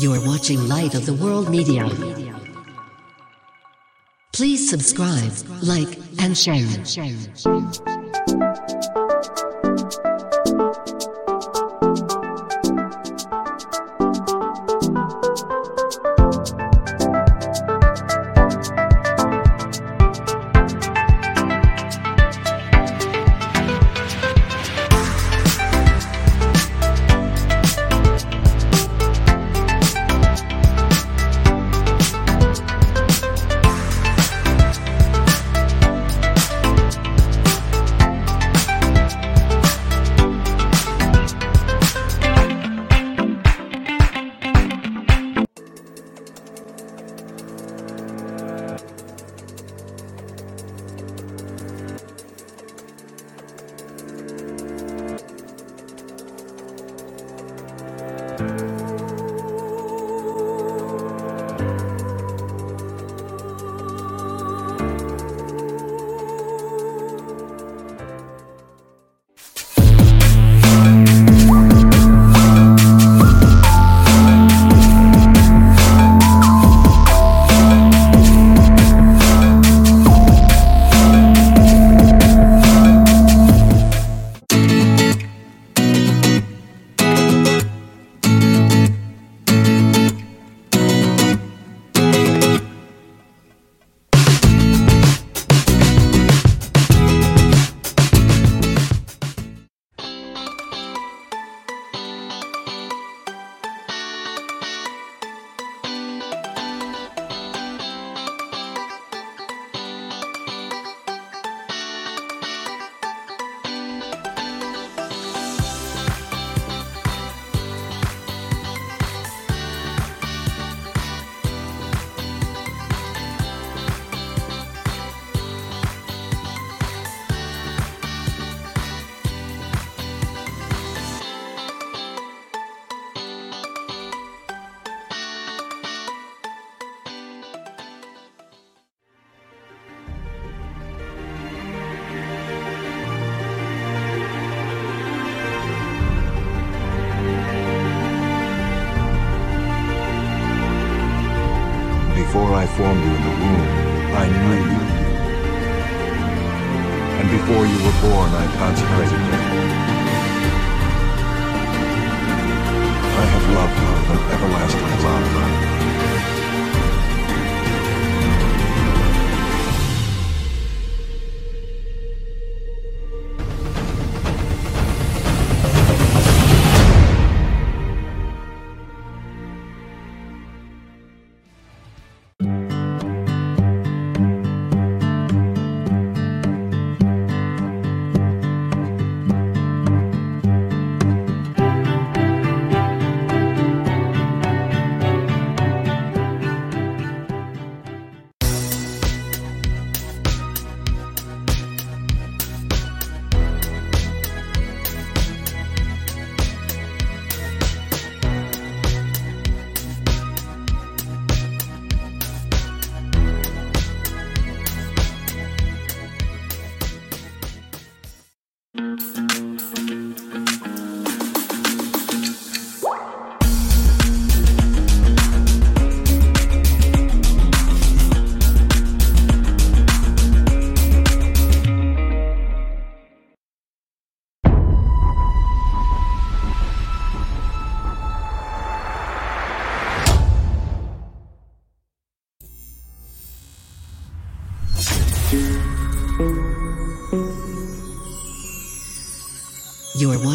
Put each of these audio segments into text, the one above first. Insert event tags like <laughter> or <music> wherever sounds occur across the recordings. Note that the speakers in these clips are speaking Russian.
You're watching Light of the World Media. Please subscribe, like, and share.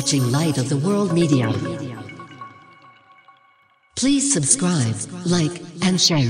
Watching Light of the World Media. Please subscribe, like, and share.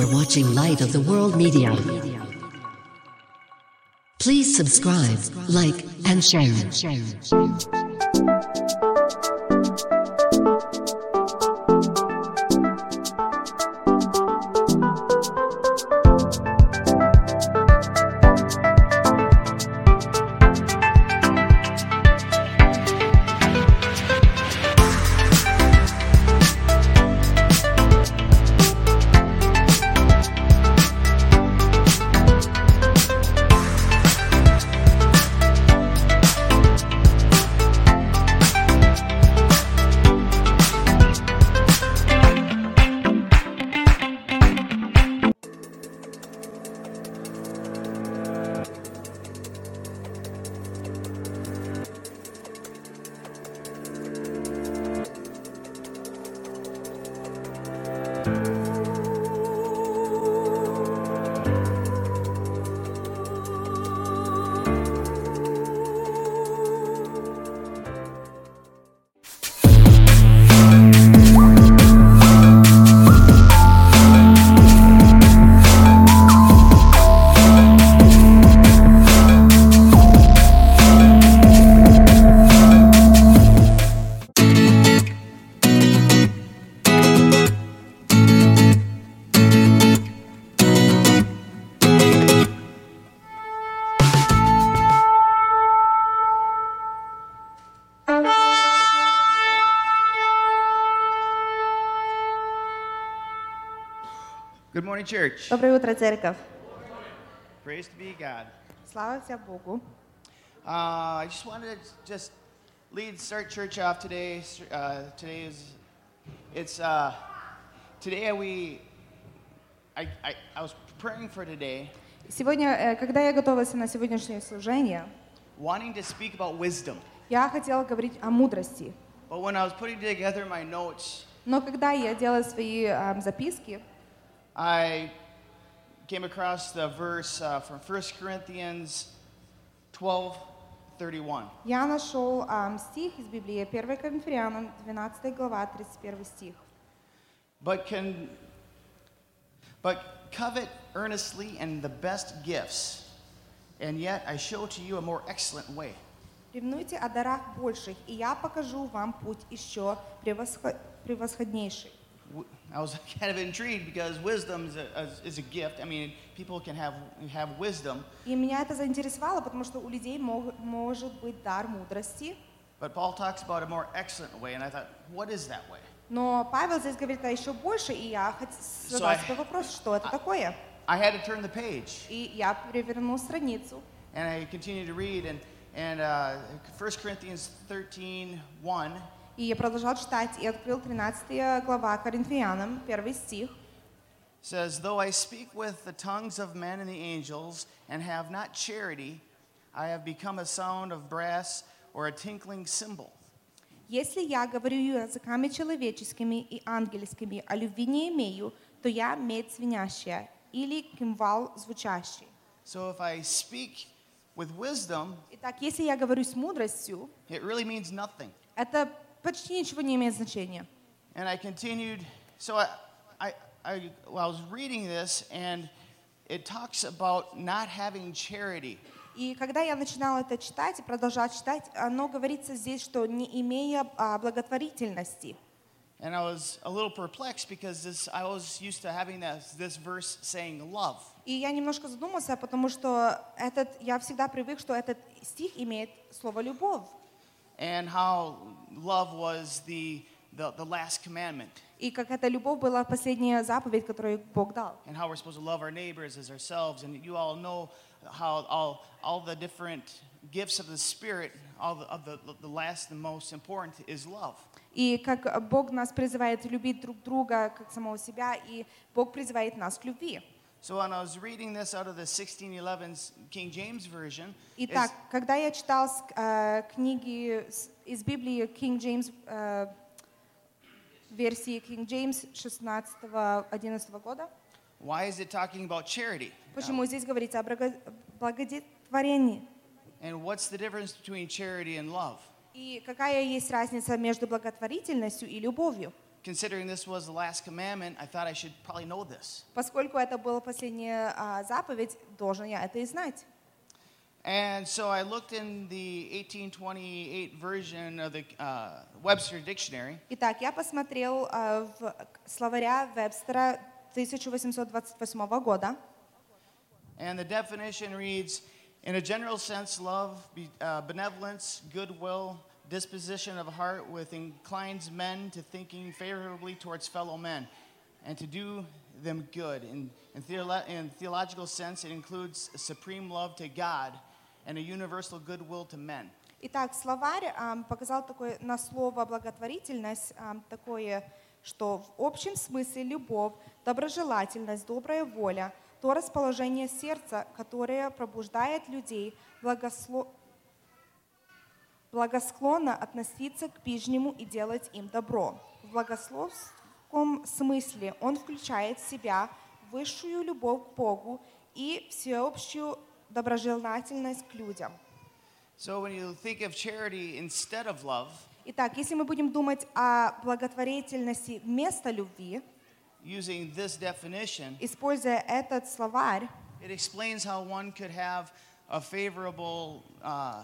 You're watching Light of the World Media. Please subscribe, like, and share. Bye. morning, church. Доброе утро, церковь. Praise to be God. Слава тебе Богу. Uh, I just wanted to just lead start church off today. Uh, today is it's uh, today we I, I, I was praying for today. Сегодня, когда я готовилась на сегодняшнее служение, wanting to speak about wisdom. Я хотела говорить о мудрости. But when I was putting together my notes, но когда я делала свои um, записки, I came across the verse uh, from 1 Corinthians 12 31. я нашел ам, стих из Библии, 1 Коринфянам, 12 глава, 31 стих. But can but covet earnestly and the best gifts, and yet I show to you a more excellent way. Ревнуйте о дарах больших, и я покажу вам путь еще превосхо- превосходнейший. W- I was <laughs> kind of intrigued because wisdom is a, is a gift. I mean, people can have have wisdom, И меня это заинтересовало, потому что у людей мог- может быть дар мудрости, but Paul talks about a more excellent way, and I thought, what is that way? но Павел здесь говорит о еще больше, и я хот- So задала I- себе вопрос, что это такое. I had to turn the page, И я переверну страницу, and I continued to read, and and uh, 1 Corinthians 13 1 и я продолжал читать, и открыл 13 глава Коринфянам, первый стих. says, Though I speak with the tongues of men and the angels and have not charity, I have become a sound of brass or a tinkling cymbal. Если я говорю языками человеческими и ангельскими, а любви не имею, то я медь звенящая или кимвал звучащий. So if I speak with wisdom, Итак, если я говорю с мудростью, it really means nothing. это почти ничего не имеет значения. And I continued, so I, I, I, well, I was reading this, and it talks about not having charity. И когда я начинала это читать и продолжала читать, оно говорится здесь, что не имея а, благотворительности. And I was a little perplexed because this, I was used to having this, this verse saying love. И я немножко задумался, потому что этот, я всегда привык, что этот стих имеет слово «любовь». and how love was the, the, the last commandment, И как эта любовь была последняя заповедь, которую Бог дал. and how we're supposed to love our neighbors as ourselves. And you all know how all, all the different gifts of the Spirit, all the, of the, the last and most important is love. И как Бог нас призывает любить друг друга, как самого себя, и Бог призывает нас к любви. So when I was reading this out of the 1611 King James Version, Итак, когда я читал с- э, книги с- из Библии King James, э, версии King James 16-11 года, why is it talking about charity? почему здесь говорится о благо- благодетворении? And what's the difference between charity and love? И какая есть разница между благотворительностью и любовью? Considering this was the last commandment, I thought I should probably know this. Поскольку это была последняя а, заповедь, должен я это и знать. And so I looked in the 1828 version of the uh, Webster Dictionary, Итак, я посмотрел а, в словаря Вебстера 1828 года, and the definition reads In a general sense, love, be, uh, benevolence, goodwill, disposition of heart, with inclines men to thinking favorably towards fellow men and to do them good. In, in, theolo- in theological sense, it includes a supreme love to God and a universal goodwill to men. Итак, словарь ам, показал такое на слово благотворительность ам, такое, что в общем смысле любовь, доброжелательность, добрая воля, то расположение сердца, которое пробуждает людей благосло- Благосклонно относиться к ближнему и делать им добро. В благословском смысле он включает в себя высшую любовь к Богу и всеобщую доброжелательность к людям. So when you think of charity instead of love, Итак, если мы будем думать о благотворительности вместо любви, using this definition, используя этот словарь, it explains how one could have a favorable uh,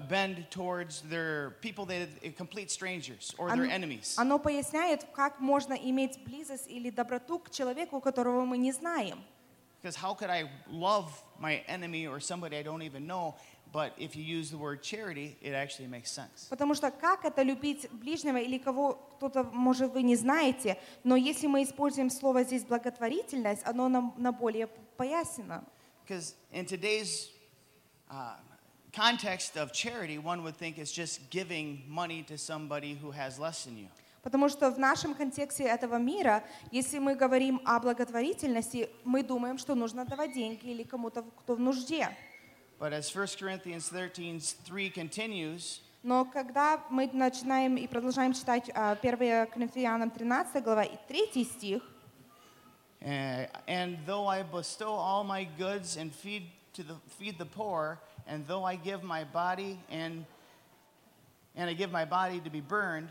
bend towards their people that are complete strangers or their enemies. оно поясняет, как можно иметь близость или доброту к человеку, которого мы не знаем. Because how could I love my enemy or somebody I don't even know? But if you use the word charity, it actually makes sense. Потому что как это любить ближнего или кого кто-то, может, вы не знаете, но если мы используем слово здесь благотворительность, оно нам на более пояснено. Because in today's uh, context of charity, one would think it's just giving money to somebody who has less than you. Потому что в нашем контексте этого мира, если мы говорим о благотворительности, мы думаем, что нужно давать деньги или кому-то, кто в нужде. But as 1 Corinthians 13 3 continues, Но когда мы начинаем и продолжаем читать а, 1 Коринфянам 13 глава и 3 стих, Uh, and though I bestow all my goods and feed to the feed the poor, and though I give my body and and I give my body to be burned,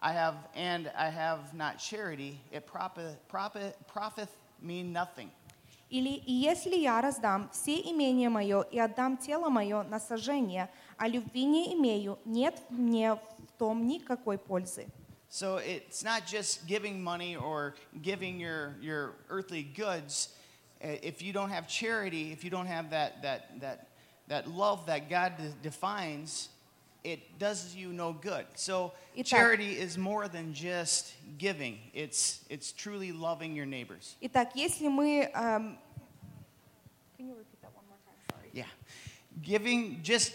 I have and I have not charity, it profit profit profiteth me nothing. Или «И если я раздам все имение мое и отдам тело мое на сожжение, а любви не имею, нет мне в том никакой пользы». So it's not just giving money or giving your, your earthly goods. Uh, If you don't have charity, if you don't have that, that, that, that love that God de- defines, it does you no good. So Итак. charity is more than just giving. It's, it's truly loving your neighbors. Итак, если мы... эм, can you repeat that one more time? Sorry. Yeah. Giving just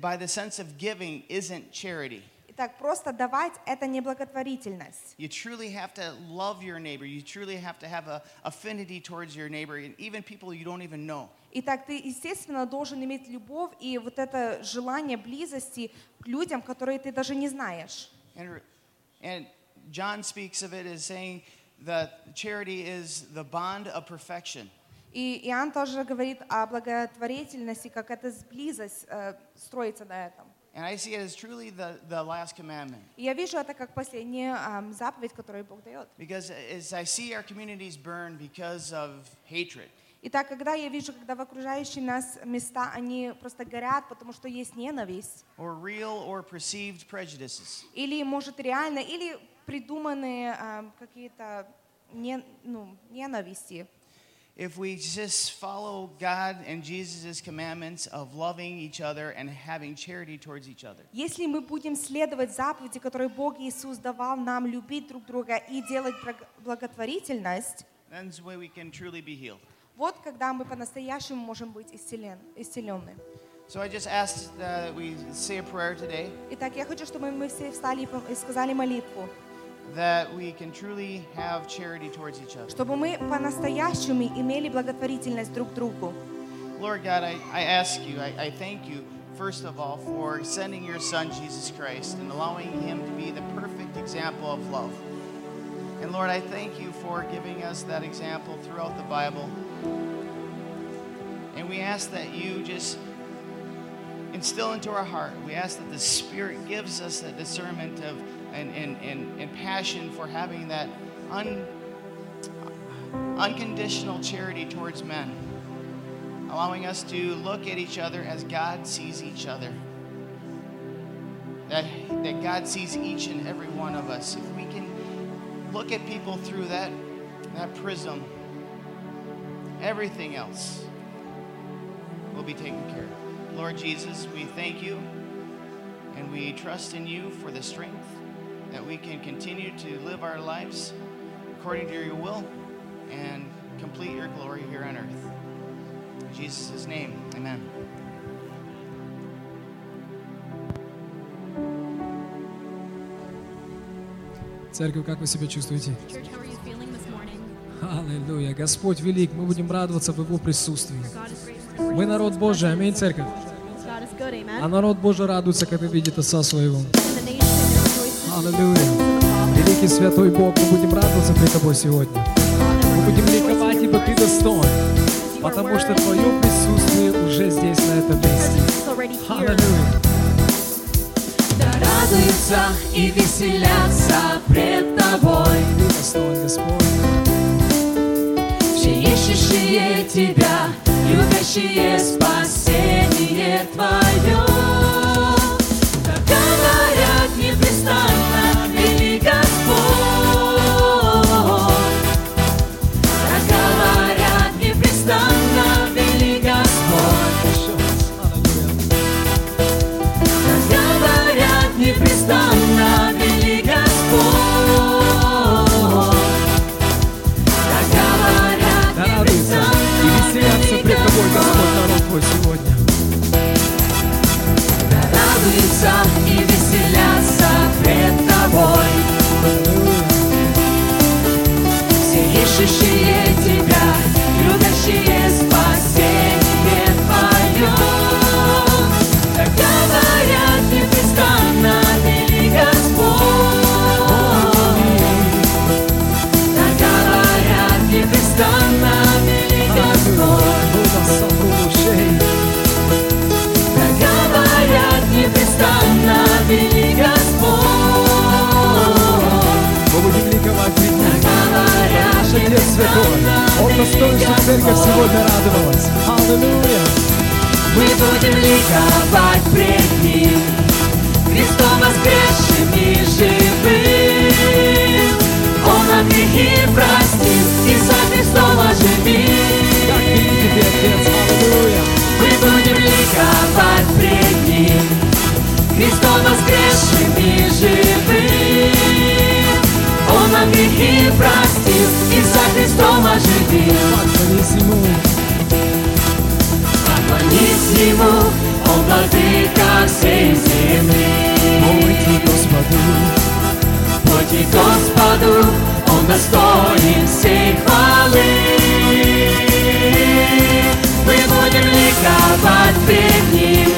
by the sense of giving isn't charity. Итак, просто давать – это не благотворительность. You truly have to love your neighbor. You truly have to have a affinity towards your neighbor, and even people you don't even know. Итак, ты, естественно, должен иметь любовь и вот это желание близости к людям, которые ты даже не знаешь. And, and John speaks of it as saying that charity is the bond of perfection. И Иоанн тоже говорит о благотворительности, как эта близость э, строится на этом. And I see it as truly the, the last commandment. И я вижу это как последняя ам, заповедь, которую Бог дает. Because as I see our communities burn because of hatred, Итак, когда я вижу, когда в окружающие нас места, они просто горят, потому что есть ненависть, or real or perceived prejudices, или, может, реально, или придуманные ам, какие-то не- ну, ненависти, if we just follow God and Jesus' commandments of loving each other and having charity towards each other, Если мы будем следовать заповеди, которые Бог Иисус давал нам, любить друг друга и делать благ- благотворительность, then the way we can truly be healed. вот когда мы по-настоящему можем быть исцелен, исцелены. So I just asked uh, that we say a prayer today Итак, я хочу, чтобы мы все встали и пом- и сказали молитву, that we can truly have charity towards each other. чтобы мы по-настоящему имели благотворительность друг к другу. Lord God, I, I ask you, I, I thank you, first of all, for sending your Son, Jesus Christ, and allowing him to be the perfect example of love. And Lord, I thank you for giving us that example throughout the Bible. And we ask that you just instill into our heart, we ask that the Spirit gives us that discernment of and, and, and, and passion for having that un, unconditional charity towards men allowing us to look at each other as God sees each other. That, that God sees each and every one of us. If we can look at people through that, that prism, everything else will be taken care of. Lord Jesus, we thank you and we trust in you for the strength that we can continue to live our lives according to your will and complete your glory here on earth. In Jesus' name, amen. Церковь, как вы себя чувствуете? Church, how are you feeling this morning? Аллилуйя. Господь велик, мы будем радоваться в Его присутствии. Мы народ Божий, аминь, церковь. God is good, amen. А народ Божий радуется, когда видит Отца Своего. Аллилуйя. Великий Святой Бог, мы будем радоваться при Тобой сегодня. Мы будем ликовать, ибо Ты достоин, потому что Твое присутствие уже здесь, на этом месте. Аллилуйя. Да радуются и веселятся пред Тобой Ты достоин, Господь. Все ищущие Тебя, любящие спасение Твое. тобой. Все ищущие тебя, любящие Отец Святой, Он достоин, чтобы церковь сегодня радовалась. Аллилуйя! Мы будем ликовать пред Ним, Христом воскресшим и живым. Он нам грехи простил и за Христом оживил. Как Ты, Отец! Аллилуйя! Мы будем ликовать пред Ним, Христом воскресшим и живым. Он нам грехи простил и за Христом оживил. Поклонись Ему! Поклонись Ему, Он владыка всей земли. Пойти Господу! Пойти Господу, Он достоин всей хвалы. Мы будем ликовать пред Ним,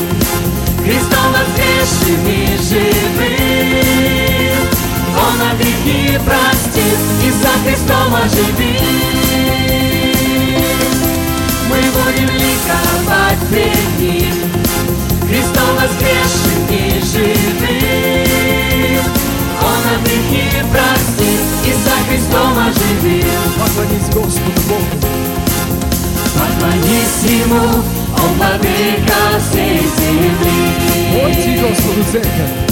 Христом воскресшим и живым. Он нам грехи простил и за Христом оживил. Мы будем ликовать пред Ним, Христом воскресшим и живым. Он нам грехи простил и за Христом оживил. Поклонись Господу Богу! Поклонись Ему, Он владыка всей земли. Пойти Господу церковь!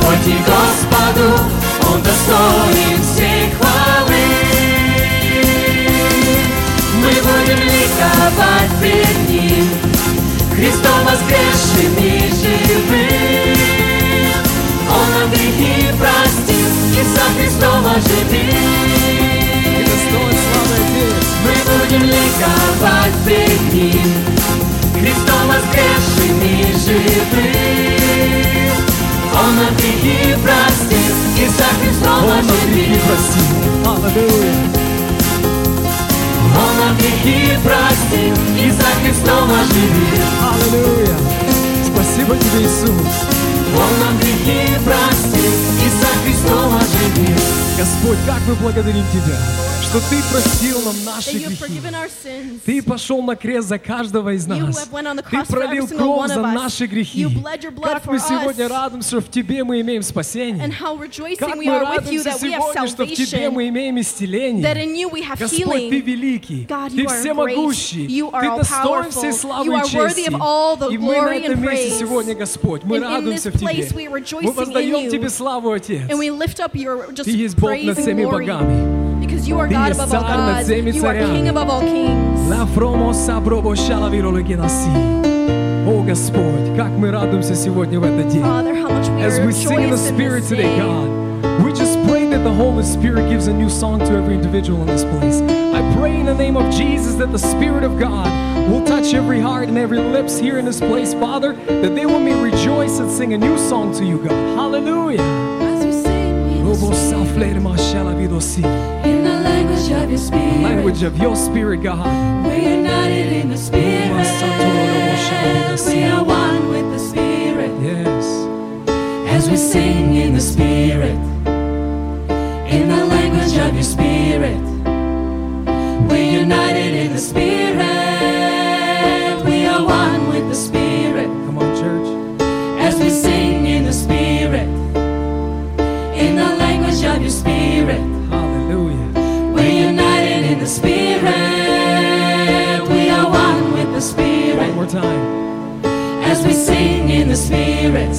Пойти Господу, Он достоин всей хвалы. Мы будем ликовать пред Ним, Христом воскресшим и живым. Он нам грехи простил и за Христом оживил. Мы будем ликовать пред Ним, Христом воскресшим и живым. Он нам грехи простил и за Христом Он грехи простил! Аллилуйя! Он нам грехи простил и за Христом оживил. Аллилуйя! Спасибо Тебе, Иисус! Он нам грехи простил и за Христом оживил. Господь, как мы благодарим Тебя, что Ты простил нам наши грехи. Ты пошел на крест за каждого из нас. Ты пролил кровь за наши грехи. Как мы сегодня радуемся, в Тебе мы имеем спасение. Как мы радуемся сегодня, что в Тебе мы имеем исцеление. Господь, Ты великий, Ты всемогущий, Ты достоин всей славы и чести. И мы на этом месте сегодня, Господь, мы радуемся в Тебе. Мы воздаем. Тебе славу, Отец. Ты есть Бог над всеми glory. богами. Because you are Ты God есть above all царь над gods. всеми You are царями. King above all kings. La fromo sabrobo shalaviro legenaси. О Господь, как мы радуемся сегодня в этот день. Father, how much we As are we sing in the rejoiced in Spirit this today, day. God, we just pray that the Holy Spirit gives a new song to every individual in this place. I pray in the name of Jesus that the Spirit of God will touch every heart and every lips here in this place, Father, that they will may rejoice and sing a new song to you, God. Hallelujah. As we sing in the Robo Spirit, saflerma shalavidosi. in the language of your Spirit, Language of your Spirit, God. we're united in the Spirit. We are one with the Spirit. Yes. As we sing in the Spirit, in the language of your Spirit, we're united in the Spirit. Spirit, Hallelujah. we're united in the Spirit. We are one with the Spirit. One more time. As we sing in the Spirit,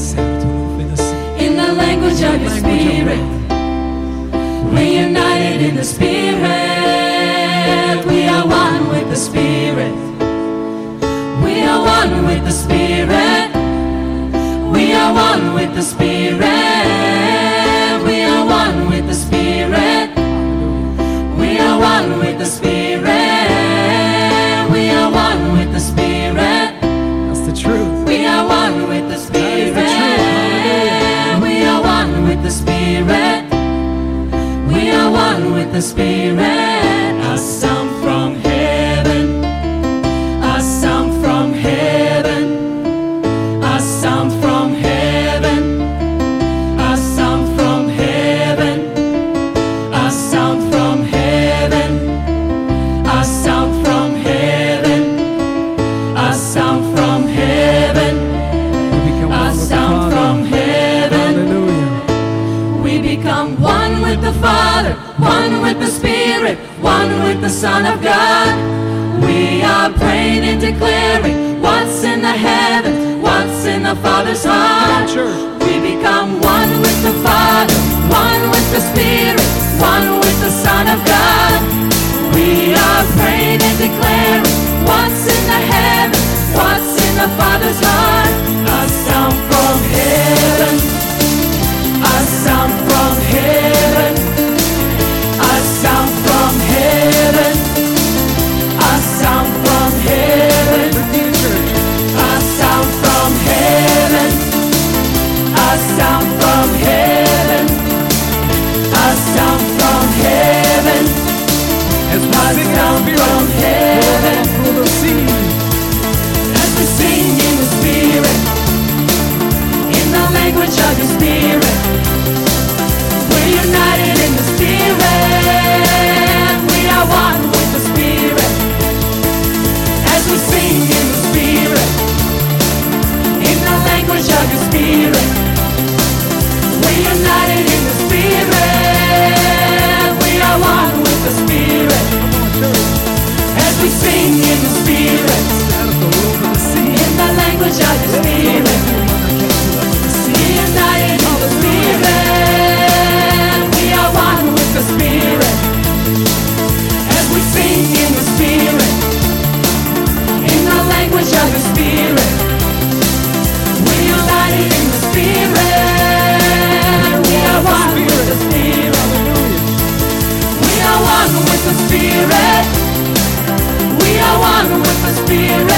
in the language of your Spirit. We're united in the Spirit. We are one with the Spirit. We are one with the Spirit. We are one with the Spirit. the Spirit. We are one with the Spirit. That's the truth. We are one with the Spirit. We are one with the Spirit. We are one with the Spirit. the Son of God. We are praying and declaring what's in the heaven, what's in the Father's heart. We become one with the Father, one with the Spirit, one with the Son of God. We are praying and declaring what's in the heaven, what's in the Father's heart. A sound from heaven. spirit. In the language of the spirit. In the feeling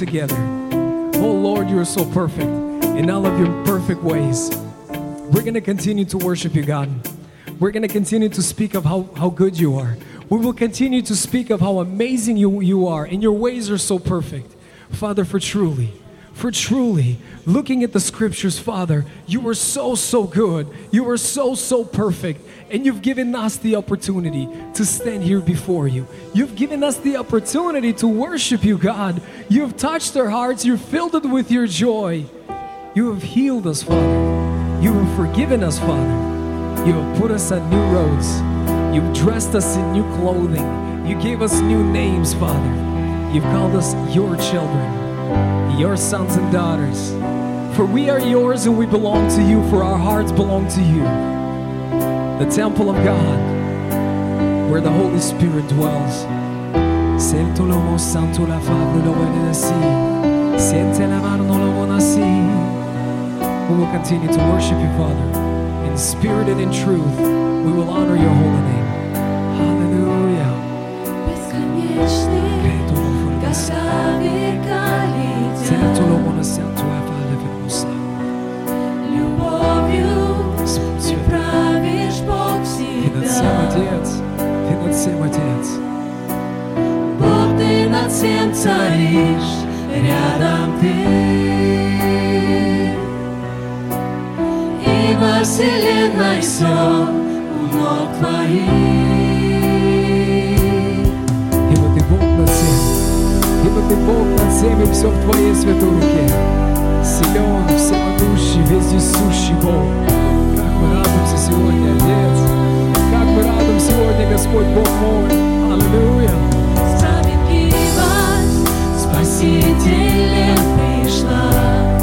together. Oh Lord, you are so perfect in all of your perfect ways. We're going to continue to worship you, God. We're going to continue to speak of how, how good you are. We will continue to speak of how amazing you, you are, and your ways are so perfect. Father, for truly, for truly, looking at the scriptures, Father, you are so, so good. You are so, so perfect. And you've given us the opportunity to stand here before you. You've given us the opportunity to worship you, God. You've touched our hearts. You've filled it with your joy. You have healed us, Father. You have forgiven us, Father. You have put us on new roads. You've dressed us in new clothing. You gave us new names, Father. You've called us your children, your sons and daughters. For we are yours and we belong to you, for our hearts belong to you. The temple of God, where the Holy Spirit dwells. Sento l'uomo santo la fable lo vede da sì. Sente la mano lo buona sì. We will continue to worship you, Father, in spirit and in truth. We will honor your holy name. Hallelujah. Бесконечный, Credo lo fornisse. когда века Sento lo летят, buona santo la fable venusa. любовью ты правишь Бог Ты над всем, всегда. Отец. Ты над всем, Отец. Всем царишь, рядом ты. И во вселенной все у ног твоих. Ибо ты Бог над всем. Ибо ты Бог над всем, и все в твоей святой руке. Силен, всемогущий, вездесущий Бог. Как мы радуемся сегодня, Отец. Как мы радуем сегодня, Господь Бог мой. Аллилуйя. Спасителем пришла.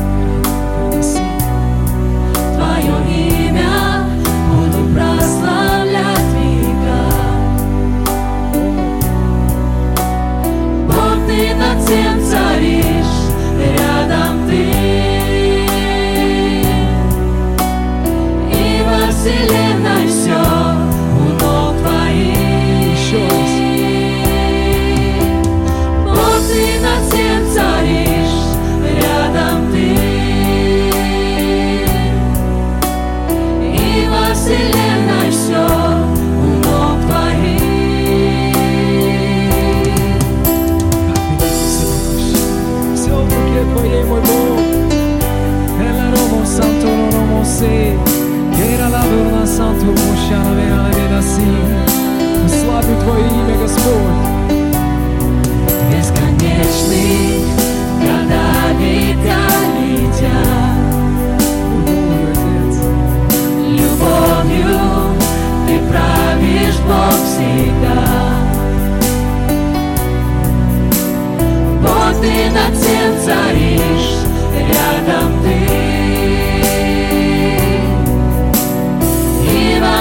No romo se. Era la дурна santo, мощана вера веда си. Славлю Твое имя, Господь. Бесконечный, года века летят. Любовью, Отец. Любовью ты правишь Бог всегда. Бог, ты над всем царишь, рядом ты.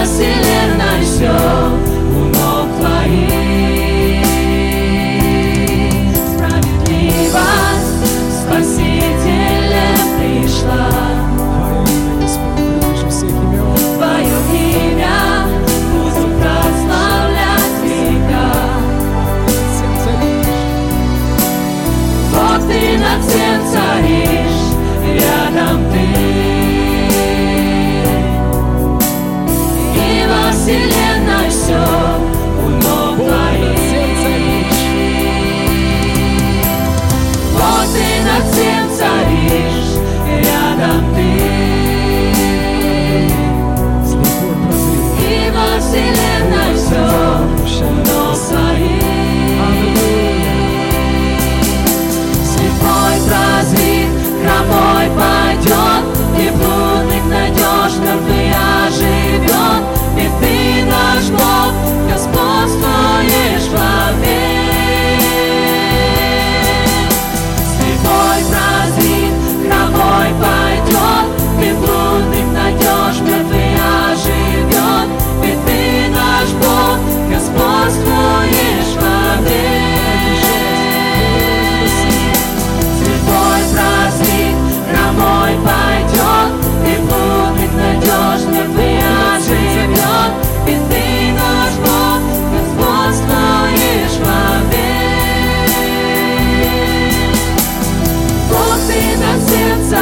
Вселенной все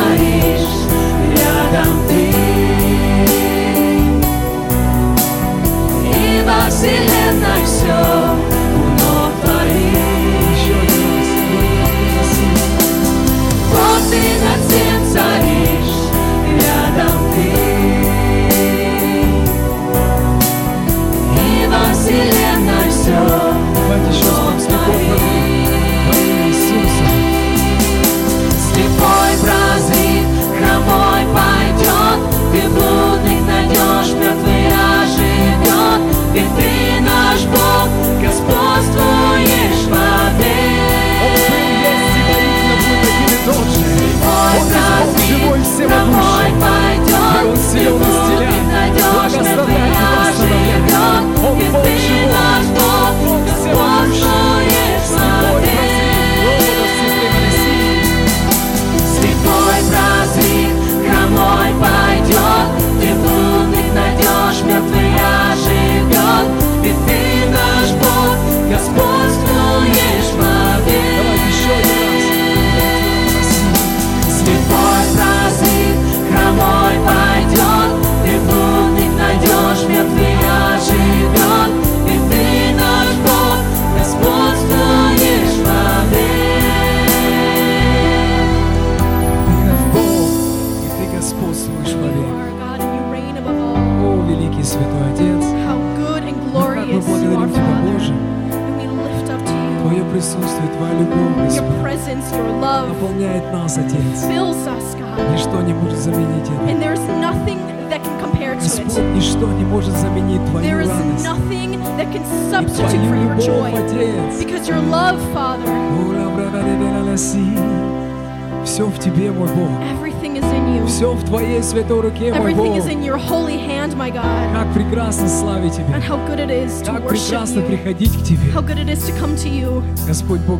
Maria.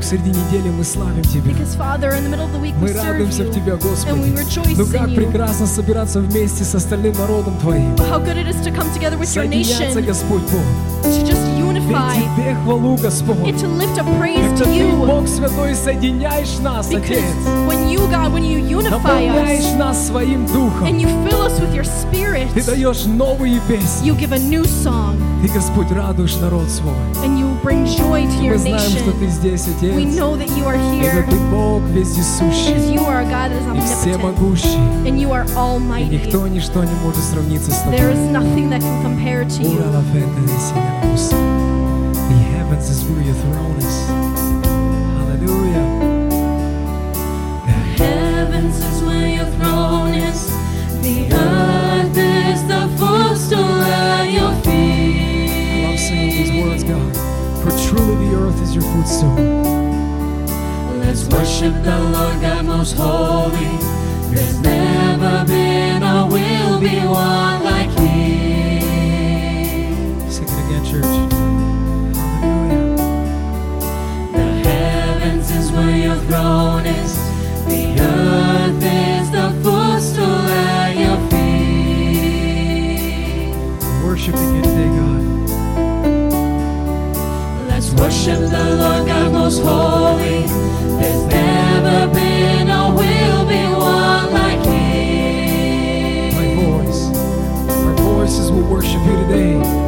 Среди недели мы славим Тебя. Мы радуемся в Тебя, Господи. Ну как прекрасно собираться вместе с остальным народом Твоим. Соединяться, Господь Бог. Ведь Тебе хвалу, Господь. and to lift up praise to you. Бог Святой, соединяешь нас, Отец. when you, God, when you unify Наполняешь us нас своим духом. and you fill us with your spirit, Ты даешь новые песни. you give a new song Ты, Господь, радуешь народ свой. and you bring joy to your nation. We know that you are here. And you are a God that is omnipotent. And you are almighty. There is nothing that can compare to you. The heavens is where your throne is. Hallelujah. The heavens is where your throne is. The earth is the footstool at your feet. I love saying these words, God. For truly the earth is your footstool. Let's worship the Lord God most holy. There's never been or will be one like Him. Sing it again, church. Hallelujah. The heavens is where your throne is. The earth is worship the Lord God most holy. There's never been or will be one like Him. My voice. Our voices will worship you today.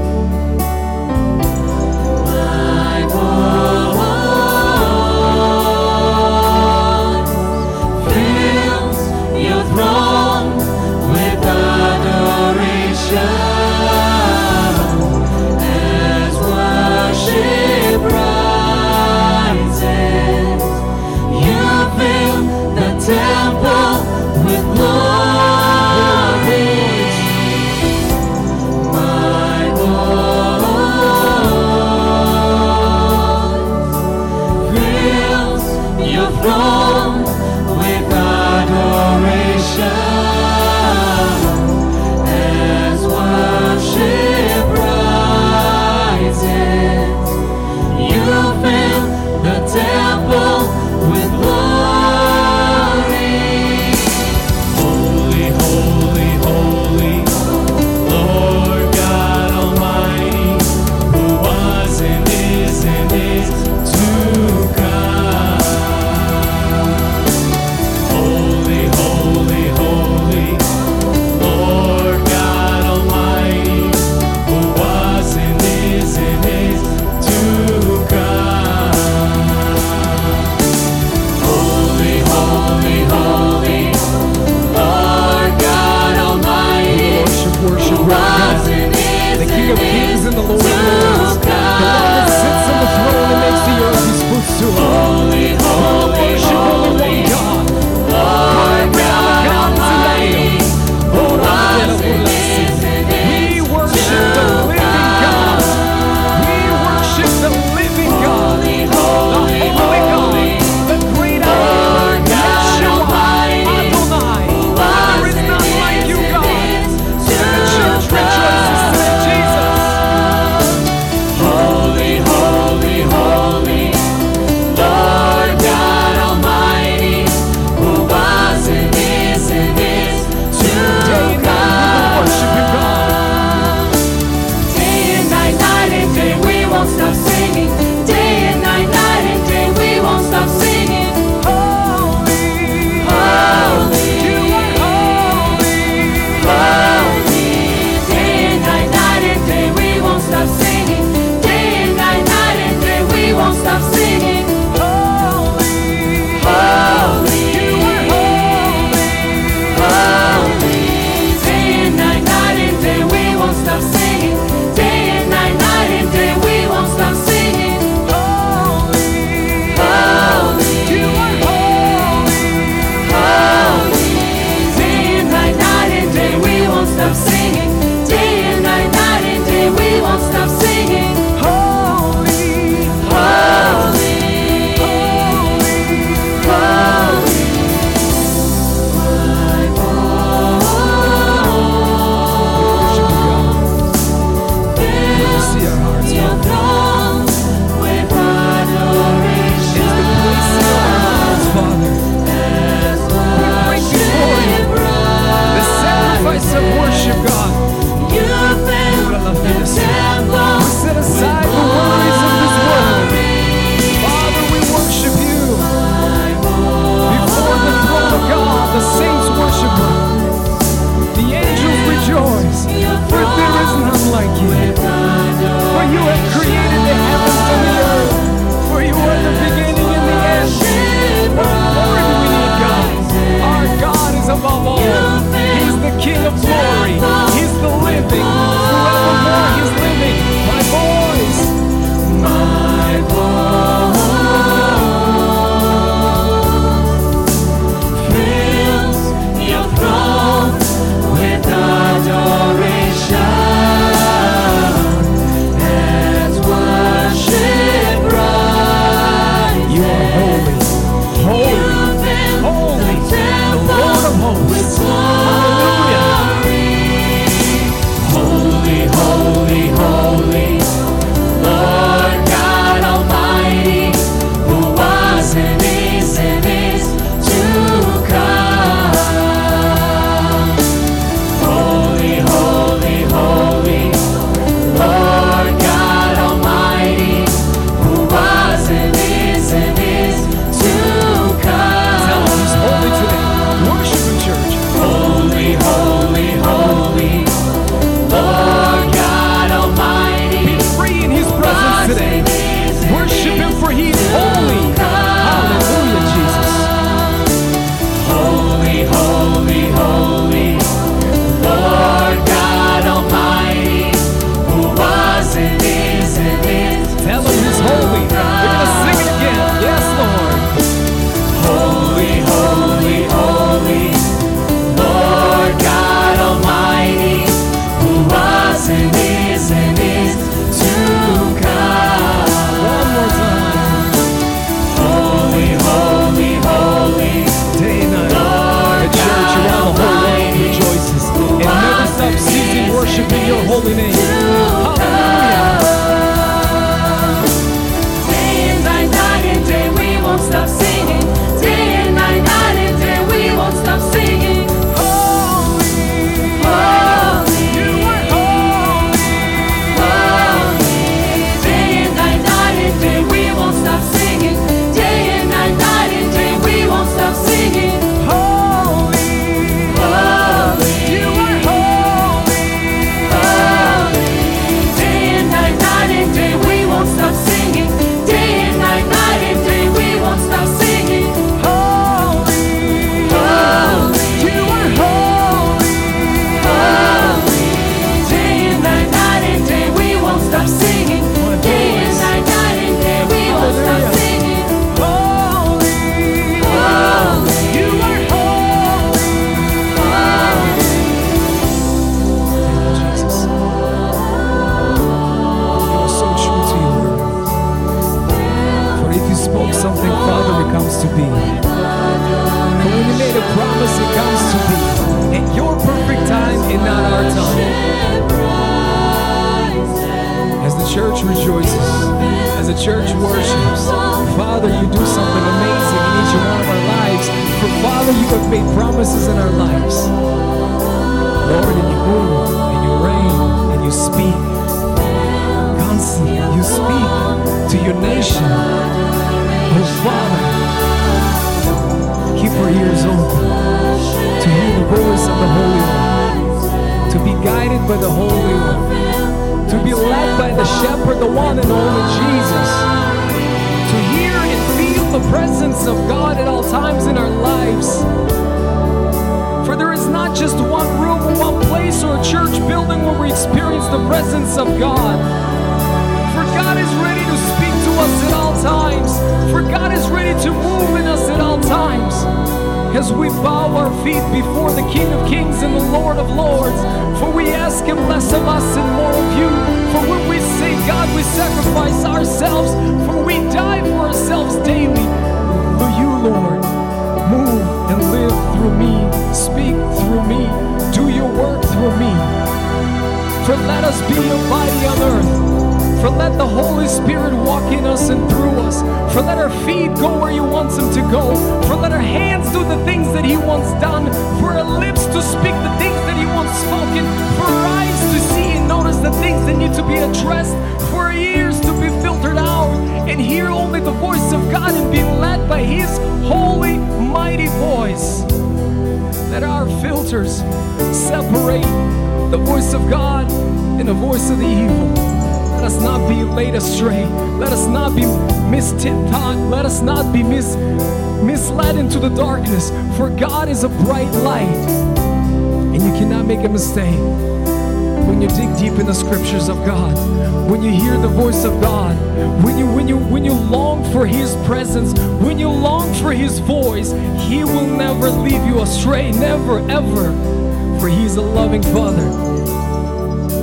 Astray, never ever. For he's a loving father.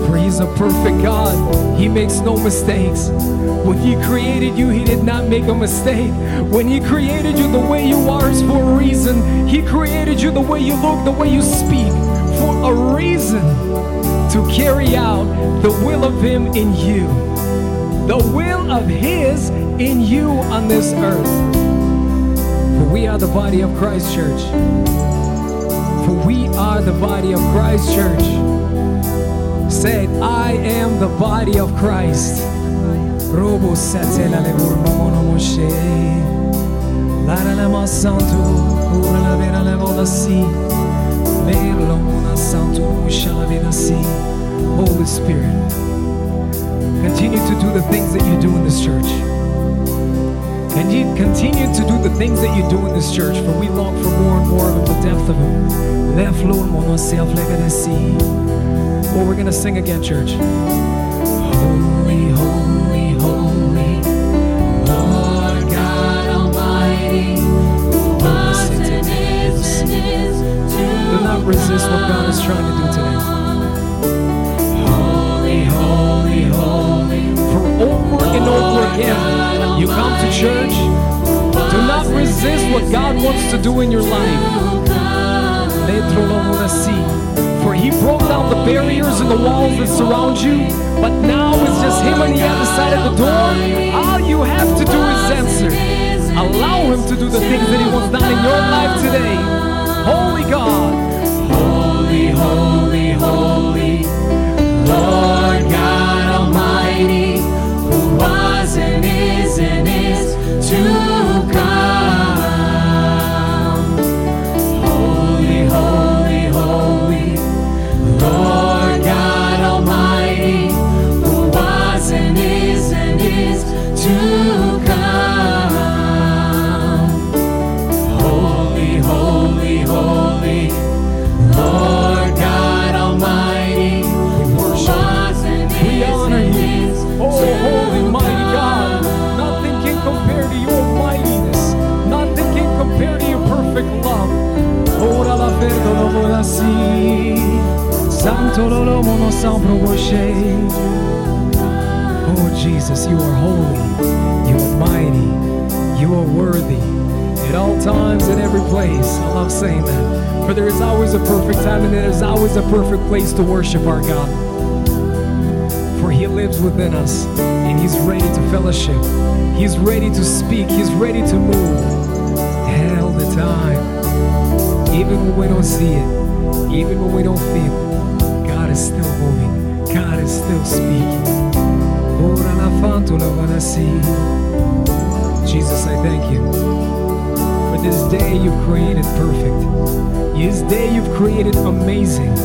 For he's a perfect God. He makes no mistakes. When he created you, he did not make a mistake. When he created you the way you are is for a reason. He created you the way you look, the way you speak, for a reason to carry out the will of Him in you. The will of His in you on this earth. For we are the body of Christ Church. For we are the body of Christ Church. Said, I am the body of Christ. Robo satela le moshe. La la vera le si. Merlo santo, si. Holy Spirit, continue to do the things that you do in this church. And you continue to do the things that you do in this church, for we long for more and more of the depth of Him. Le flor mono se aflega de si. Oh, we're gonna sing again, church. Holy, holy, holy, Lord God Almighty, who was and is and is Do not resist what God is trying to do today. Holy, holy, holy. For over and over again, to church. Do not resist what God wants to do in your life. For he broke down the barriers and the walls that surround you, but now it's just him on the other side of the door. All you have to do is answer. Allow him to do the things that he wants done in your life today. Holy God. Holy, holy, holy. Lord God Almighty, was and is and is to come. Holy, holy, holy, Lord God Almighty, who was and is and is to Oh Jesus, you are holy, you are mighty, you are worthy. At all times, in every place. I love saying that. For there is always a perfect time and there is always a perfect place to worship our God. For He lives within us and He's ready to fellowship. He's ready to speak. He's ready to move. All the time. Even when we don't see it, even when we don't feel it, God is still moving. God is still speaking. Jesus, I thank you for this day you've created perfect. This day you've created amazing.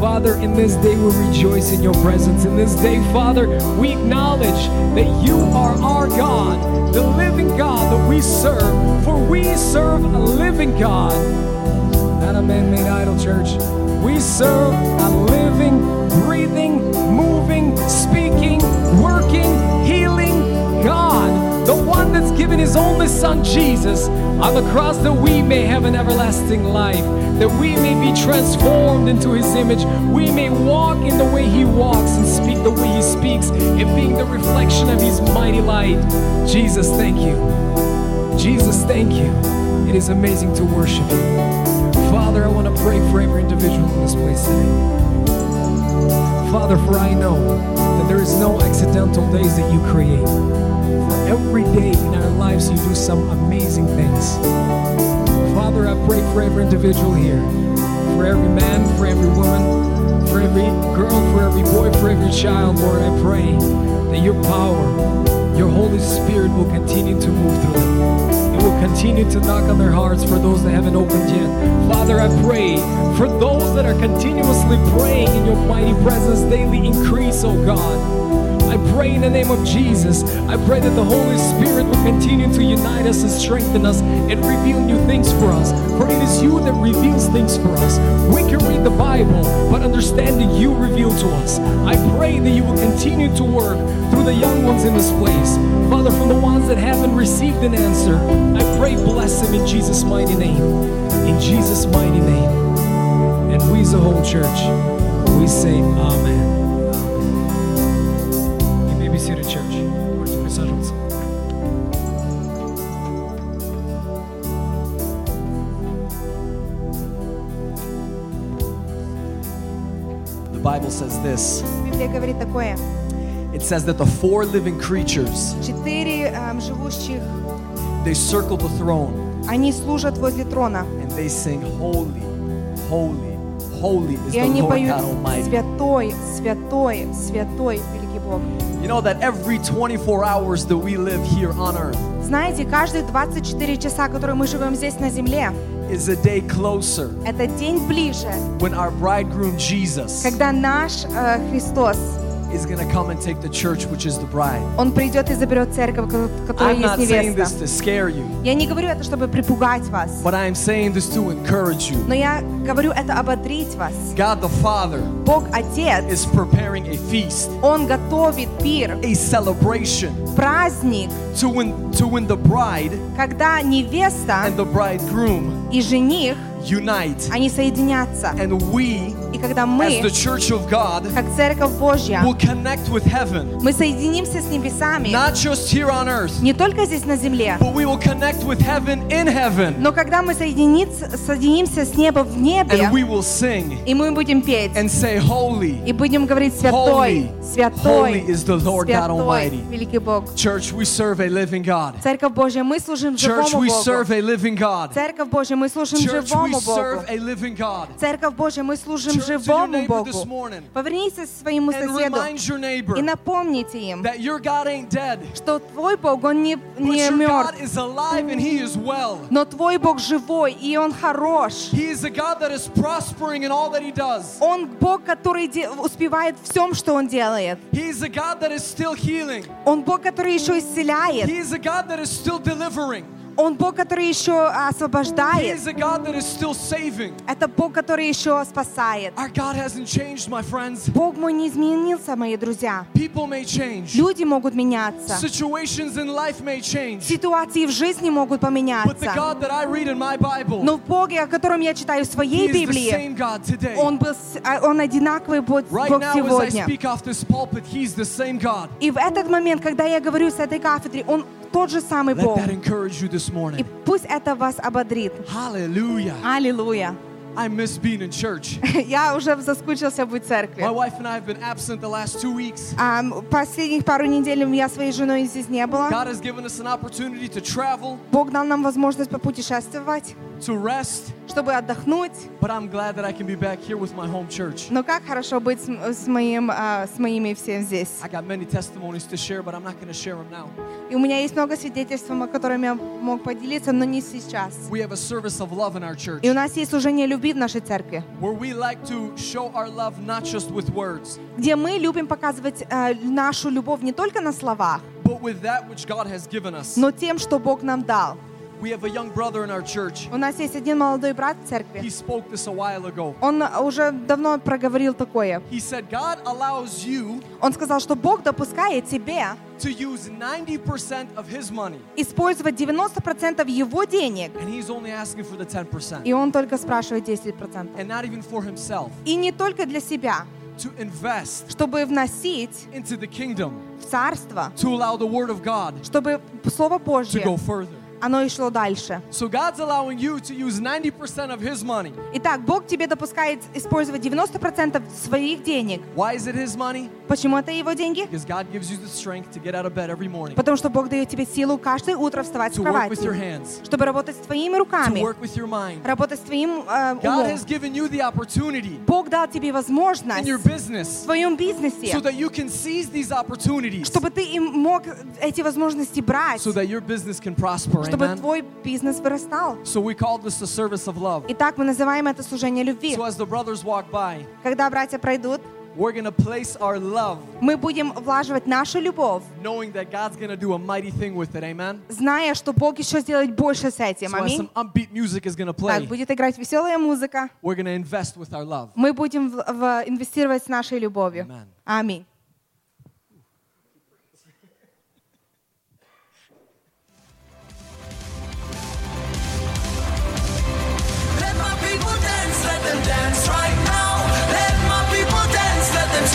Father, in this day we rejoice in your presence. In this day, Father, we acknowledge that you are our God, the living God that we serve. For we serve a living God, a man made idol, church. We serve a living, breathing, moving, speaking, working, healing God, the one that's given his only son Jesus on the cross that we may have an everlasting life, that we may be transformed into his image, we may walk in the way he walks and speak the way he speaks, and being the reflection of his mighty light. Jesus, thank you. Jesus, thank you. It is amazing to worship you. Father, I want to pray for every individual in this place today. Father, for I know that there is no accidental days that you create. For every day in our lives, you do some amazing things. Father, I pray for every individual here, for every man, for every woman, for every girl, for every boy, for every child, Lord, I pray that your power, your Holy Spirit will continue to move through them. It will continue to knock on their hearts for those that haven't opened yet. Father, I pray for those that are continuously praying in your mighty presence daily, increase, oh God. I pray in the name of Jesus. I pray that the Holy Spirit will continue to unite us and strengthen us and reveal new things for us. For it is you that reveals things for us. We can read the Bible, but understanding you reveal to us. I pray that you will continue to work through the young ones in this place. Father, from the ones that haven't received an answer, I pray bless them in Jesus' mighty name. In Jesus' mighty name. And we as a whole church, we say Amen. You may be seated, church. Можете присаживаться. The Bible says this Библия говорит такое. It says that the four living creatures Четыре эм, живущих, they circle the throne они служат возле трона. and they sing holy holy holy is И the они Lord поют God Almighty «Святой, святой, святой, великий Бог». you know that every 24 hours that we live here on earth Знаете, каждые 24 часа, которые мы живем здесь на земле, is a day closer это день ближе, when our bridegroom Jesus когда наш э, Христос, is going to come and take the church which is the bride Он придет и заберет церковь, ко- которая I'm есть not saying this невеста. to scare you Я не говорю это, чтобы припугать вас, but I am saying this to encourage you но я говорю это ободрить вас. God the Father Бог Отец, is preparing a feast Он готовит пир, a celebration праздник, to when to when the bride когда невеста and the bridegroom и жених, unite они соединятся. and we И когда as мы, the church of God как Церковь Божья, will connect with heaven мы соединимся с небесами, not just here on earth не только здесь на земле, but we will connect with heaven in heaven но когда мы соединиться- соединимся с неба в небе, and we will sing и мы будем петь, and say holy и будем говорить «Святой, Holy, святой, holy is the Lord God святой, Almighty. великий Бог». church we serve a living God Церковь Божья, мы служим church живому we Богу. serve a living God Церковь Божья, мы служим church we живому serve Богу. a living God Церковь Божья, мы служим Turn живому Богу. Повернись к своему соседу и напомните им, что твой Бог, Он не, не мертв, но твой Бог живой, и Он хорош. Он Бог, который успевает в всем, что Он делает. Он Бог, который еще исцеляет. Он Бог, который еще He освобождает. Это Бог, который еще спасает. Бог мой не изменился, мои друзья. Люди могут меняться. Ситуации в жизни могут поменяться. Но в Боге, о котором я читаю в своей Библии. Он, был, а, он одинаковый Бог Бог сегодня. И в этот момент, когда я говорю с этой кафедры, Он тот же самый Let Бог. that encourage you this И пусть это вас ободрит. Hallelujah. Аллилуйя. I miss being in church. <laughs> Я уже заскучился быть в церкви. My wife and I have been absent the last two weeks. А, последних пару недель я своей женой здесь не была. God has given us an opportunity to travel, Бог дал нам возможность попутешествовать, to rest, чтобы отдохнуть. but I'm glad that I can be back here with my home church. Но как хорошо быть с, с моим, а, с моими всем здесь. I got many testimonies to share, but I'm not going to share them now. И у меня есть много свидетельств, которыми я мог поделиться, но не сейчас. We have a service of love in our church И у нас есть служение любви в нашей церкви, where we like to show our love not just with words, где мы любим показывать э, нашу любовь не только на словах, but with that which God has given us. но тем, что Бог нам дал. We have a young brother in our church. У нас есть один молодой брат в He церкви. spoke this a while ago. Он уже давно проговорил такое. He said, God allows you Он сказал, что Бог допускает тебе to use 90% of His money, использовать 90% его денег, and He's only asking for the 10%. и он только спрашивает 10%. And not even for Himself, И не только для себя, to invest чтобы вносить into the kingdom, в царство, to allow the Word of God чтобы Слово to Божье go further. оно и шло дальше. So God's allowing you to use 90% of His money. Итак, Бог тебе допускает использовать 90% своих денег. Why is it His money? Почему это его деньги? Because God gives you the strength to get out of bed every morning, Потому что Бог дает тебе силу каждое утро вставать с to work with your кровати, hands, чтобы работать с твоими to руками, work with your mind. работать с твоим э, God умом. has given you the opportunity Бог дал тебе in возможность your в business своем бизнесе, so that you can seize these opportunities чтобы ты им мог эти возможности брать, so that your business can prosper. Чтобы Amen. твой бизнес вырастал. So we call this the service of love. Итак, мы называем это служение любви. So as the brothers walk by, Когда братья пройдут, we're to place our love мы будем влаживать нашу любовь, knowing that God's to do a mighty thing with it. Amen. зная, что Бог еще сделает больше с этим. So Аминь. some upbeat music is going to Так, play, будет играть веселая музыка. we're to invest with our love. Мы будем в- в- инвестировать с нашей любовью. Amen. Аминь.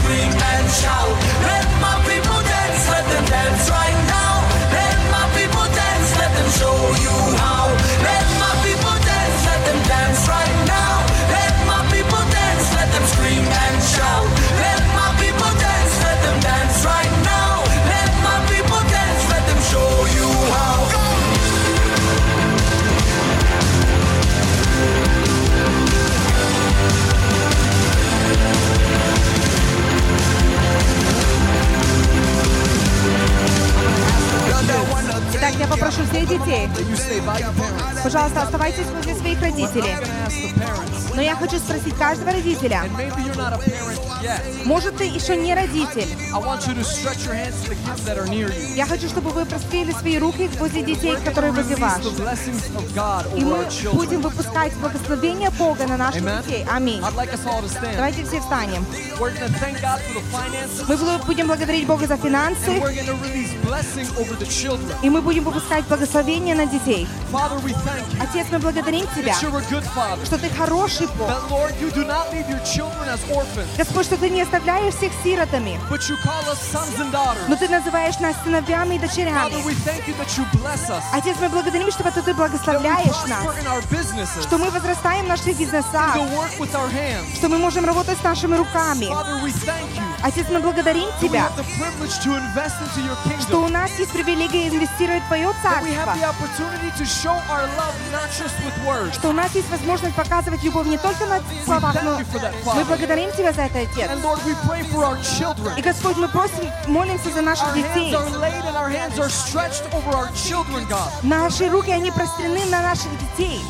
Scream and shout. Let my people dance, let them dance right now. Let my people dance, let them show you how. Я попрошу всех детей, пожалуйста, оставайтесь возле своих родителей. Но я хочу спросить каждого родителя, может, ты еще не родитель? Я хочу, чтобы вы прострели свои руки возле детей, которые возле вас. И мы будем выпускать благословение Бога на наших детей. Аминь. Давайте все встанем. Мы бу- будем благодарить Бога за финансы, и мы будем выпускать благословение на детей. Отец, мы благодарим Тебя, that you're a good father. что Ты хороший Бог. That, Lord, you do not leave your children as orphans, Господь, что Ты не оставляешь всех сиротами, but you call us sons and daughters. но Ты называешь нас сыновьями и Father, дочерями. we thank you that you bless us. Отец, мы благодарим, что Ты That we благословляешь нас, prosper in our businesses. что мы возрастаем в наших бизнесах, To work with our hands. что мы можем работать с нашими руками. Отец, мы благодарим Тебя, что у нас есть привилегия инвестировать в Твое царство, что у нас есть возможность показывать любовь не только на словах, но мы благодарим Тебя за это, Отец. И, Господь, мы просим, молимся за наших детей. Наши руки, они прострены на наших детей.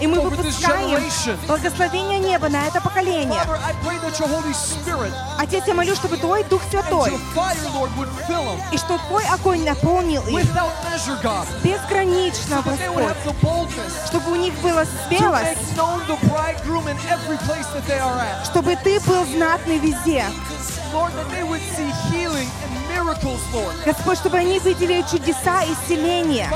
И мы выпускаем благословение неба на это поколение. Отец, я молю, чтобы Твой Дух Святой, и что Твой огонь наполнил их безгранично, Господь, чтобы у них была to смелость, чтобы Ты был знатный везде. Господь, чтобы они видели чудеса исцеления.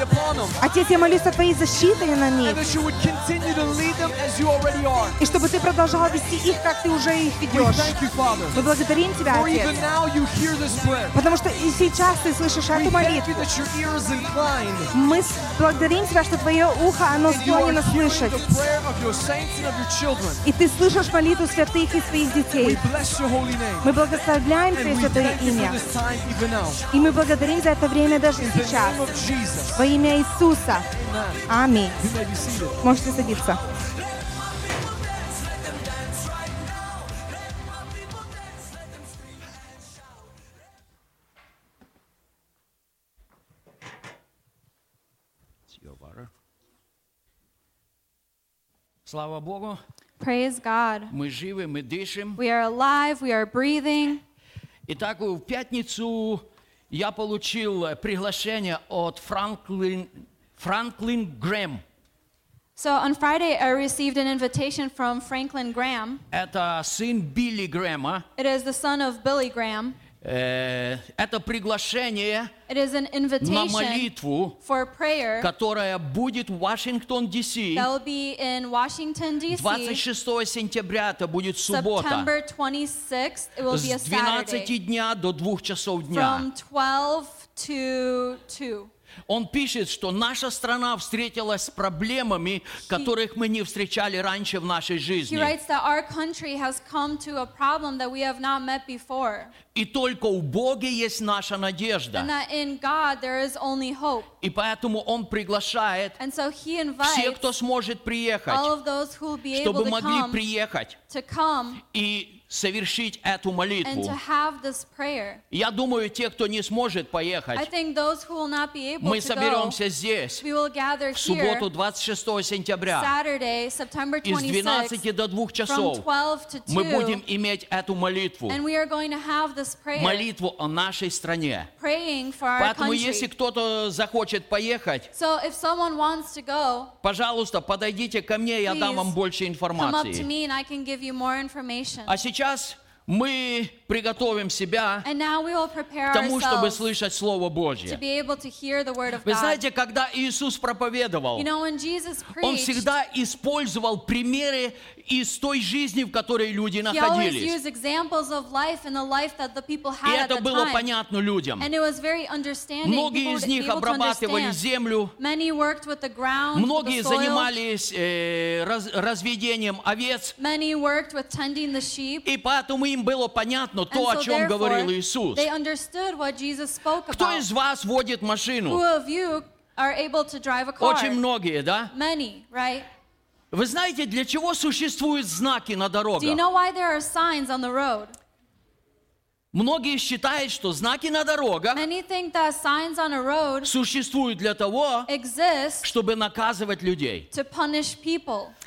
Upon them Отец, я молюсь о Твоей защите на них. И чтобы Ты продолжал вести их, как Ты уже их ведешь. Мы благодарим Тебя, Отец. Потому что и сейчас Ты слышишь эту молитву. Мы благодарим Тебя, что Твое ухо, оно склонено слышать. И Ты слышишь молитву святых и своих детей. Мы благословляем Святое you for имя. И мы благодарим за это время даже сейчас. Во имя Иисуса. Аминь. Можете садиться. Слава Богу, Praise God. мы живы, мы дышим. We are alive, we are breathing. Итак, в пятницу я получил э, приглашение от Франклин, Франклин Грэм. So on Friday, I received an invitation from Franklin Graham. Это сын Билли Грэма. It is the son of Billy Graham. Э, Это приглашение на молитву, prayer которая будет в Вашингтон, Д.С. that will be in Washington, D.C. 26 сентября, это будет суббота. September 26th. It will be a С 12 Saturday дня до 2 часов дня. from 12 to 2. Он пишет, что наша страна встретилась с проблемами, которых мы не встречали раньше в нашей жизни. И только у Бога есть наша надежда. И поэтому Он приглашает so всех, кто сможет приехать, чтобы могли приехать и совершить эту and молитву. to have this prayer. Я думаю, те, кто не сможет I поехать, think those who will not be able мы to go, соберемся здесь в субботу 26 сентября Saturday, September и с 12 26th, до 2 from часов 12 to мы будем 2, иметь эту молитву. and we are going to have this prayer, Молитву о нашей стране. praying for our Поэтому, если кто-то захочет поехать, So if someone wants to go, пожалуйста, подойдите ко мне, я дам вам больше информации. А сейчас мы приготовим себя к тому, чтобы слышать Слово Божье. Вы знаете, когда Иисус проповедовал, You know, Jesus Он preached, всегда использовал примеры из той жизни, в которой люди находились. И это было понятно людям. Многие из них обрабатывали землю, многие занимались э, раз- разведением овец, и поэтому им было понятно то, о чем говорил Иисус. Кто из вас водит машину? Очень многие, да? Many, right? Вы знаете, для чего существуют знаки на Do you дорогах? know why there are signs on the road? Многие считают, что знаки на дорогах существуют для того, чтобы наказывать людей.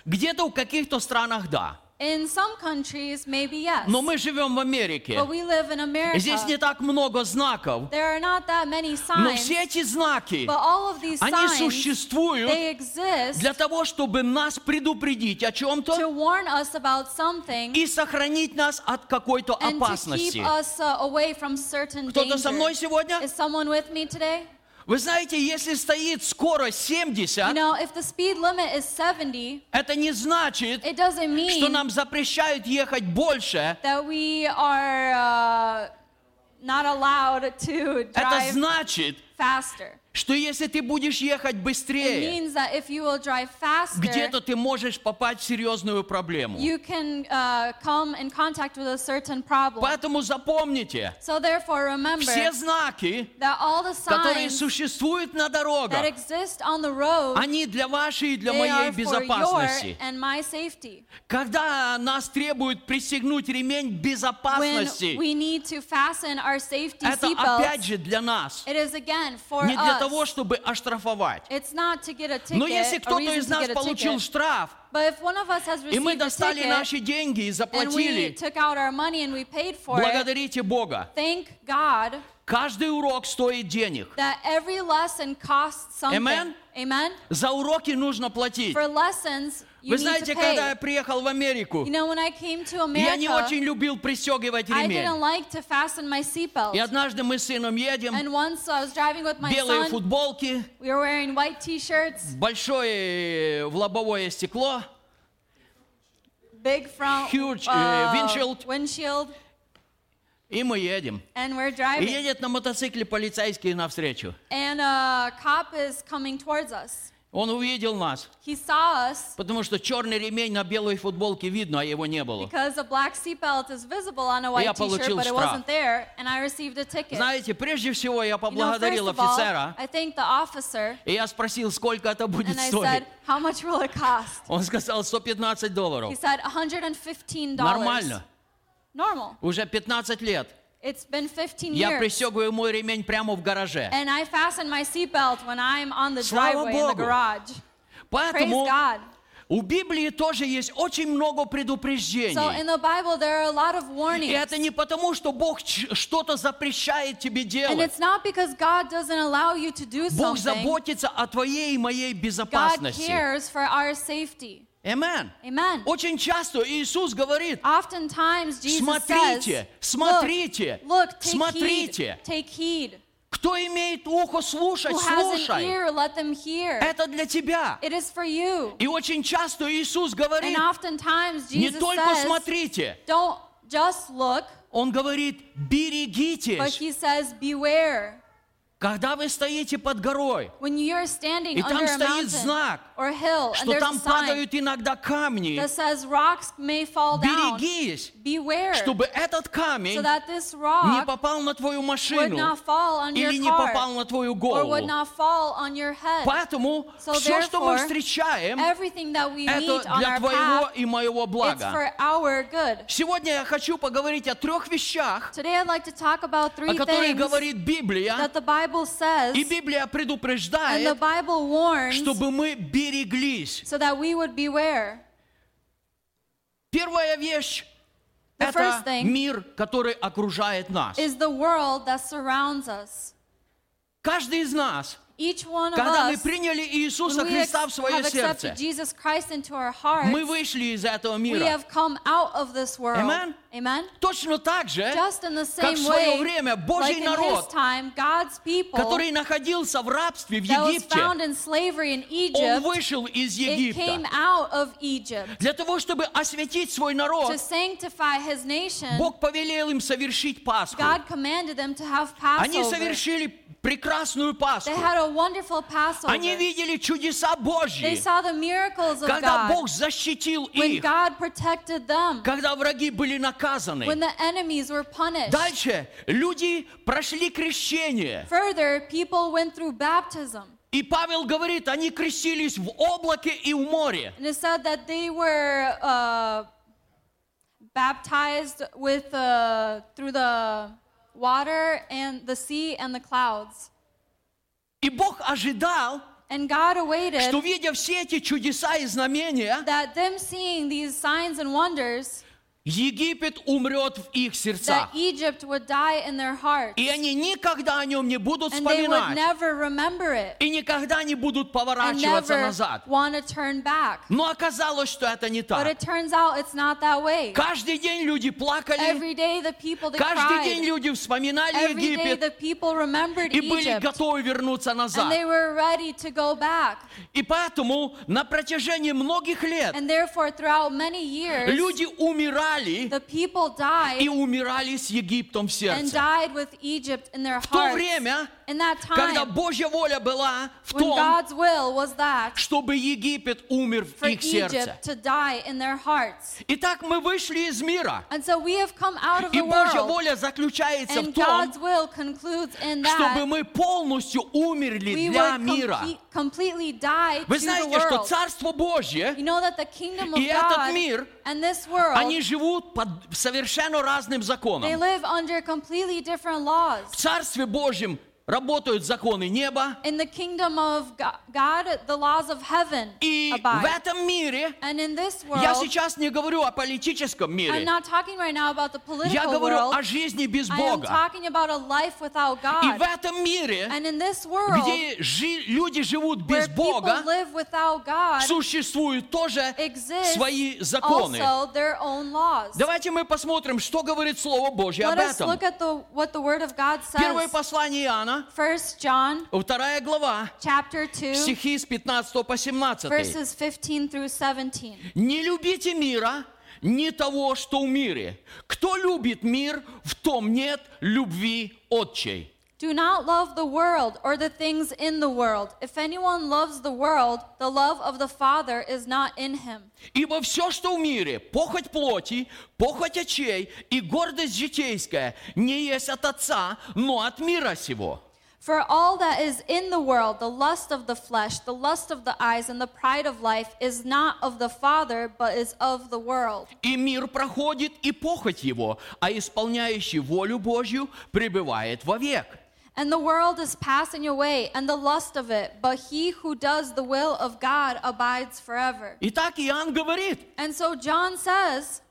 Где-то в каких-то странах да. In some countries, maybe yes. Но мы живем в Америке. But we live in America. Здесь не так много знаков. There are not that many Но signs. все эти знаки, But all of these они signs, существуют they exist для того, чтобы нас предупредить о to чем-то warn us about something и сохранить нас от какой-то and to keep опасности. us uh, away from certain Кто-то со мной сегодня? Is someone with me today? Вы знаете, если стоит скорость You 70, know, if the speed limit is 70, это не значит, it doesn't что mean нам запрещают ехать больше. that we are uh, not allowed to Это drive значит, faster. Что если ты будешь ехать быстрее, faster, где-то ты можешь попасть в серьезную проблему. you can uh, come in contact with a certain problem. Поэтому запомните, So remember все знаки, that all the которые signs существуют на дорогах, that exist on the road, они для вашей и для моей безопасности. and my safety. Когда нас требуют пристегнуть ремень безопасности, we need to fasten our safety это опять же для нас, не для. Того, чтобы оштрафовать. Но если кто-то из нас получил штраф, и мы достали ticket наши деньги и заплатили, for it, благодарите Бога. thank God Каждый урок стоит денег. Amen? Amen? За уроки нужно платить. For lessons, Вы знаете, когда я приехал в Америку, You know, when I came to я не America, очень любил пристегивать I ремень. didn't like to fasten my seatbelt. И однажды мы с сыном едем, And once I was driving with my белые son, футболки, we were wearing white t-shirts, большое в лобовое стекло, big front Huge, uh, uh, windshield. windshield, и мы едем. and we're И driving. едет на мотоцикле полицейский навстречу. And a cop is coming towards us. Он увидел нас, He saw us потому что черный ремень на белой футболке видно, а его не было. because a black seatbelt is visible on a white Я получил but it штраф. wasn't there, and I received a ticket. Знаете, прежде всего я You know, поблагодарил of all, офицера, I thanked the officer, и я спросил, сколько это будет and I стоить. said, how much will it cost? Он сказал 115 долларов. He said, $115. Нормально. Normal. Уже 15 лет. It's been 15 Я years. пристегиваю мой ремень прямо в гараже. And I fasten my seatbelt when I'm on the Слава driveway in the Богу. garage. Praise Поэтому God. у Библии тоже есть очень много So in предупреждений. the Bible, there are a lot of И warnings. это не потому, что Бог ч- что-то запрещает тебе And делать. it's not because God doesn't allow you to do Бог something. заботится о твоей и моей God безопасности. cares for our safety. Amen. Amen. Очень часто Иисус говорит, Oftentimes Jesus смотрите, says, смотрите, look, look, take смотрите. heed, take heed. Кто имеет ухо слушать, Who has an слушай. ear, let them hear. Это для тебя. It is for you. И очень часто Иисус говорит, And oftentimes не Jesus только says, смотрите, don't just look, Он говорит, but берегитесь. he says, beware. Когда вы стоите под горой, When you're standing И там under a стоит mountain знак, or hill, and что there's a там sign падают иногда камни, that says rocks may fall down, берегись, beware, чтобы этот камень so that this не rock попал на твою would машину not fall on your или не car попал на твою or would голову. not fall on your head. Поэтому So все, что мы therefore, встречаем, Everything that we это meet on для our твоего path, и моего it's блага. for our good. Сегодня я хочу поговорить о трех вещах, Today I'd like to talk about о three которых things говорит Библия. that the Bible says И Библия and the предупреждает, Bible warns чтобы мы береглись. so that we would beware. Первая вещь – The это first thing мир, который окружает нас. Is the world that surrounds us. Каждый из нас, Each one of когда мы us, приняли Иисуса when we ex- Христа в свое have сердце, accepted Jesus Christ into our hearts, мы вышли из этого we мира. have come out of this world. Amen? Amen? Точно так же, Just in the как same в свое way, время like Божий in his народ, time, God's people который находился в рабстве в that was Египте, found in slavery in он Egypt, вышел из it came Египта. out of Egypt. Для того, чтобы осветить свой народ, To sanctify his nation, Бог повелел им совершить Пасху. God commanded them to have Они Passover. совершили прекрасную Пасху. They had a wonderful Passover. Они видели чудеса They Божьи, saw the miracles of когда. Бог защитил их, God protected them. когда враги были наказаны. When the enemies were punished. Дальше люди прошли крещение. Further, people went through baptism. И Павел говорит, они крестились в облаке и в море. And it said that they were uh, baptized with uh, through the water and the sea and the clouds. И Бог ожидал, And God awaited что видя все эти чудеса и знамения, that them seeing these signs and wonders, Египет умрет в их сердцах. И они никогда о нем не будут вспоминать. И никогда не будут поворачиваться назад. Но оказалось, что это не так. Каждый день люди плакали, каждый день люди вспоминали Египет и были готовы вернуться назад. И поэтому на протяжении многих лет люди умирали the people и died умирали с Египтом в and сердце. died with Egypt in their В то hearts. время, In that когда time, Божья воля была в том, that чтобы Египет умер в их сердце. Итак, мы вышли из мира. So И Божья воля заключается в том, чтобы мы полностью умерли we для мира. Вы знаете, что. Царство Божье, You know И этот God мир, and this world, они живут под совершенно разным законом. В Царстве Божьем работают законы неба, In the kingdom of Go- God, the laws of heaven и в abide. этом мире, And in this я world, сейчас не говорю о политическом I'm мире, not talking right now about the я political говорю world. о жизни без I am Бога. talking about a life without И в God. этом мире, And in this world, где жи- люди живут where без people Бога, live without God, существуют тоже свои законы. also their own laws. Давайте мы посмотрим, что говорит Слово Божье Let об us этом. look at the, what the Word of God Первое послание Иоанна, First John вторая глава, chapter 2, стихи с 15 по 17. verses 15 through 17. Не любите мира, не того, что в мире. Кто любит мир, в том нет любви отчей. Do not love the world or the things in the world. If anyone loves the world, the love of the Father is not in him. Ибо все, что в мире, похоть плоти, похоть очей и гордость житейская, не есть от Отца, но от мира сего. For all that is in the world, the lust of the flesh, the lust of the eyes, and the pride of life, is not of the Father, but is of the world. И мир проходит, и похоть его, а исполняющий волю Божью пребывает вовек. And the world is passing away, and the lust of it, but he who does the will of God abides forever. Итак, Иоанн говорит, And so John says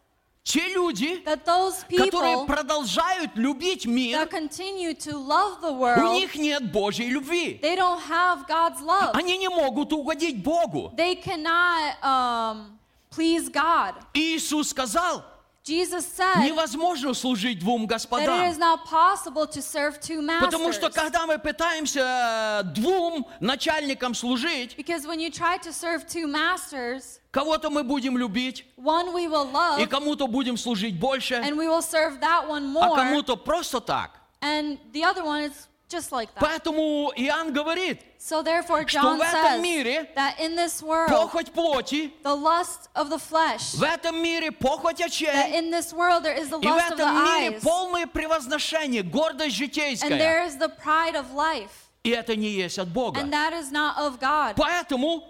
те люди, that those которые people продолжают любить мир, that continue to love the у world, них нет Божьей любви. they don't have God's love. Они не могут угодить Богу. They cannot um, please God. И Иисус сказал, Jesus said невозможно служить двум that it господам. is not possible to serve two Потому что masters. когда мы пытаемся э, двум начальникам служить, Because when you try to serve two masters, кого-то мы будем любить, one we will и love, кому-то будем служить больше, and we will serve that one а more, кому-то просто так. and the other one is just like that. Поэтому Иоанн говорит, So therefore, что John в этом мире that in this world, похоть плоти, the lust of the flesh, в этом мире похоть that очей, in this world there is the и в lust of the этом мире eyes, полное превозношение, гордость and житейская. there is the pride of life, И это не есть от Бога. and that is not of God. Поэтому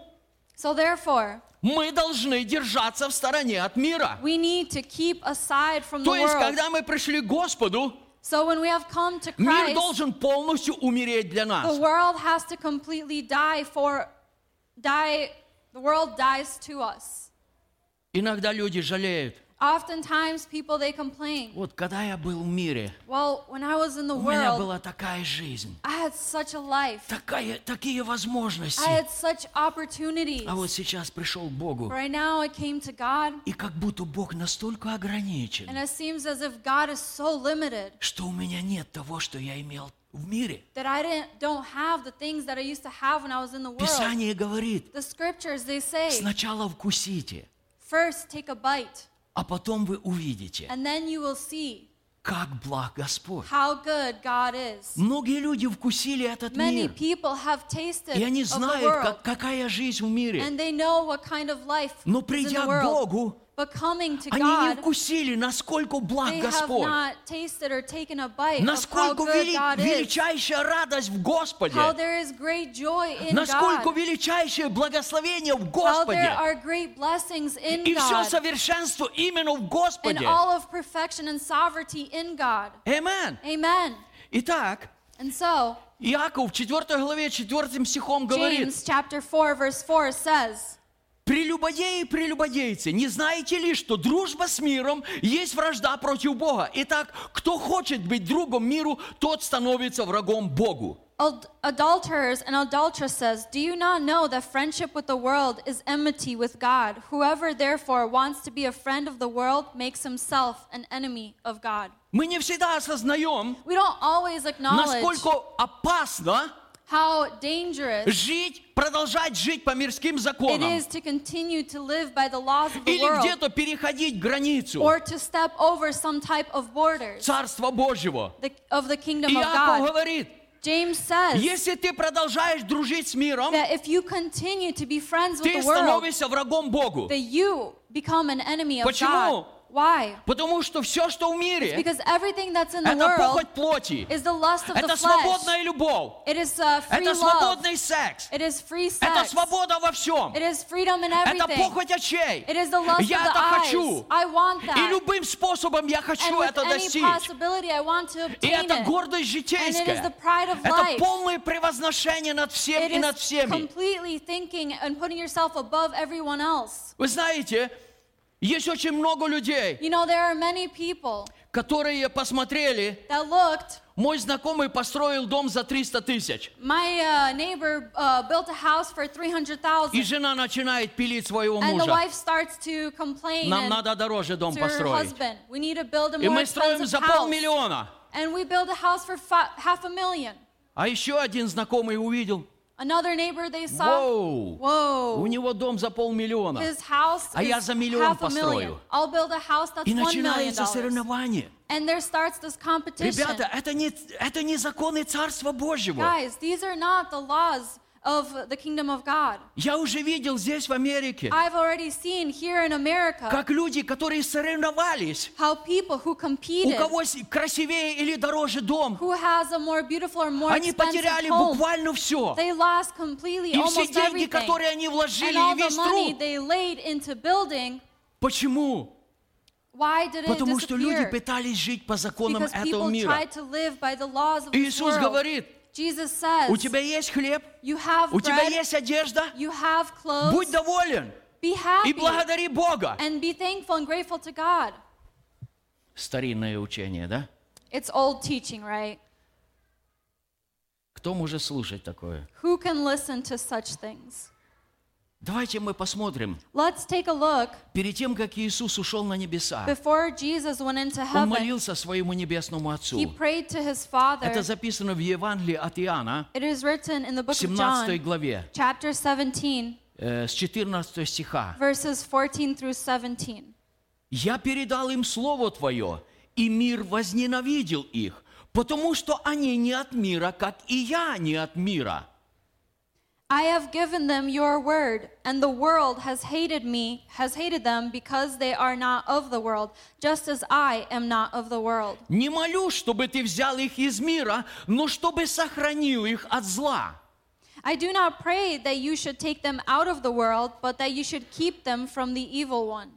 So therefore, мы должны держаться в стороне от мира. we need to keep aside from the То есть, world. когда мы пришли к Господу, So when we have come to мир Christ, должен полностью умереть для the нас. world has to completely die for die the world dies to us Иногда люди жалеют. Oftentimes people they complain Вот когда я был в мире, well when i was in the у меня world была такая жизнь, i had such a life такая, такие возможности. i had such opportunities А вот сейчас пришел к Богу, right now i came to god и как будто Бог настолько and ограничен, it seems as if god is so limited что у меня нет того, что я имел в мире. that i didn't don't have the things that i used to have when i was in the world Писание говорит, the scriptures they say сначала вкусите, first take a bite а потом вы увидите, and then you will see как благ Господь. how good god is Многие люди вкусили этот Many мир, people have tasted и они of the знают, world, как- какая жизнь в мире. and they know what kind of life Но is in придя the к world. Богу, But coming to они не God, вкусили, насколько благ they have Господь. not tasted or taken a bite of how Насколько good вели- God is, величайшая радость в Господе. how there is great joy in Насколько God, величайшее благословение в how there Господе. are great blessings in И все God, совершенство именно в and Господе. all of perfection and sovereignty in God. Амен. Amen. Итак, And so, Иаков в 4 главе 4 стихом говорит, James chapter 4 verse 4 says, Прелюбодеи и прелюбодейцы, не знаете ли, что дружба с миром есть вражда против Бога? Итак, кто хочет быть другом миру, тот становится врагом Богу. Ad- Adulterers and adulteresses, do you not know that friendship with the world is enmity with God? Whoever therefore wants to be a friend of the world makes himself an enemy of God. Мы не всегда осознаем, We don't always acknowledge насколько опасно how dangerous жить, продолжать жить по мирским it законам. is to continue to live by the laws of the Или world где-то переходить границу or to step over some type of borders Царства Божьего. the- of the kingdom of Иаков God. говорит, James says если ты продолжаешь дружить с миром, that if you continue to be friends with ты the world, становишься врагом Богу. that you become an enemy of Почему? God. Why? Потому что все, что в мире, Because everything that's in the это похоть плоти, is the lust of the это flesh. свободная любовь, It is uh, free это свободный секс, It is free это sex. свобода во всем, It is freedom in это everything. похоть очей. It is the lust Я of the это eyes. хочу. I want И that. любым способом я And хочу with это достичь. possibility, I want to И obtain это it. гордость And it is житейская. the pride of Это life. полное превозношение над всем It и над всеми. completely thinking and putting yourself above everyone else. Вы знаете, есть очень много людей, You know, there are many people которые посмотрели, that looked. мой знакомый построил дом за 300 тысяч. My uh, neighbor uh, built a house for 300,000. И жена начинает пилить своего And the мужа. wife starts to complain Нам надо дороже дом построить. husband. We need to build a И more мы строим за полмиллиона. And we build a house for half a million. А еще один знакомый увидел, Another neighbor they saw, Воу! whoa, у него дом за полмиллиона. his house А is я за миллион half a million. построю. I'll build a house that's И one million начинается dollars. соревнование. And there starts this competition. Ребята, это не, это не законы Царства Божьего. Guys, these are not the laws of the kingdom of God. Я уже видел здесь, в Америке, I've already seen here in America как люди, которые соревновались, how people who у competed, кого с- красивее или дороже дом, who has a more beautiful or more они потеряли home, буквально все. they lost completely И все деньги, everything. которые они And вложили, all и the весь money труд. they laid into building, Почему? why did it Потому что люди disappear? пытались жить по законам Because этого мира. tried to live by the laws of Иисус world. говорит, Jesus says, у тебя есть хлеб, you have у тебя bread, есть одежда, you have clothes, будь доволен be и happy, благодари Бога. and be thankful and grateful to God. Старинное учение, да? It's old teaching, right? Кто может слушать такое? Who can listen to such things? Давайте мы посмотрим. Let's take a look. Перед тем, как Иисус ушел на небеса, Before Jesus went into Он heaven, молился своему небесному he Отцу. prayed to his Father. Это записано в Евангелии от Иоанна, It is written in the book of 17 John, главе, chapter 17, э, с 14 стиха. verses 14 through 17. «Я передал им Слово Твое, и мир возненавидел их, потому что они не от мира, как и я не от мира. I have given them your word, and the world has hated me, has hated them because they are not of the world, just as I am not of the world. Не молю, чтобы Ты взял их из мира, но чтобы сохранил их от зла. I do not pray that you should take them out of the world, but that you should keep them from the evil one.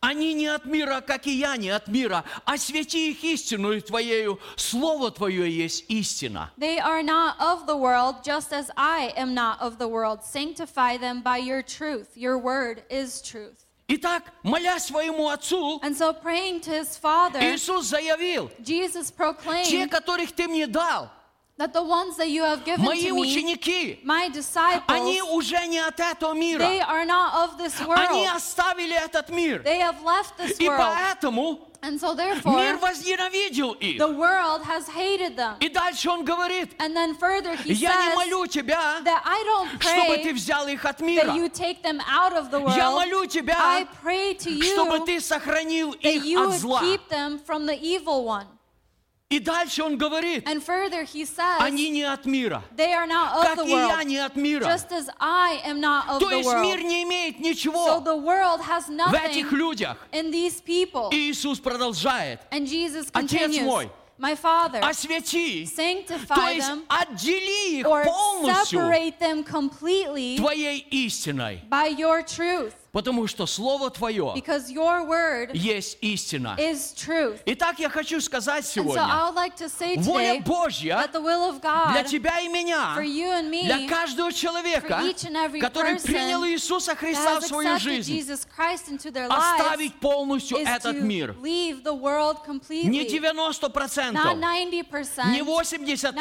Они не от мира, как и я не от мира. Освети их истину Твоею. Слово Твое есть истина. They are not of the world, just as I am not of the world. Sanctify them by your truth. Your word is truth. Итак, моля своему Отцу, And so, praying to his Father, Иисус заявил, Jesus те, proclaimed которых Ты мне дал, that the ones that you have given мои to me, ученики, my disciples, они уже не от этого мира. they are not of this Они world. оставили этот мир. They have left this И world. поэтому And so, мир therefore, возненавидел их. the world has hated them. И дальше он говорит, And then further, he я не says молю тебя, that I don't чтобы ты pray взял их от that мира. you take them out of the Я world. молю тебя, I pray to чтобы you ты сохранил that их you от would зла. keep them from the evil one. И дальше он говорит, And further, he says они не от мира, they are not of как the и я world, не от мира. just as I am not of То the есть мир world. не имеет So ничего the world has в этих nothing людях. in these people. И Иисус продолжает, And Jesus Отец continues, мой, My Father, освети, то sanctify есть them отдели их or полностью separate them completely Твоей истиной. by your truth, Потому что Слово Твое есть истина. Итак, я хочу сказать so сегодня, would like to say воля today Божья для тебя и меня, me для каждого человека, который принял Иисуса Христа в свою жизнь, lives оставить полностью этот мир. Не completely. 90%, Not 90%, не not 80%,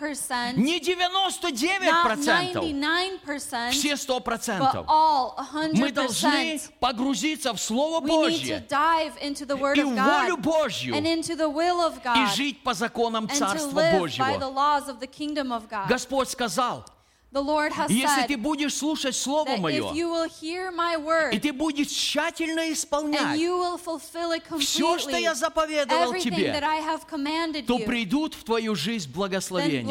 80%, не not 99%, 99%, все but 100%. all Мы должны 100%. погрузиться в Слово Божье и в волю Божью и жить по законам Царства Божьего. Господь сказал, если ты будешь слушать Слово Мое, и ты будешь тщательно исполнять все, что я заповедовал тебе, то придут в твою жизнь благословения.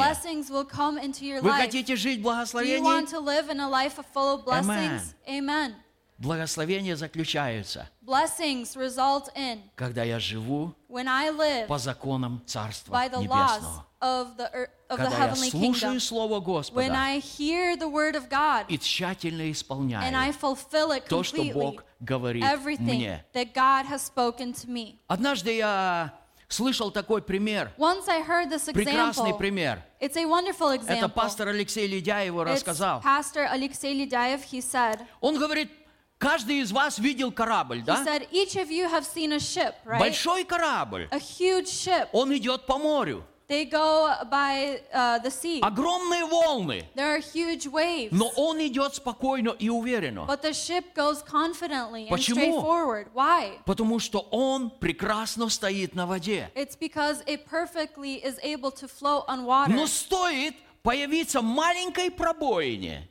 Вы хотите жить в you благословении? Amen. Благословения заключаются, Blessings result in когда я живу when I live по законам Царства by the laws Небесного. of the of the Когда я heavenly слушаю kingdom. Слово When Господа I hear the word of God и тщательно and I исполняю fulfill it то, что completely, Бог говорит everything мне. that God has spoken to me. Однажды я слышал такой пример, Once I heard this прекрасный example. пример. It's a wonderful Это example. пастор Алексей Ледяев It's рассказал. Pastor Alexei Ledaev, he said, Он говорит, каждый из вас видел корабль, he да? said, each of you have seen a ship, right? Большой корабль. A huge ship. Он идет по морю. They go by uh, the sea. Огромные волны. There are huge waves. Но он идет спокойно и уверенно. But the ship goes confidently and Почему? straightforward. Why? Потому что он прекрасно стоит на воде. It's because it perfectly is able to float on water. Но стоит появиться маленькой пробоине,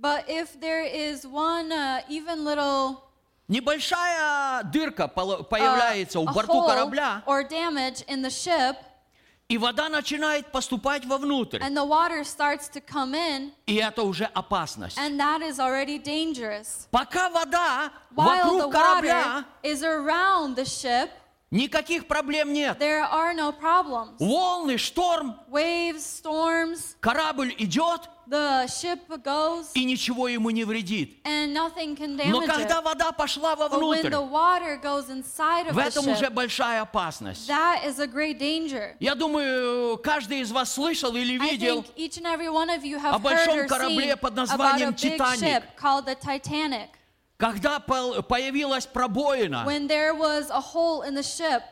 But if there is one uh, even little небольшая дырка поло- uh, появляется у борту корабля, or damage in the ship, и вода начинает поступать вовнутрь. and the water starts to come in, И это уже опасность. and that is already dangerous. Пока вода While the вокруг корабля, water is around the ship, никаких проблем нет. there are no problems. Волны, шторм, Waves, storms, корабль идет, the ship goes, и ничего ему не вредит. and nothing can Но damage когда it. вода пошла But when вовнутрь, the water goes inside of в the этом уже ship, большая опасность. that is a great danger. Я думаю, каждый из вас слышал или I видел think each and every one of you have о большом heard or корабле seen под about a названием big «Титаник». ship called the Titanic. Когда пол- появилась пробоина, When there was a hole in the ship,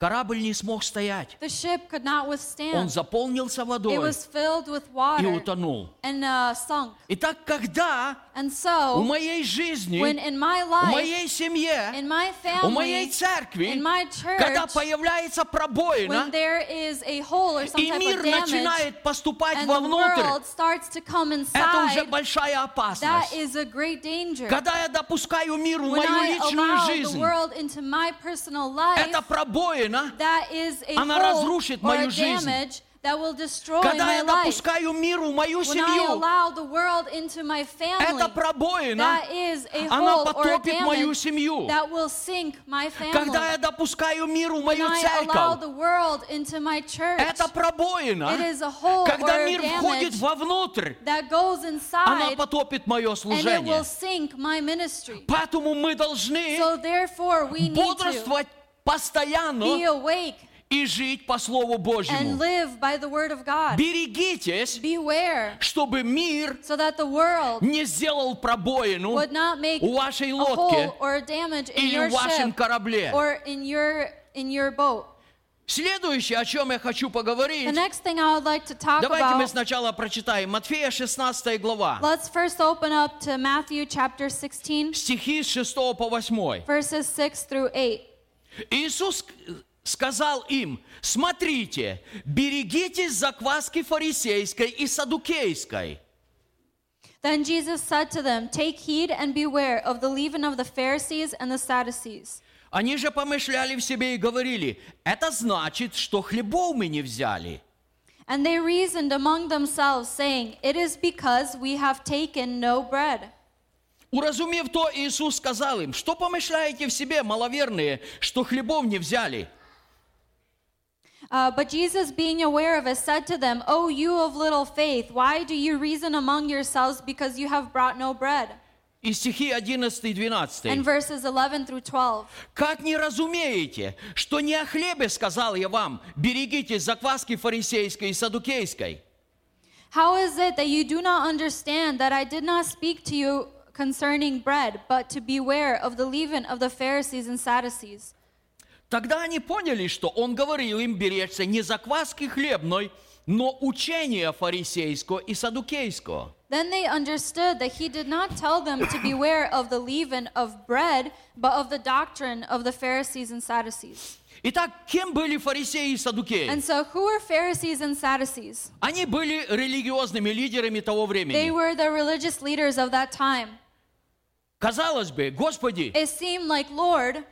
Корабль не смог стоять. The ship could not Он withstand. заполнился It водой was filled with и water утонул. and uh, sunk. Итак, когда And в so, моей жизни, when in my в life, моей семье, in my в моей family, церкви, in my когда church, появляется пробоина, when there is a hole or some и type мир of damage, начинает поступать and the вовнутрь, world starts to come это уже inside, большая that опасность. is a great danger. Когда я допускаю мир в When мою I личную allow the жизнь, world into my personal life, эта пробоина, that is a она hole разрушит or мою a жизнь. damage that will destroy когда my я life. допускаю мир в мою When I семью, allow the world into my family, эта пробоина, that is a она hole or a потопит мою damage семью. that will sink my family. Когда я допускаю мир в when мою I allow церковь, the world into my church, это пробоина, it is a hole когда or a мир входит damage вовнутрь, that goes она inside потопит мое and it служение. will sink my ministry. Поэтому мы должны So therefore, we need to бодрствовать постоянно be awake и жить по Слову Божьему. Берегитесь, Beware чтобы мир so that the world не сделал пробоину would not make у вашей лодке или в вашем корабле. or in your in your boat. Следующее, о чем я хочу The поговорить, next thing I would like to talk давайте мы about. сначала прочитаем Матфея 16 глава, Let's first open up to Matthew chapter 16, стихи с 6 по 8. verses 6 through 8. Иисус сказал им, смотрите, берегитесь закваски фарисейской и садукейской. Then Jesus said to them, Take heed and beware of the leaven of the Pharisees and the Sadducees. Они же помышляли в себе и говорили, это значит, что хлебов мы не взяли. And they reasoned among themselves, saying, It is because we have taken no bread. Уразумев то, Иисус сказал им, что помышляете в себе, маловерные, что хлебов не взяли? Uh, but Jesus, being aware of it, said to them, O you of little faith, why do you reason among yourselves because you have brought no bread? И стихи 11 и 12. And verses 11 through 12. Как не разумеете, что не о хлебе сказал я вам, берегитесь закваски фарисейской и садукейской? How is it that you do not understand that I did not speak to you concerning bread, but to beware of the leaven of the Pharisees and Sadducees? Тогда они поняли, что он говорил им беречься не закваски хлебной, но учения фарисейского и садукейского. Then they understood that he did not tell them to beware of the leaven of bread, but of the doctrine of the Pharisees and Sadducees. Итак, кем были фарисеи и садукеи? And so, who were Pharisees and Sadducees? Они были религиозными лидерами того They времени. were the religious leaders of that time. Казалось бы, Господи, It seemed like, Lord,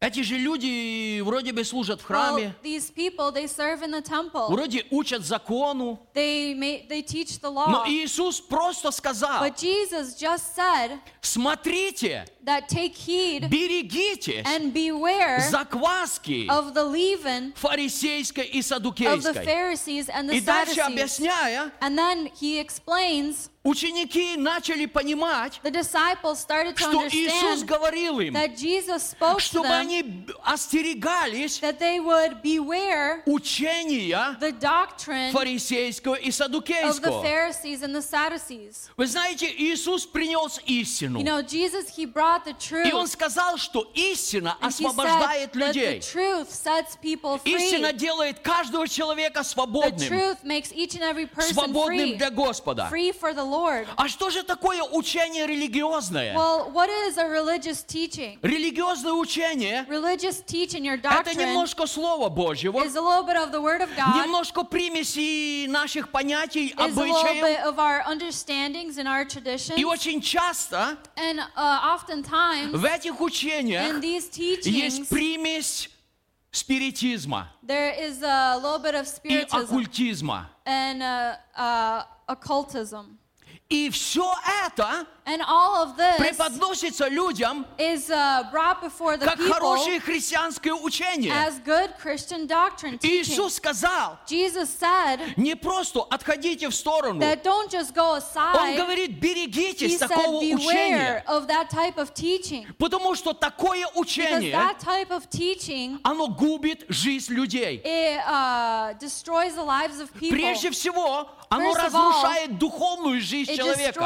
эти же люди вроде бы служат в well, храме, these people, they serve in the temple. вроде учат закону, They, may, they teach the но law. Иисус просто сказал, But Jesus just said смотрите, that take heed берегитесь and beware закваски of the leaven фарисейской и of the садукейской. Pharisees and the И дальше Sadducees. объясняя, And then he explains, ученики начали понимать, the disciples started to что Иисус understand говорил им, that Jesus spoke to чтобы them они остерегались that they would beware учения the doctrine фарисейского и of the садукейского. Pharisees and the Sadducees. Вы знаете, Иисус принес истину. You know, Jesus, he brought the truth. И Он сказал, что истина освобождает людей. truth sets people free. Истина делает каждого человека The свободным. truth makes each and every person Свободным free. для Господа. Free for the Lord. А что же такое учение религиозное? Well, what is a religious teaching? Религиозное учение Religious teaching, your – это немножко Слова Божьего, is a little bit of the Word of God, немножко примеси наших понятий, обычаев. И очень часто And uh, oftentimes, в этих in учениях these есть teachings, примесь спиритизма there is a little bit of и spiritism оккультизма. and uh, uh, occultism. И все это And all of this преподносится людям is uh, brought before the как people хорошее христианское учение. as good Christian doctrine teaching. Иисус сказал, Jesus said не просто отходите в сторону. that don't just go Он aside. говорит, He берегитесь said, такого beware учения. of that type of teaching. Потому что такое Because учение, that type of teaching, оно губит жизнь людей. it uh, destroys the lives of people. Прежде всего, оно First of all, разрушает духовную жизнь It человека.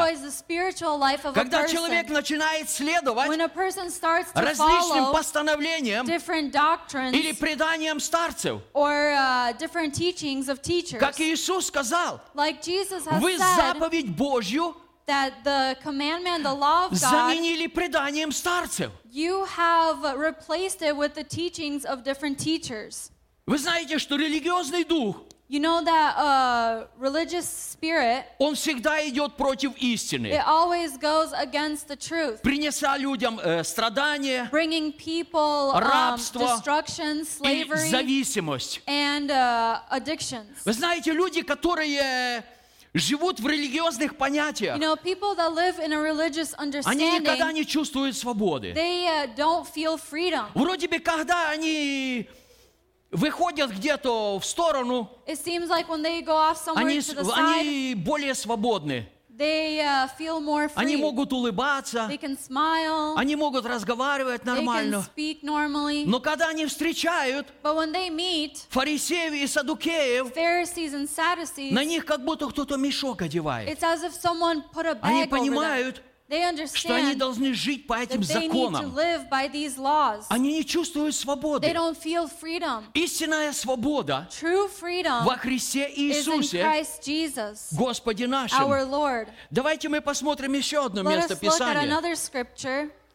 Life of a Когда человек person. начинает следовать When a person starts to различным follow постановлениям different doctrines или преданиям старцев, or uh, different teachings of teachers, как Иисус сказал, like Jesus has вы said заповедь Божью that the commandment, the law of God, заменили преданием старцев. you have replaced it with the teachings of different teachers. Вы знаете, что религиозный дух, You know that uh, religious spirit, он всегда идет против it истины, always goes against the truth, принеся людям э, страдания bringing people um, Рабство destruction, и slavery, зависимость. and uh, addictions. Вы знаете, люди, которые живут в религиозных понятиях, You know, people that live in a religious они никогда understanding, не чувствуют свободы. they uh, don't feel freedom. Вроде бы, когда они выходят где-то в сторону, It seems like when they go off somewhere они, side, они более свободны. they uh, feel more Они free. могут улыбаться, They can smile, они могут разговаривать they can нормально. speak normally. Но когда они встречают But when they meet фарисеев и садукеев, Pharisees and Sadducees, на них как будто кто-то мешок одевает. it's as if someone put a Они bag over them. Что они должны жить по этим законам. Они не чувствуют свободы. Истинная свобода во Христе Иисусе, Господе нашим. Давайте мы посмотрим еще одно место Писания.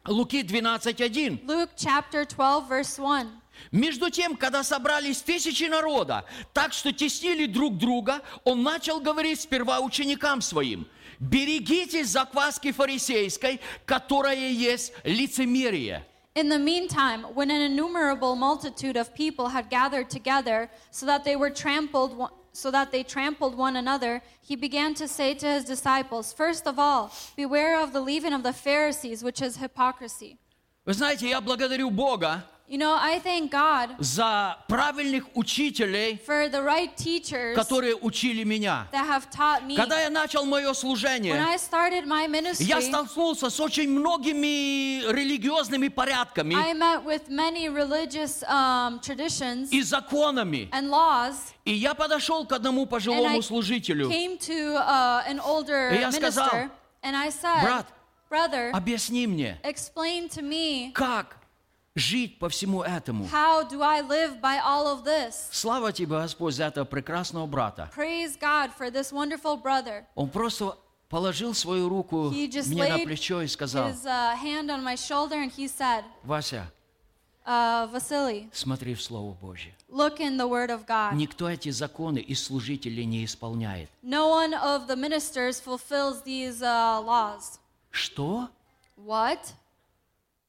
Луки 12.1. Luke chapter 12, verse 1. Между тем, когда собрались тысячи народа, так что теснили друг друга, он начал говорить сперва ученикам своим, берегитесь закваски фарисейской, которая есть лицемерие. In the meantime, when an innumerable multitude of people had gathered together, so that they were trampled, one- so that they trampled one another, he began to say to his disciples, First of all, beware of the leaven of the Pharisees, which is hypocrisy. Вы знаете, я благодарю Бога You know, I thank God за правильных учителей, for the right teachers которые учили меня. that have taught me. Когда я начал мое When служение, I started my ministry, я столкнулся с очень многими религиозными порядками I met with many religious um, traditions и законами. and laws, И я подошел к одному and I пожилому служителю. came to uh, an older И я сказал, minister, and I said, «Брат, Brother, Объясни мне, explain to me как жить по всему этому. how do I live by all of this? Слава тебе, Господь, за этого прекрасного брата. Praise God for this wonderful brother. Он просто положил свою руку He just мне на laid плечо и сказал, his uh, hand on my shoulder and he said, Вася, uh, Vasily, смотри в Слово Божье. look in the Word of God. Никто эти законы из служителей не исполняет. No one of the ministers fulfills these uh, laws. Что? What?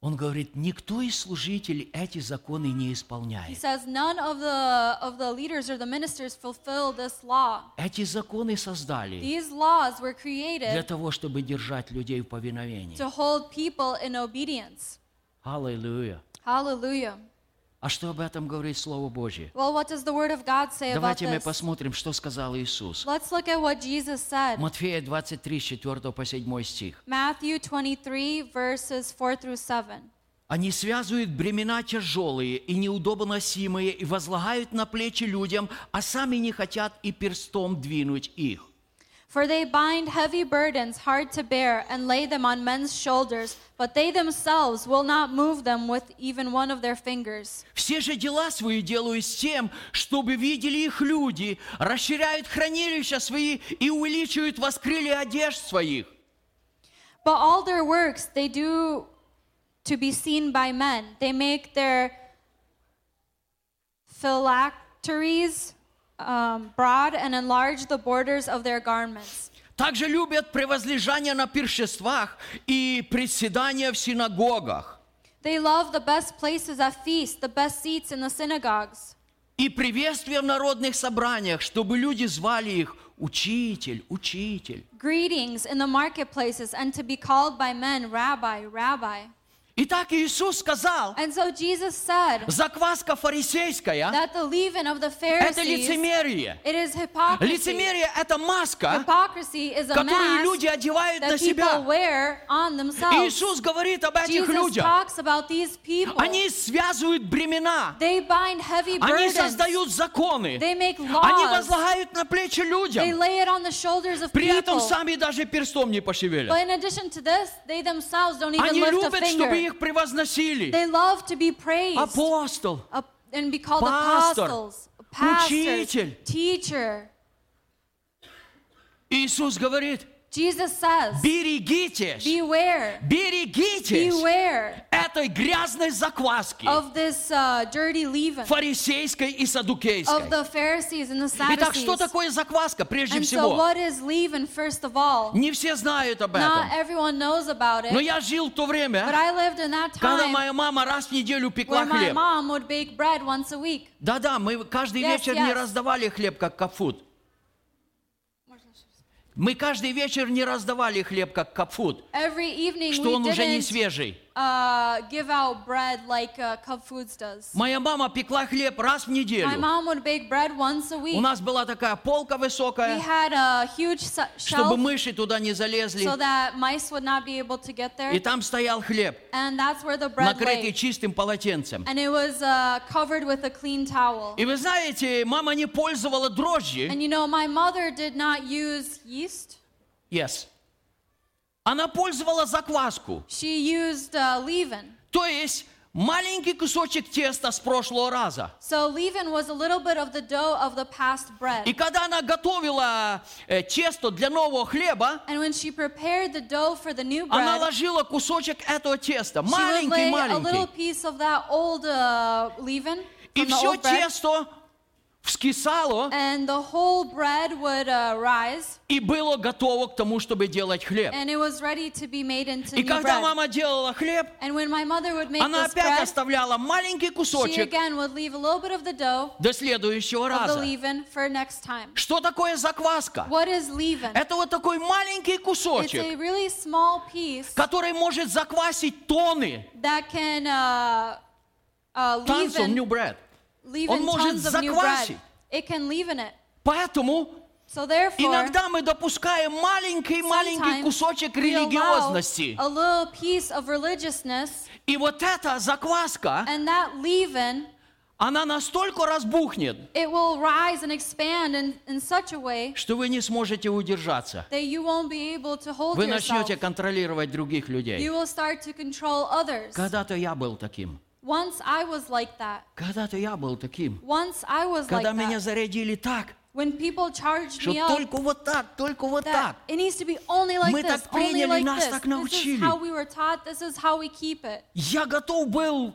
Он говорит, никто из служителей эти законы не He исполняет. says none of the of the leaders or the ministers fulfill this law. Эти законы создали These laws were для created того, чтобы держать людей в повиновении. to hold people in obedience. Аллилуйя. Hallelujah. А что об этом говорит Слово Божье? Well, what does the Word of God say about Давайте мы this? посмотрим, что сказал Иисус. Let's look at what Jesus said. Матфея 23, с 4 по 7 стих. Matthew 23, verses 4 through 7. Они связывают бремена тяжелые и неудобоносимые и возлагают на плечи людям, а сами не хотят и перстом двинуть их. For they bind heavy burdens hard to bear and lay them on men's shoulders, but they themselves will not move them with even one of their fingers. Все же дела свои делают с тем, чтобы видели их люди, расширяют хранилища свои и увеличивают воскрылья одежд своих. But all their works they do to be seen by men. They make their phylacteries um, broad and enlarge the borders of their garments. Также любят превозлежание на пиршествах и приседания в синагогах. They love the best places at feasts, the best seats in the synagogues, И приветствия в народных собраниях, чтобы люди звали их учитель, учитель. greetings in the marketplaces, and to be called by men, Rabbi, Rabbi. Итак, Иисус сказал, And so Jesus said закваска фарисейская that the leaven of the – это Pharisees, лицемерие. it is hypocrisy. Лицемерие – это маска, Hypocrisy is a которую люди одевают на that people себя. wear on themselves. Иисус говорит об этих Jesus людях. talks about these people. Они связывают бремена. They bind heavy Они burdens. создают законы. They make Они laws. возлагают на плечи They людям. lay it on the shoulders of При этом people. сами даже перстом не But пошевелят. in addition to this, they themselves don't even Они lift a любят, чтобы их превозносили. They love to be praised Апостол, uh, and be called Пастор, apostles, pastors, учитель. teacher. Иисус говорит, Jesus says, берегитесь, beware, берегитесь beware этой грязной закваски of this uh, dirty leaven фарисейской и садукейской. of the Pharisees and the Итак, что Sadducees. такое закваска прежде And so всего? what is leaven, first of all? Не все знают об Not этом. everyone knows about it, Но я жил в то but время, I lived in that когда time моя мама раз в неделю пекла хлеб. mom would bake bread once a week. Да-да, мы каждый Yes, вечер не yes. раздавали хлеб, как капфуд. Мы каждый вечер не раздавали хлеб, как капфуд, Every evening что он уже не свежий. uh, give out bread like uh, Cub Foods does. Моя мама пекла хлеб раз в My неделю. mom would bake bread once a week. У нас была такая полка We высокая, had a huge su- чтобы shelf мыши туда не залезли. so that mice would not be able to get there. И там стоял хлеб, And that's where the bread накрытый lay. чистым полотенцем. And it was uh, covered with a clean towel. И вы знаете, мама не пользовала дрожжи. And you know, my mother did not use yeast. Yes. Она пользовала закваску. She used uh, leaven. То есть маленький кусочек теста с прошлого раза. So leaven was a little bit of the dough of the past bread. И когда она готовила э, тесто для нового хлеба, And when she prepared the dough for the new она bread, ложила кусочек этого теста, she would lay a little маленький-маленький. piece of that old uh, leaven И все тесто вскисало and the whole bread would uh, rise, и было готово к тому, чтобы делать хлеб. and it was ready to be made into И когда bread. мама делала хлеб, And when my mother would make она this опять bread, оставляла маленький she кусочек again would leave a little bit of the dough до следующего of the раза. leaven for next time. Что такое закваска? What is leaven? Это вот такой маленький It's a кусочек, really small piece который может заквасить тонны that can uh, uh, tons of new bread. Он может заквасить. It can leaven it. Поэтому So therefore, иногда мы допускаем маленький-маленький кусочек религиозности. a little piece of religiousness, И вот эта закваска, and that leaven, она настолько разбухнет, it will rise and expand in, in such a way что вы не сможете удержаться. that you won't be able to hold Вы yourself. начнете контролировать других людей. You will start to control others. Когда-то я был таким. Once I was like that. Когда-то я был таким. Once I was like Когда меня that. зарядили так, When people charged что me up, только вот так, только вот that так. it needs to be only like Мы this, так only приняли, like нас this. так This is научили. how we were taught. This is how we keep it. Я готов был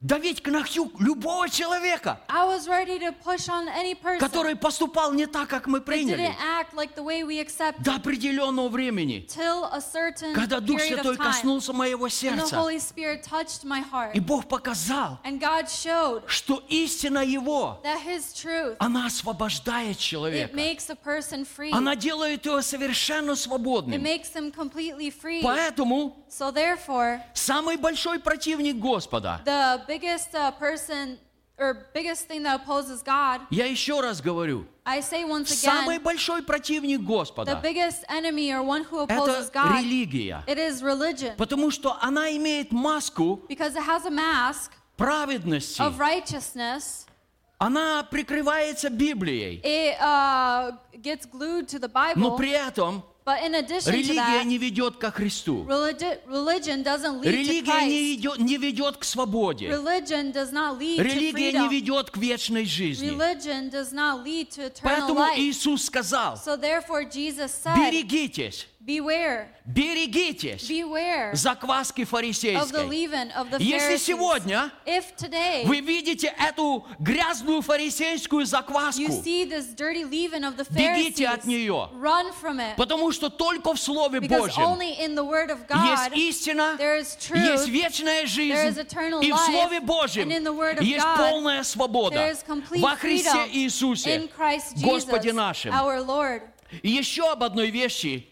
давить к ногтю любого человека, I was ready to push on any person который поступал не так, как мы that приняли, didn't act like the way we accept до определенного времени. till a certain Когда Дух period Святой of time. коснулся моего And the сердца, Holy Spirit touched my heart. и Бог показал, And God showed что истина Его, that His truth, она освобождает it человека. makes a person free. Она делает его совершенно It свободным. makes them completely free. Поэтому So therefore, самый большой противник Господа, the biggest uh, person or biggest thing that opposes God, я еще раз говорю, I say once самый again, большой противник the Господа biggest enemy or one who – это opposes God, религия. it is religion. Потому что она имеет маску Because it has a mask праведности. of righteousness, Она прикрывается Библией. it uh, gets glued to the Но Bible. при этом But in addition to религия не ведет ко Христу. religi- religion doesn't lead to Религия не ведет, не ведет к свободе. Religion does not lead to Религия не ведет к вечной жизни. Поэтому. Иисус сказал, берегитесь, beware, берегитесь beware закваски of the фарисейской. leaven of the Если Pharisees. сегодня If today вы видите эту грязную фарисейскую you закваску, see this dirty leaven of the Бегите от нее. run from it. потому что только в Слове Because Божьем only in the Word of есть God истина, there is truth, есть вечная there жизнь, is eternal и в life, Слове Божьем and in the Word of есть God полная свобода there is complete во Христе freedom Иисусе, in Christ Jesus, Господе нашим. our Lord. И еще об одной вещи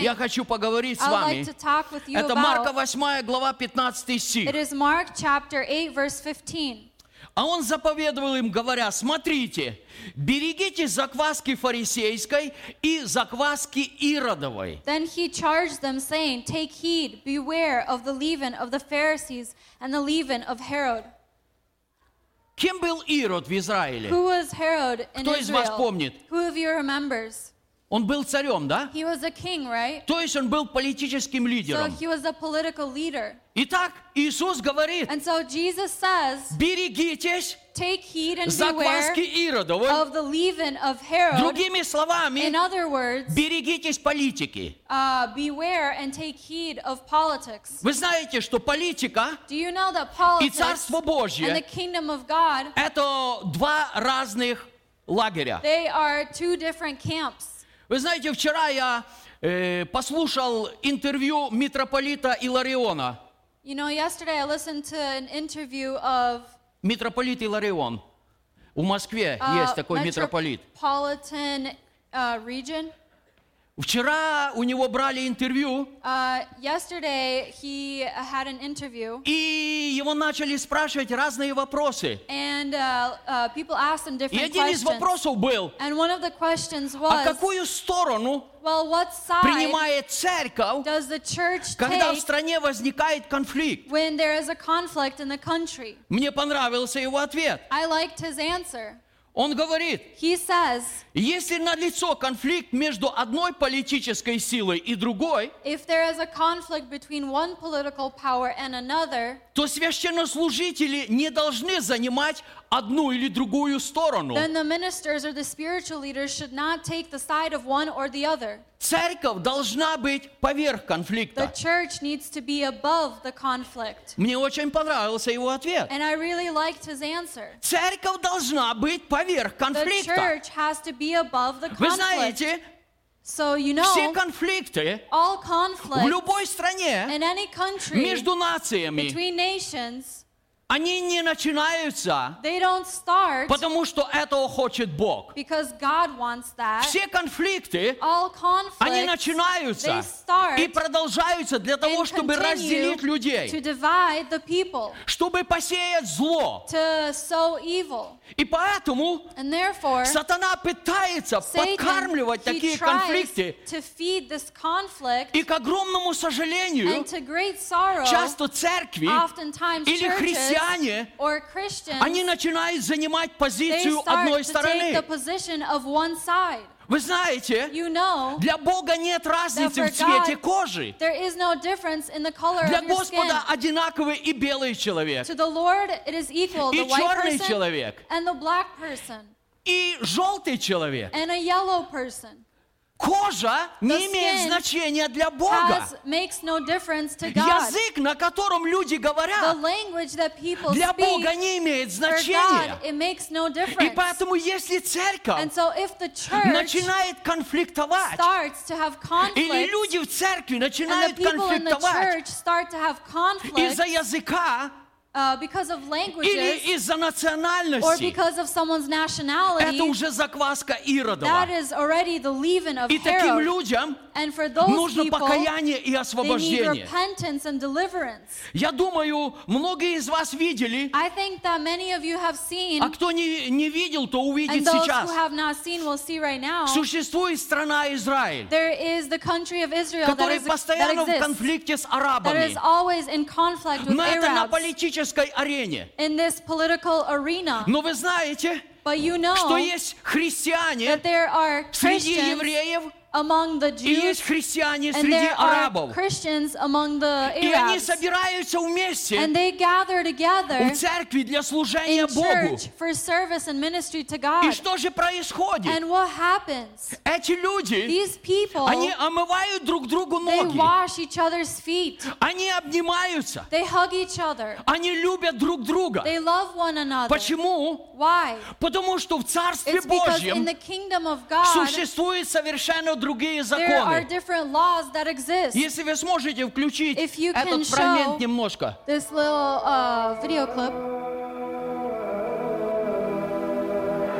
я хочу поговорить с вами. like Это Марка about 8 глава 15 стих. it is Mark chapter 8 verse 15. А он заповедовал им, говоря, смотрите, берегите закваски фарисейской и закваски иродовой. Then he charged them, saying, Take heed, beware of the leaven of the Pharisees and the leaven of Herod. Кем был Ирод в Израиле? Who was Herod in Кто из вас Israel? помнит? Who of you remembers? Он был царем, да? He was a king, right? То есть он был политическим So лидером. he was a political leader. Итак, Иисус говорит, And so Jesus says, берегитесь Take heed and закваски Иродовой. of the leaven of Herod. Другими словами, In other words, берегитесь политики. uh, beware and take heed of politics. Вы знаете, что политика Do you know that и politics Царство and the Божье kingdom of God, – это два разных лагеря. they are two different camps? Вы знаете, вчера я э, послушал интервью митрополита Илариона. You know, yesterday I listened to an interview of Митрополит Иларион. В Москве uh, есть такой митрополит. metropolitan uh, region. Вчера у него брали интервью, Uh, yesterday he had an interview, и его начали спрашивать разные вопросы. and uh, uh, people asked him И один из questions. вопросов был, And one of the questions а was, какую сторону well, what side принимает церковь, does the church когда в take стране возникает конфликт? when there is a conflict in the country? Мне понравился его ответ. I liked his answer. Он говорит, He says, если налицо конфликт между одной политической силой и другой, if there is a conflict between one political power and another, то священнослужители не должны занимать одну или другую сторону. then the ministers or the spiritual leaders should not take the side of one or the other. Церковь должна быть поверх The конфликта. church needs to be above the conflict. Мне очень понравился его ответ. And I really liked his answer. Церковь должна быть поверх The конфликта. church has to be above the Вы conflict. знаете, So you все know, конфликты all в conflict любой стране in any country между нациями, between nations, они не начинаются, they don't start потому что этого хочет Бог. because God wants that. Все конфликты, All они conflicts, начинаются they start и продолжаются для того, чтобы разделить to людей, divide the people, чтобы посеять зло. to sow evil. И поэтому And therefore, сатана пытается Satan, подкармливать такие конфликты. to feed this conflict, И к огромному сожалению, and to great sorrow, часто церкви или churches христиане, они начинают занимать позицию одной стороны. Вы знаете, You know, для Бога нет разницы в цвете кожи. there is no difference in the color Для. Господа одинаковый и белый человек, To the Lord, it is equal, и черный человек, and the black person, и желтый человек. and a yellow person. Кожа не имеет значения для Бога. No God. Язык, на котором люди говорят, для Бога не имеет God, значения. makes no И поэтому, если церковь so начинает конфликтовать, или люди в церкви начинают конфликтовать из-за языка uh, because of или languages or because of someone's это nationality, уже закваска that is already the leaven of И таким Herod. людям And for those нужно people, покаяние и they need освобождение. repentance and deliverance. Я думаю, многие из вас видели, I think that many of you have seen, а кто не, не видел, то and увидит those сейчас. who have not seen will see right now. Существует страна Израиль, There is the country of Israel that, который is, that постоянно в exists, конфликте с that арабами. is always in conflict with Но это на Arabs политической арене. in this political arena. Но вы знаете, But you что know есть христиане that there are среди евреев among the и есть Jews христиане and среди there are арабов. Christians among the И они Arabs. собираются вместе And they gather together в церкви для служения in Богу. church for service and ministry to И God. что же происходит? And what happens? Эти люди, These people, они омывают друг другу they ноги. wash each other's feet. Они обнимаются. They hug each other. Они любят друг друга. They love one another. Почему? Why? Потому что в Царстве It's because in Божьем the kingdom of God, существуют совершенно другие законы. Если вы сможете включить этот фрагмент немножко. This little uh, video clip.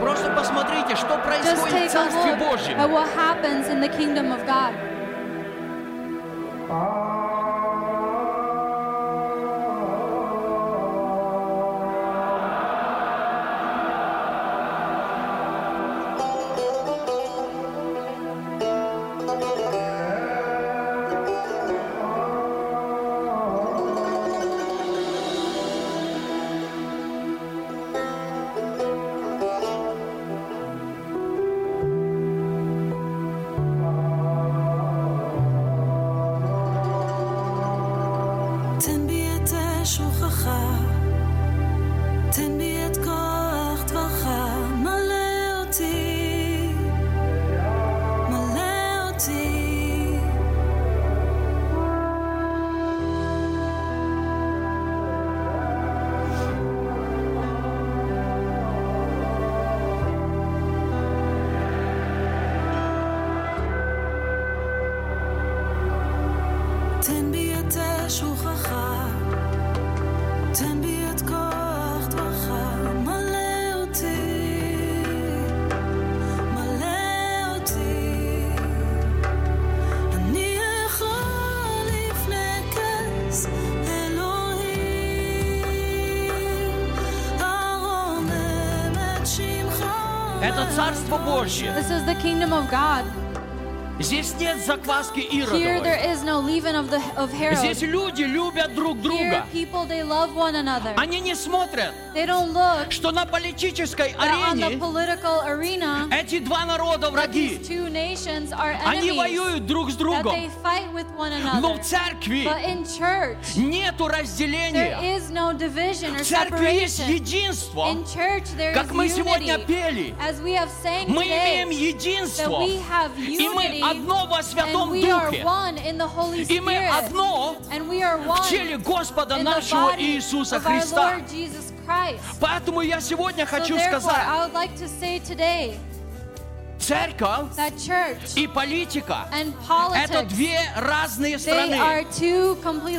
Просто посмотрите, что происходит в Царстве Божьем. at what happens in the kingdom of God. Царство Божье. This is the kingdom of God. Здесь нет закваски Here there Иродовой. is no leaven of the of Здесь люди любят друг Here друга. people they love one another. Они не смотрят, They don't look что на политической that on the арене political arena эти два народа that враги. these two nations are Они enemies. воюют друг с That другом. they fight with one Но another. в церкви But in church, нету there разделения. is no division or В церкви есть единство. In church there Как is мы сегодня unity. пели, As we have sang мы today, имеем единство. that we have И мы unity одно во and Святом we are Духе. one in the Holy И мы Spirit. одно And we are one в теле Господа in the нашего body Иисуса of our Христа. Lord Jesus Christ. Поэтому я сегодня So хочу therefore, сказать, like to today церковь и политика это две разные страны.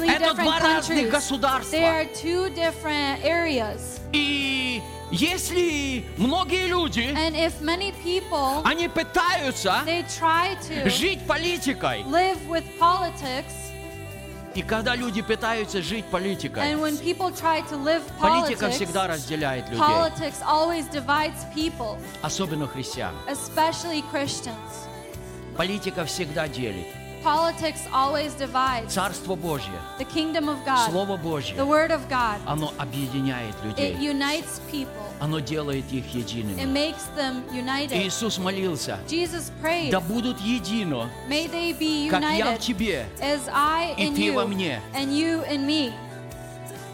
Это два разных государства. И если многие люди, people, они пытаются жить политикой, и когда люди пытаются жить политикой, and when people try to live политика politics, всегда разделяет людей, politics always divides people, особенно христиан. especially Christians. Политика всегда делит. Politics always divides. Царство Божье, The kingdom of God, Слово the Божье, word of God, оно объединяет it людей. unites people. Оно делает их It едиными. makes them united. Иисус молился, Jesus prayed, да будут едино, may they be как я в united тебе. as I и in ты во you мне. and you in me.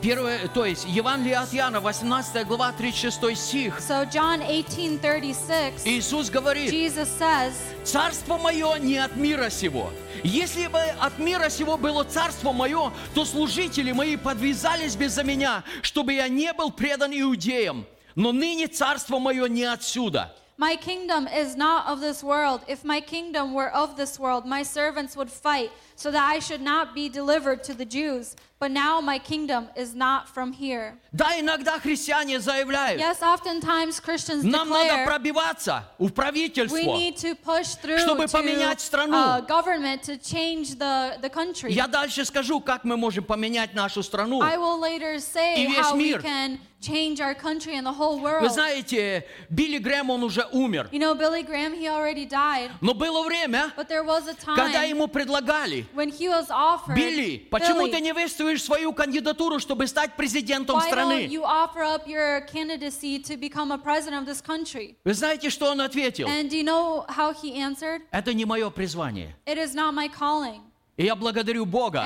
Первое, то есть Евангелие от Иоанна, 18 глава, 36 стих. So John 18:36, Иисус говорит, Jesus says, Царство мое не от мира сего. Если бы от мира сего было царство мое, то служители мои подвязались бы за меня, чтобы я не был предан иудеям. Но ныне царство мое не отсюда. My kingdom is not of this world. If my kingdom were of this world, my servants would fight so that I should not be delivered to the Jews. But now my kingdom is not from here. Да, иногда христиане заявляют, Yes, oftentimes Christians нам надо declare пробиваться в we правительство. need to push through чтобы to поменять страну. uh, government to change the, the country. Я дальше скажу, как мы можем поменять нашу страну. I will later say И весь how we мир. can change our country and the whole Вы world. знаете, Билли Грэм, он уже умер. You know, Billy Graham, he already died, Но было время, but there was a когда time ему предлагали, when he was offered, Билли, почему Billy, ты не выставишь свою кандидатуру, чтобы стать президентом why don't страны? you offer up your candidacy to become a president of this country? Вы знаете, что он ответил? And do you know how he answered? Это не мое призвание. It is not my calling. И я благодарю Бога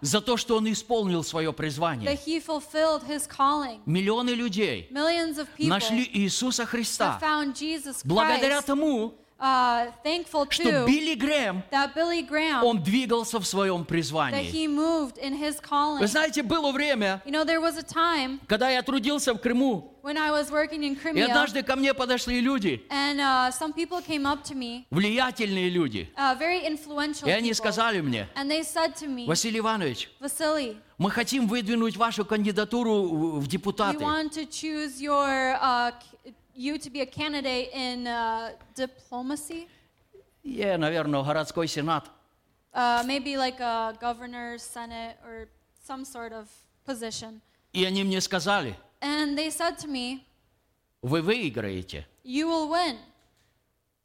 за то, что он исполнил свое призвание. Миллионы людей нашли Иисуса Христа. благодаря тому, uh, thankful что Билли Грэм, that Billy Graham, он двигался в своем that призвании. he moved in his calling. Вы знаете, было время, You know, there was a time когда я трудился в Крыму, when I was working in и Crimea, однажды ко мне подошли люди, and uh, some people came up to me, влиятельные люди, uh, very influential и они people, сказали мне, and they said to me, Василий Иванович, Vasily, мы хотим выдвинуть вашу кандидатуру в- we депутаты. want to choose your uh, c- you to be a candidate in uh, diplomacy, Я, наверное, городской сенат. uh, maybe like a governor, senate, or some sort of position. И они мне сказали, And they said to me, вы выиграете. You will win.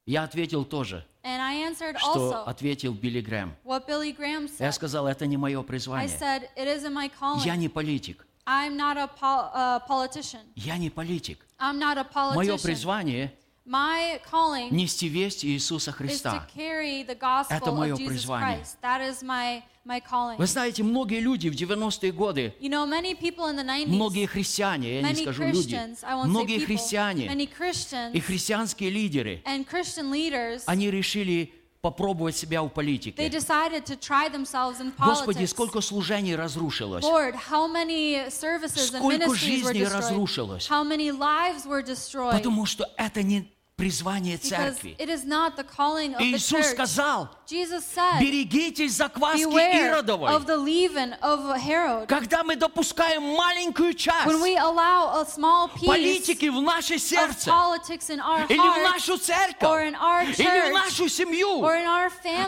Я ответил тоже, And I answered что also ответил Билли Грэм. what Billy Graham Я said. сказал, это не мое I призвание. said, It isn't my calling. Я не политик. I'm not a pol- uh, politician. Я не политик. I'm not a Мое призвание My calling нести весть Иисуса is to Христа. carry the gospel Это мое призвание. Christ. That is my, my calling. Вы знаете, многие люди в 90-е годы, You know, many people in the 90s, многие христиане, я не скажу люди, многие people, христиане и христианские лидеры, они решили попробовать себя в they политике. decided to try themselves in Господи, сколько служений разрушилось. Lord, how many services and Сколько were жизней destroyed? разрушилось. How many lives were destroyed? Потому что это не призвание Because церкви. it is not the calling of И the Иисус church. сказал, said, берегитесь закваски Иродовой. Когда мы допускаем маленькую часть политики в наше сердце, или в нашу церковь, или в нашу семью,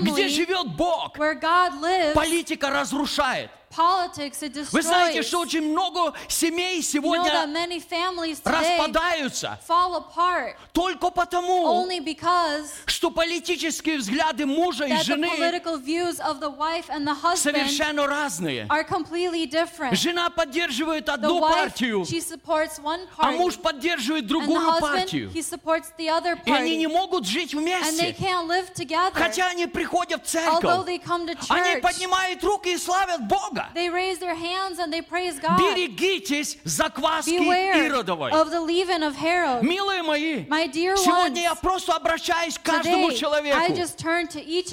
где живет Бог, политика разрушает. politics it Вы знаете, destroys. что очень много семей You know that сегодня many families today распадаются fall apart только потому, only because что политические взгляды мужа и that the жены political views of the wife and the husband совершенно разные. are completely different. Жена поддерживает The одну wife, партию, she supports one а party, муж поддерживает and the другую husband, партию. he supports the other И они не party. могут жить And they вместе. can't live together. Хотя они приходят в Although церковь, they come to они church, поднимают руки и славят Бога. they raise their hands and they praise God. Берегитесь закваски Beware Иродовой. of the leaven of Herod. Милые мои, My dear сегодня я ones, просто обращаюсь к каждому today I человеку.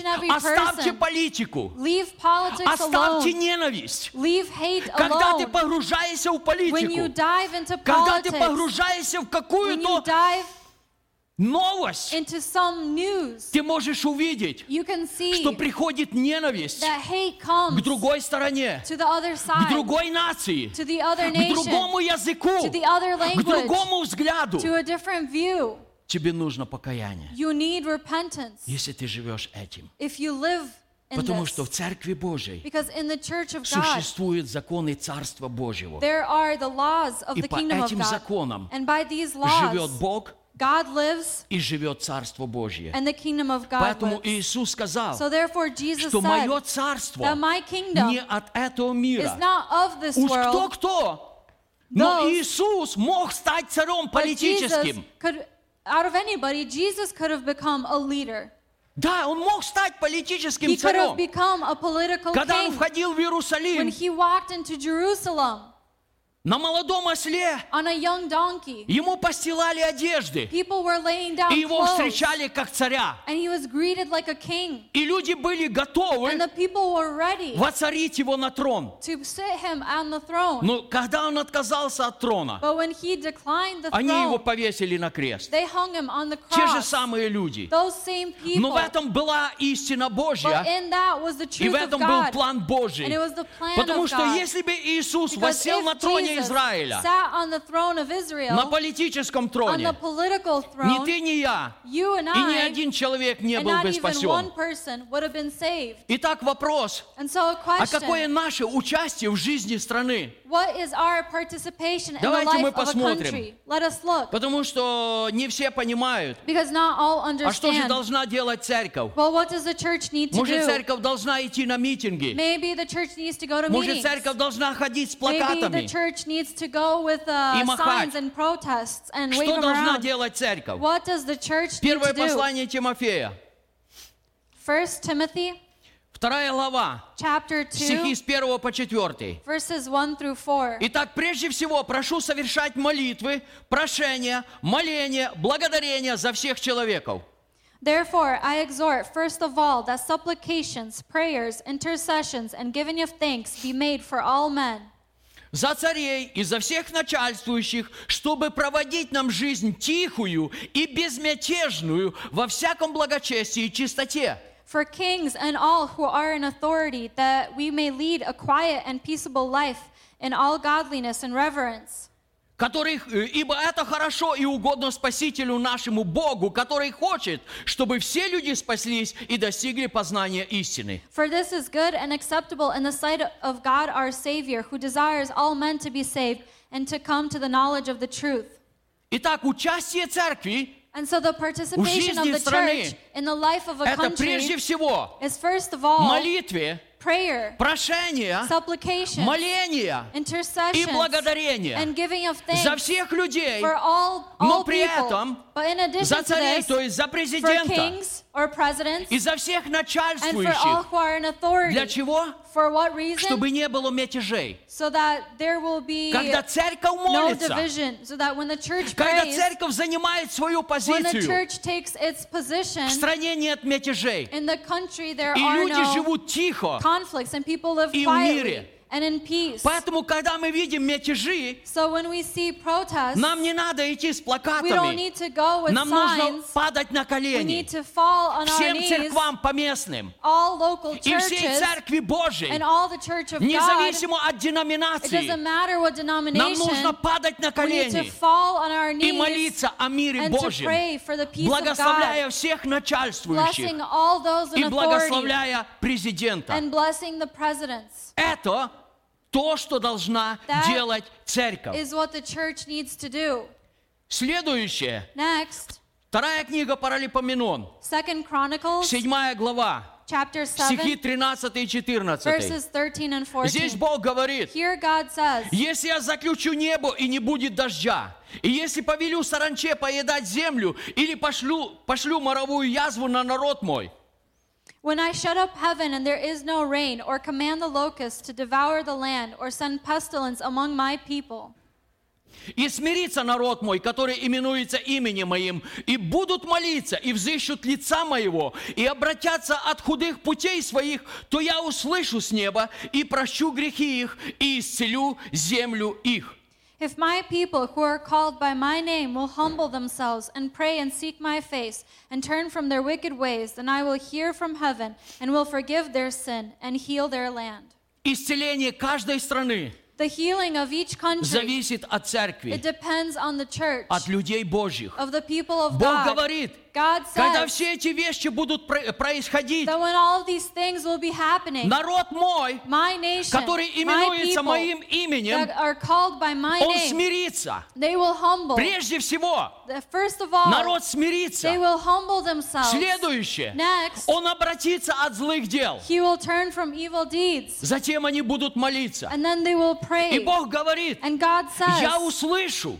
And every Оставьте политику. Leave politics Оставьте alone. ненависть. Leave hate Когда ты alone. погружаешься в When you политику, dive into когда ты погружаешься в какую-то новость, into some news, ты можешь увидеть, you can see что приходит ненависть that hate comes к другой стороне, to the other к side, другой нации, to the other к nation, другому языку, to the other к language, другому взгляду. to a different view. Тебе нужно покаяние, You need repentance если ты живешь этим. if you live in Потому this. что в Церкви Божьей Because in the church of God, существуют законы Царства Божьего. there are the laws of И the по kingdom of этим God. законам And by these Живет laws, Бог God lives и живет Царство Божье. and the kingdom of God Поэтому lives. Иисус сказал, So therefore Jesus что мое царство that my kingdom не от этого is мира. not of this Уж кто-кто, но Иисус мог стать царем политическим. could, out of anybody, Jesus could have become a leader. Да, он мог стать политическим He could have царем. become a political Когда он king. входил в When Иерусалим he walked into Jerusalem на молодом осле, on a young donkey, ему постилали одежды, people were laying down и его clothes, встречали как царя. and he was greeted like a king. И люди были готовы And the people were ready воцарить его на трон. to sit him on the throne. Но когда он отказался от трона, But when he declined the они его throne, повесили на крест. they hung him on the Те же самые люди. Those same Но в этом была истина But Божья, in that was the и в of этом был God. план Божий. And it was the plan Потому of что God. если бы Иисус Because воссел на if троне Израиля, sat on the throne of Israel, на политическом троне, ни ты, ни я, и ни один человек не был бы спасен. Итак, вопрос, а какое наше участие в жизни страны? what is our participation in the Давайте мы life of a посмотрим. country? Let us look. Потому что не все понимают, Because not all а что же understand. должна делать церковь? Well, what does the church need to Может, do? церковь должна идти на митинги? Maybe the church needs to go to Может, meetings. церковь должна ходить с Maybe the плакатами? church needs to go with И uh, махать. signs and protests and wave Что them должна around. делать церковь? What does the church need Первое to do? послание Тимофея, First Timothy вторая глава, chapter стихи 2, с 1 по 4. verses 1 through 4. Итак, прежде всего, прошу совершать молитвы, прошения, моления, благодарения за всех человеков. Therefore, I exhort, first of all, that supplications, prayers, intercessions, and giving of thanks be made for all men, За царей и за всех начальствующих, чтобы проводить нам жизнь тихую и безмятежную во всяком благочестии и чистоте. for kings and all who are in authority, that we may lead a quiet and peaceable life in all godliness and reverence. который, э, ибо это хорошо и угодно Спасителю нашему Богу, который хочет, чтобы все люди спаслись и достигли познания истины. For this is good and acceptable in the sight of God our Savior, who desires all men to be saved and to come to the knowledge of the truth. Итак, участие церкви And so the participation of жизни the страны church in the life of a это прежде country всего is first of all молитве, prayer, прошение, supplication, моление и благодарение and giving of thanks за всех людей, for all, но all при people. этом But in addition за царей, this, то есть за президента kings or presidents и за всех and for all начальствующих. who are in authority. Для чего? For what reason? Чтобы не было мятежей. so that there will be Когда церковь no молится, division. So that when the church когда prays, церковь занимает свою when the позицию, church takes its position, в стране нет мятежей. in the country there И are люди no живут тихо. conflicts and people live y quietly and in peace. Поэтому, когда мы видим мятежи, So when we see protests, нам не надо идти с we don't плакатами. need to go with Нам нужно signs. падать на We колени. need to fall on our Всем knees, церквам поместным all local и всей churches церкви Божьей, and all the church of God. независимо от It деноминации, doesn't matter what нам denomination. нужно падать на We need to колени fall on our и knees молиться о мире and to Божьем, pray for the peace of God, благословляя всех начальствующих blessing all those и in authority благословляя президента. and blessing the presidents Это то, что должна That делать церковь. is what the church needs to do. Следующее. Next, Вторая книга Паралипоменон, Second Chronicles, седьмая глава, chapter стихи 7, 13 и 14. verses 13 and 14. Здесь Бог говорит, Here God says, если я заключу небо и не будет дождя, и если повелю саранче поедать землю, или пошлю, пошлю моровую язву на народ мой, When I shut up heaven and there is no rain, or command the locusts to devour the land, or send pestilence among my people, и смирится народ мой, который именуется именем моим, и будут молиться, и взыщут лица моего, и обратятся от худых путей своих, то я услышу с неба, и прощу грехи их, и исцелю землю их. If my people who are called by my name will humble themselves and pray and seek my face and turn from their wicked ways, then I will hear from heaven and will forgive their sin and heal their land. Исцеление каждой страны The healing of each country, зависит от it церкви, depends on the church, от людей Божьих. of the people of Бог God. говорит, Когда все эти вещи будут про- происходить, народ мой, nation, который именуется people моим именем, my он name, смирится. Прежде всего, all, народ смирится. Следующее, Next, он обратится от злых дел. Затем они будут молиться. И Бог говорит, says я услышу,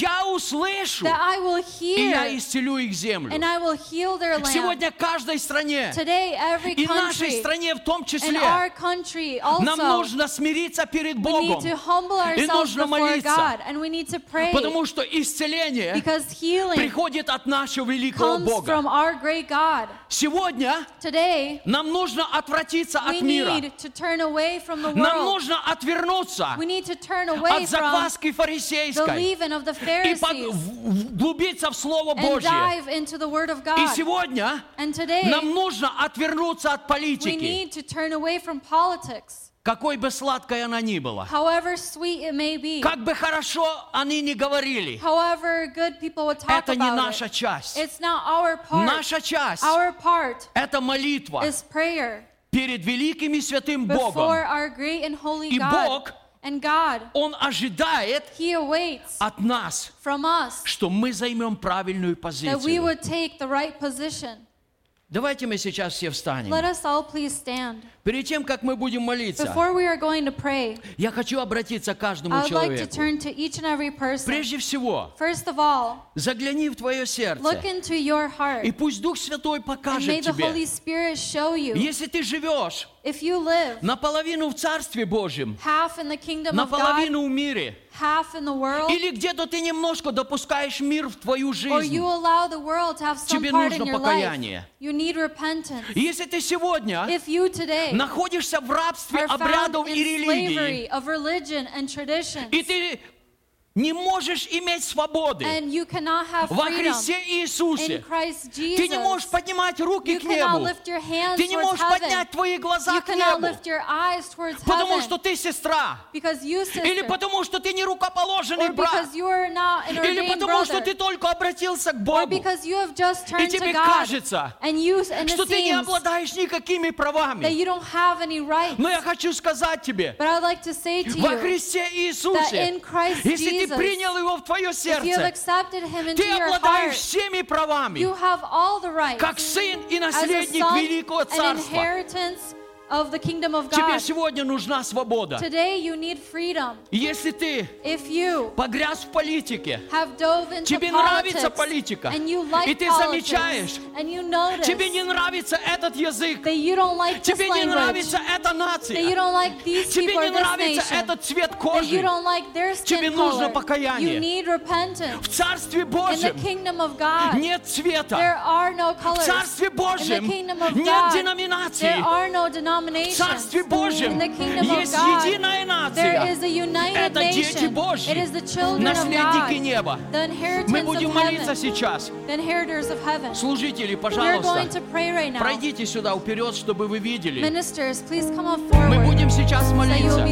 я услышу, и я hear, исцелю их землю. and I will heal their land. Сегодня каждой стране, Today, every и нашей стране в том in числе, our country нам also, нужно смириться перед we Богом. need to humble И нужно молиться. God, and we need to pray, Потому что исцеление because healing приходит от нашего великого Бога. Сегодня Today, нам нужно отвратиться от мира. Нам нужно отвернуться от закваски фарисейской и под- в- Слово Божье. И сегодня today, нам нужно отвернуться от политики, какой бы сладкой она ни была. however sweet it may be, Как бы хорошо они ни говорили, however good people would talk это не наша it. часть. It's not our part. Наша часть Our part – это молитва is prayer перед великим и святым before Богом. our great and holy И. Бог, And God, Он ожидает He awaits от нас, from us что мы займем правильную that we позицию. would take the right position. Давайте мы сейчас все Let встанем. us all please stand. Перед тем, как мы будем молиться, Before we are going to pray, я хочу обратиться к каждому I would like to человеку. turn to each and every person. Прежде всего, First of all, загляни в твое look сердце, into your heart и пусть Дух Святой and may покажет the Holy тебе. Spirit show you. Если ты живешь If you live наполовину в Царстве Божьем, half in the kingdom of God, наполовину в мире, half in the world, или где-то ты немножко допускаешь мир в твою or жизнь. you allow the world to have some Тебе part нужно in your покаяние. life, you need repentance. Если ты сегодня If you today находишься в рабстве are found обрядов in и религии, slavery of religion and traditions, и ты не можешь иметь свободы во Христе Иисусе. Ты не можешь поднимать руки к небу. Ты не можешь поднять твои глаза к небу. Потому что ты сестра. Или потому что ты не рукоположенный брат. Или потому что ты только обратился к Богу. И тебе кажется, что ты не обладаешь никакими правами. Но я хочу сказать тебе, во Христе Иисусе, если ты принял Его в твое сердце, ты обладаешь всеми правами, как сын и наследник великого царства. inheritance of the kingdom of Тебе God. сегодня нужна свобода. Today you need freedom. И Если ты If you погряз в политике, have dove into тебе politics нравится политика, and you like и ты politics замечаешь, and you notice тебе не нравится этот язык, that you don't like this тебе не language, нравится эта that you нация, don't like these тебе people or не this нравится nation, этот цвет that кожи, you don't like their Тебе skin нужно color, покаяние. you need repentance. в Царстве In the Божьем kingdom of God, нет цвета. there are no В colors. Царстве In Божьем the kingdom of нет God, деноминаций. there are no В. Царстве Божьем есть единая нация. Это дети. Божьи, наследники неба. Мы будем молиться сейчас. Служители, пожалуйста, пройдите сюда вперед, чтобы вы видели. Мы будем сейчас молиться.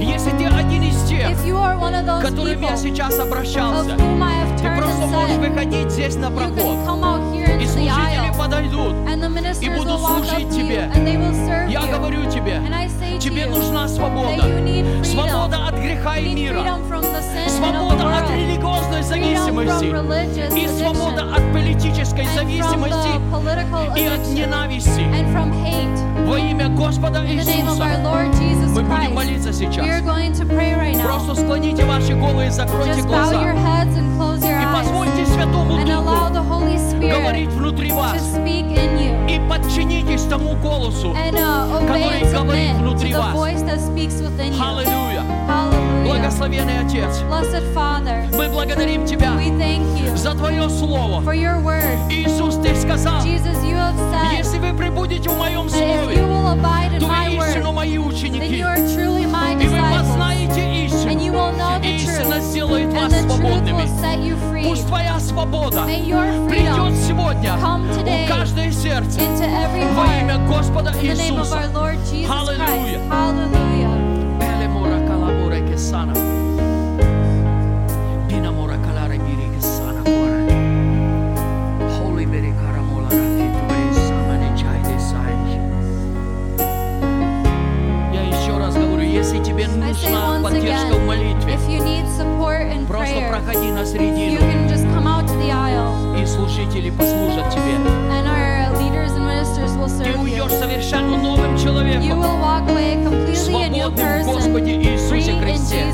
Если ты один из тех, к которым я сейчас обращался, ты просто можешь выходить здесь на проход. И служители подойдут. ministers будут служить тебе. Я говорю тебе, тебе нужна свобода. Свобода от греха и мира. Свобода от религиозной зависимости. И свобода от политической зависимости и от ненависти. Во имя Господа Иисуса. Мы будем молиться сейчас. Просто склоните ваши головы и закройте глаза. Позвольте Святому Духу говорить внутри вас. И подчинитесь тому голосу. And uh, который говорит внутри вас. Аллилуйя. Благословенный Отец, Father, мы благодарим Тебя за Твое Слово. Иисус, Ты сказал, said если вы прибудете в Моем Слове, то вы истину word, мои ученики. И вы познаете истину. You will know И the истина truth. сделает And вас the truth свободными. will set you free. Пусть Твоя свобода May your придет freedom сегодня come today в каждое сердце into every во имя heart. Господа In the name of Иисуса. our Lord если тебе нужна поддержка в молитве, просто проходи на середину, и служители послужат тебе. Ты уйдешь совершенно новым человеком, свободным в Господе Иисусе Христе.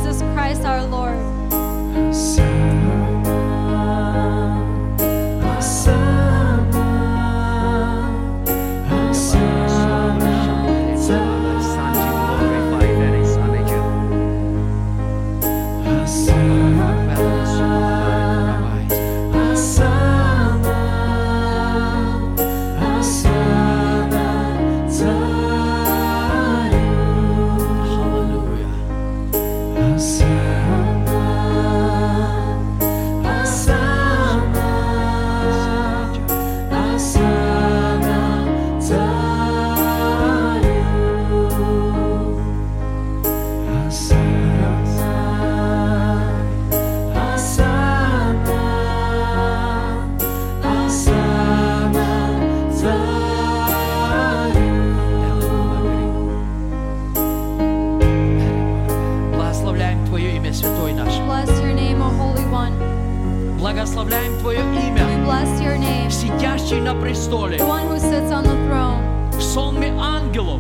сидящий на престоле, the one who sits on the throne в сонме ангелов.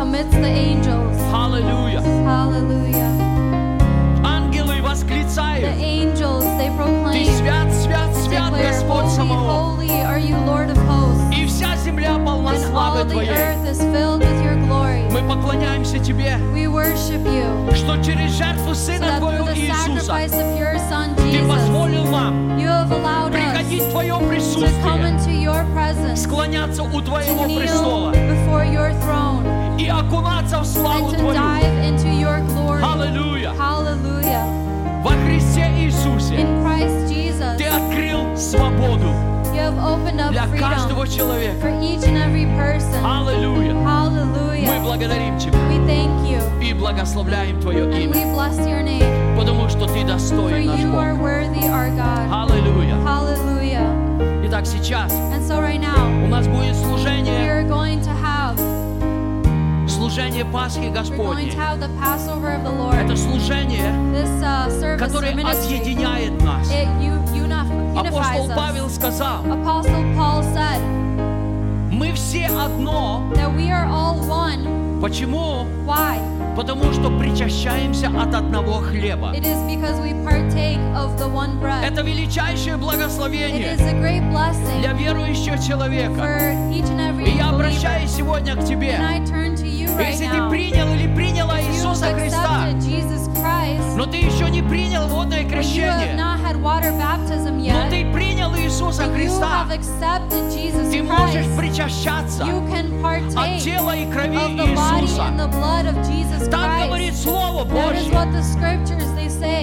amidst the angels. Аллилуйя. Hallelujah. Ангелы The восклицают. angels, they Ты proclaim, свят, свят, свят, declare, Господь Holy, Саваоф. holy are you, Lord of hosts. И вся земля полна And all славы the Твоей. earth is filled with your glory. Мы поклоняемся Тебе, We worship you. что через жертву So Сына that Твоего through the Иисуса sacrifice of your Son Ты Jesus, позволил нам you have allowed приходить в Твое присутствие, склоняться у Твоего престола. и окунаться в славу Твою. Аллилуйя! Во Христе Иисусе. Ты открыл свободу. Для каждого человека. Аллилуйя! Мы благодарим Тебя. И благословляем Твое имя что Ты достоин наш Бог. Аллилуйя. Hallelujah. Итак, сейчас so right now, у нас будет служение, служение Пасхи Господней. Это служение, This uh, которое ministry, объединяет нас. it you, Апостол Павел сказал, said мы все одно. Почему? Why? Потому что причащаемся от одного хлеба. It is because we partake of the one bread. Это величайшее It благословение is a great blessing для верующего человека. for each and every И я believer. обращаюсь сегодня к тебе. And I turn to you right Если ты now. принял или приняла If Иисуса Христа, Jesus Christ, но ты еще не принял водное but you have крещение, not had water baptism но ты принял Иисуса you Христа, have ты можешь причащаться от тела и крови Иисуса. Так говорит Слово Божье.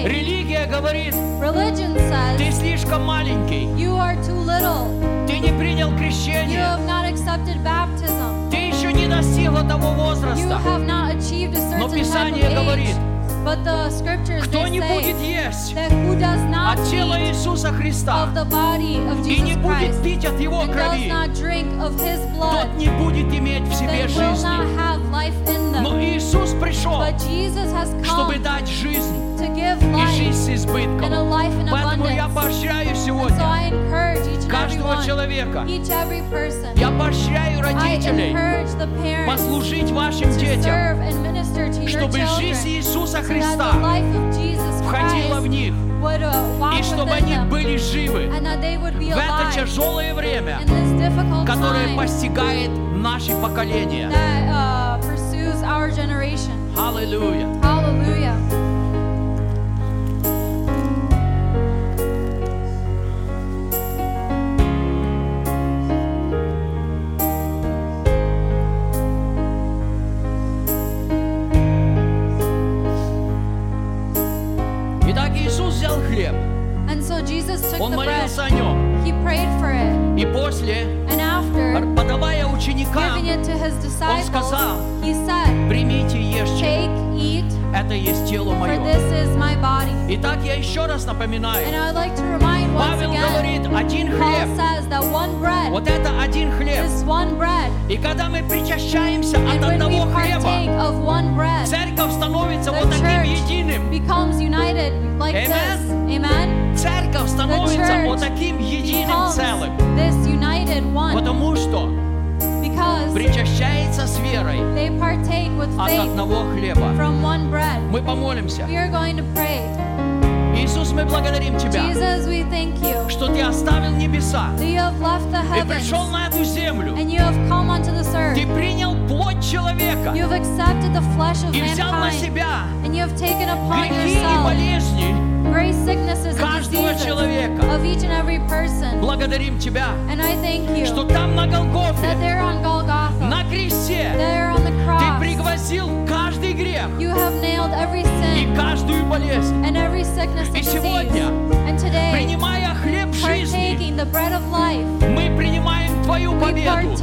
Религия говорит, Religion ты says слишком маленький, ты не принял крещение, ты еще не достигла того возраста. Но Писание говорит, age. But the scriptures кто не будет есть от тела Иисуса Христа of the body of и не будет пить от Его крови, тот не будет иметь в себе жизни. Но. Иисус пришел, чтобы дать жизнь to give и жизнь с and a избытком. life in Поэтому я поощряю сегодня каждого человека, each every person. я поощряю родителей послужить вашим детям, чтобы жизнь Иисуса Христа входила в них, uh, и чтобы они были живы в это тяжелое время, которое постигает наши поколения. uh. Аллилуйя. to his disciples, сказал, he said, примите и ешьте, Take, eat, это есть тело for мое. this is my body. Итак, я еще раз And напоминаю, I would like to remind once Павел again, говорит, один Paul хлеб, says that one bread, вот это один хлеб. this one bread, И когда мы причащаемся and от when we одного partake хлеба, of one bread, церковь становится the вот таким church единым. becomes united like Amen. this. Amen. Церковь The становится church вот таким единым becomes целым. this united one Потому что because причащается с верой they partake with от одного хлеба. from one bread. Мы помолимся. We are going to pray. Иисус, мы благодарим Тебя, Jesus, we thank you что Ты оставил небеса the и heavens пришел на эту землю. and you have come onto this earth. Ты принял плоть человека You have accepted the flesh of и взял на mankind себя and you have taken upon грехи и yourself болезни sicknesses and каждого человека. and. Благодарим Тебя, And you что там на Голгофе, Golgotha, на кресте, the Ты cross, пригвоздил каждый грех и каждую болезнь. and and И disease. сегодня, And today, Принимая хлеб жизни, life, мы принимаем Твою победу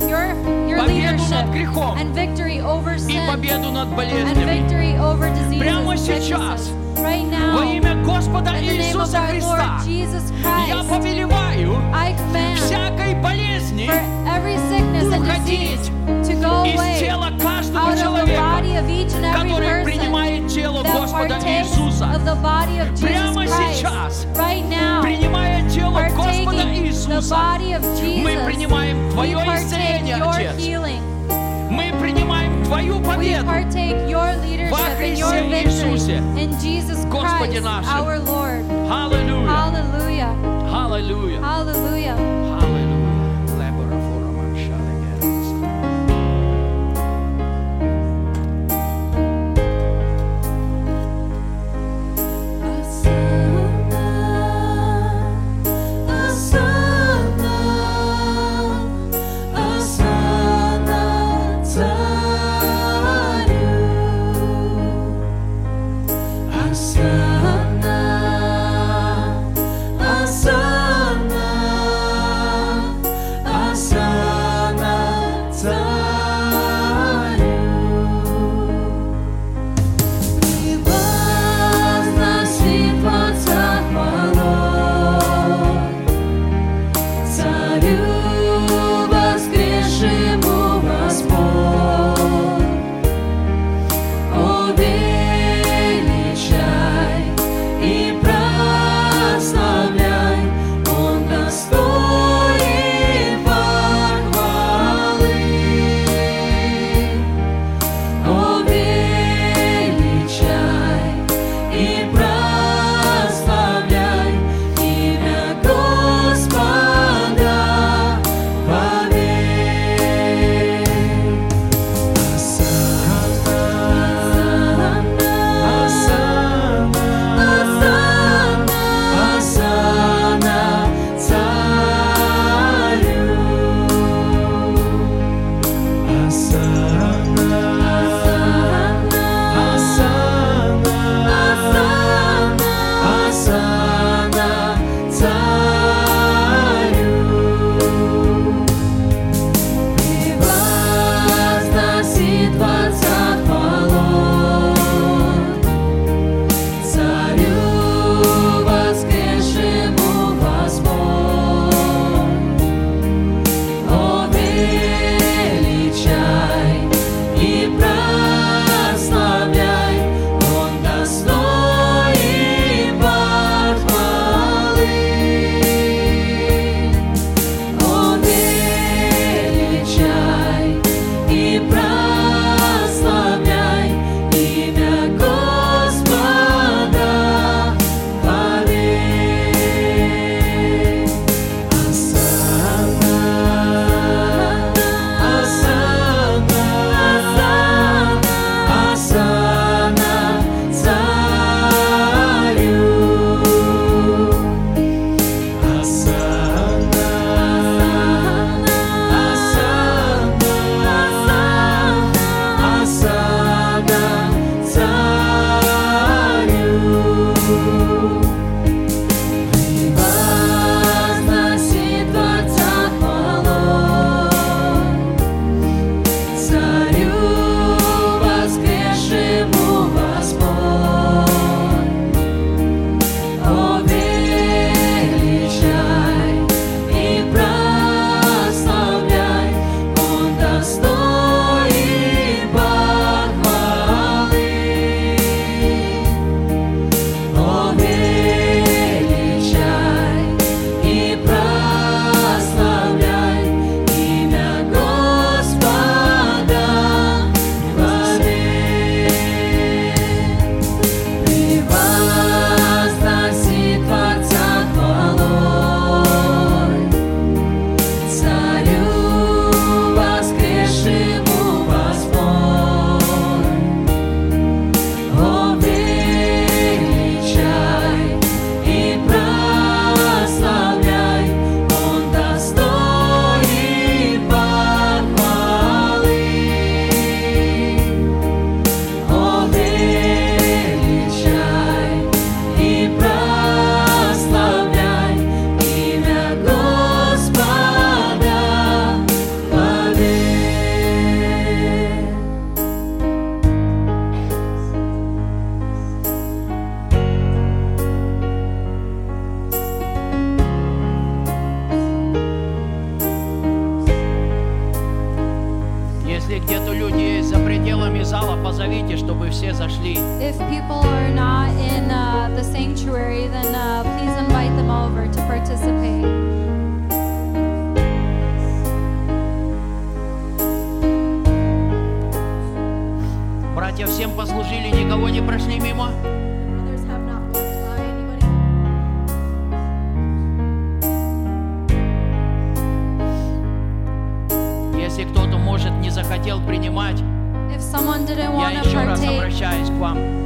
your, your Победу leadership над грехом and victory over и sin победу над and болезнями. victory over diseases Прямо and сейчас. Right now, Во имя Господа Иисуса Христа, Jesus я Christ, повелеваю всякой болезни уходить из тела каждого человека, который принимает тело Господа Иисуса. Прямо Christ. сейчас, Right now, Принимая тело Господа Иисуса, мы принимаем Твое исцеление, Отец. Мы принимаем Твою We победу. partake your leadership and your Христе victory Иисусе, in Jesus Господе Christ, нашим. our Lord. Аллилуйя. Hallelujah. Аллилуйя. Hallelujah. Аллилуйя.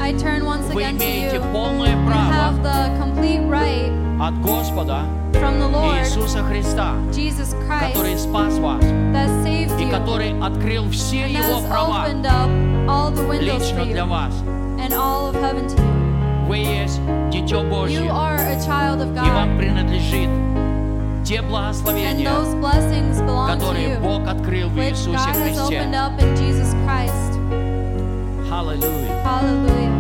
I turn once Вы again to имеете you. полное You have право the complete right от Господа from the Lord, Иисуса Христа, Jesus который Christ, спас вас that saved и you который открыл все and Его has права opened up all the windows лично for для you вас. and all of heaven to you. Вы есть Дитё Божье, You are a child of и вам God, принадлежит те and благословения, those blessings belong to которые you, Бог открыл в which Иисусе God has Христе. opened up in Jesus Christ. Аллилуйя. Hallelujah.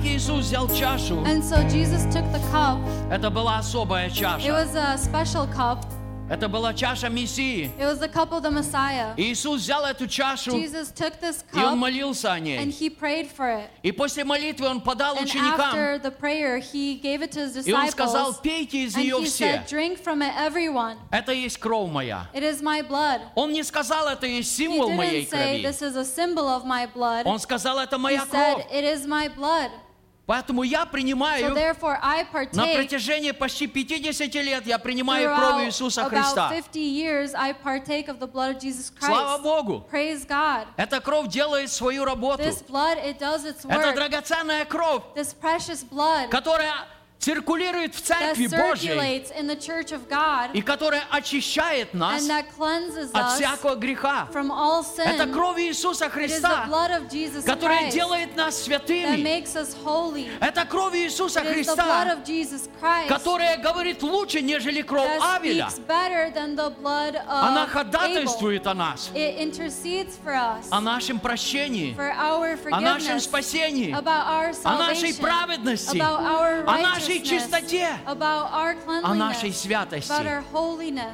Итак, Иисус взял чашу. And so Jesus took the cup. Это была особая It чаша. was a special cup. Это была чаша Мессии. It was the cup of the Messiah. Иисус взял эту чашу, Jesus took this и Он cup молился о and ней. he prayed for it. И после молитвы Он подал And ученикам, after the prayer, he gave it to his и Он сказал, disciples. пейте из And нее he все. said, Drink from it, everyone. Это есть кровь моя. It is my blood. Он не сказал, это есть He символ моей didn't say, крови. This is a symbol of my blood. Он сказал, это He моя said, кровь. It is my blood. Поэтому я So принимаю, I на протяжении почти 50 лет я принимаю кровь Иисуса Христа. 50 years, I partake of the blood of Jesus Слава. Богу! Эта кровь делает свою работу. Blood, it its Это драгоценная кровь, которая циркулирует в Церкви Божьей и которая очищает нас от всякого греха. Это кровь Иисуса Христа, которая делает нас святыми. Это кровь Иисуса Христа, которая говорит лучше, нежели кровь Авеля. Она ходатайствует о нас, о нашем прощении, о нашем спасении, о нашей праведности, о нашей righteousness, чистоте, о нашей святости.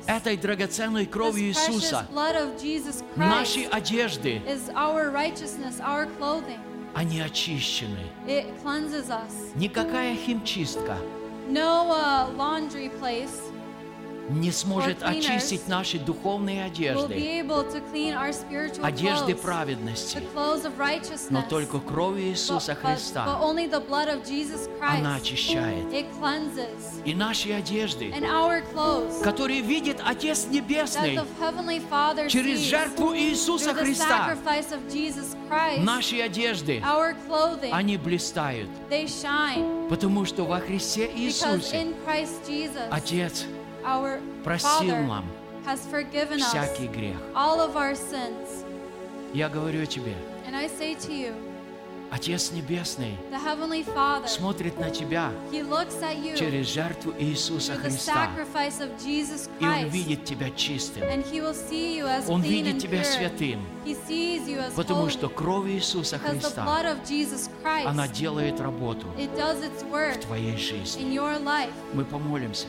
Этой драгоценной кровью Иисуса Christ одежды, они очищены. Никакая химчистка No uh, laundry place не сможет очистить наши духовные одежды, одежды праведности. Но только кровь Иисуса Христа, она очищает. И наши одежды, которые видит Отец Небесный через жертву Иисуса Христа, наши одежды, они блистают. Потому что во Христе Иисусе Отец простил нам всякий грех. Я говорю тебе, And I say to you, Отец Небесный Father, смотрит на тебя через жертву Иисуса Христа, Jesus и Он Christ. видит тебя чистым, Он видит тебя святым, потому что кровь Иисуса Христа, Christ, она делает работу it does its work в твоей жизни. Мы помолимся.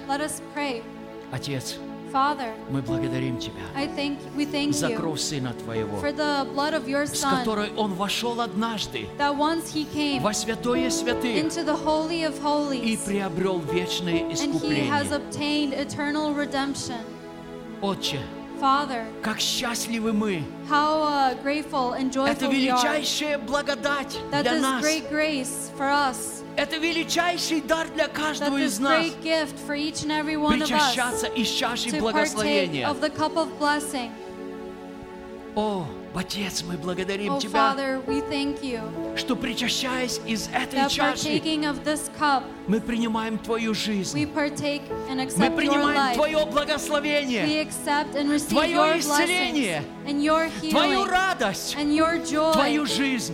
Отец, Father, мы благодарим Тебя I thank we thank за кровь Сына Твоего, for the blood of your с Son которой Он вошел однажды that once He came во святое святых into the Holy of и Holies приобрел вечное and He has искупление. obtained eternal redemption. Отче, Father, как счастливы мы! how uh, grateful and Это joyful величайшая благодать that для this нас. great grace for us, Это величайший дар для каждого из нас. Причащаться из чаши благословения. О, Отец, мы благодарим Oh Тебя, Father, we thank you что причащаясь из этой чаши, partaking of this cup, мы принимаем Твою жизнь. Мы принимаем. Твое благословение, Твое исцеление, Твою радость, Твою жизнь.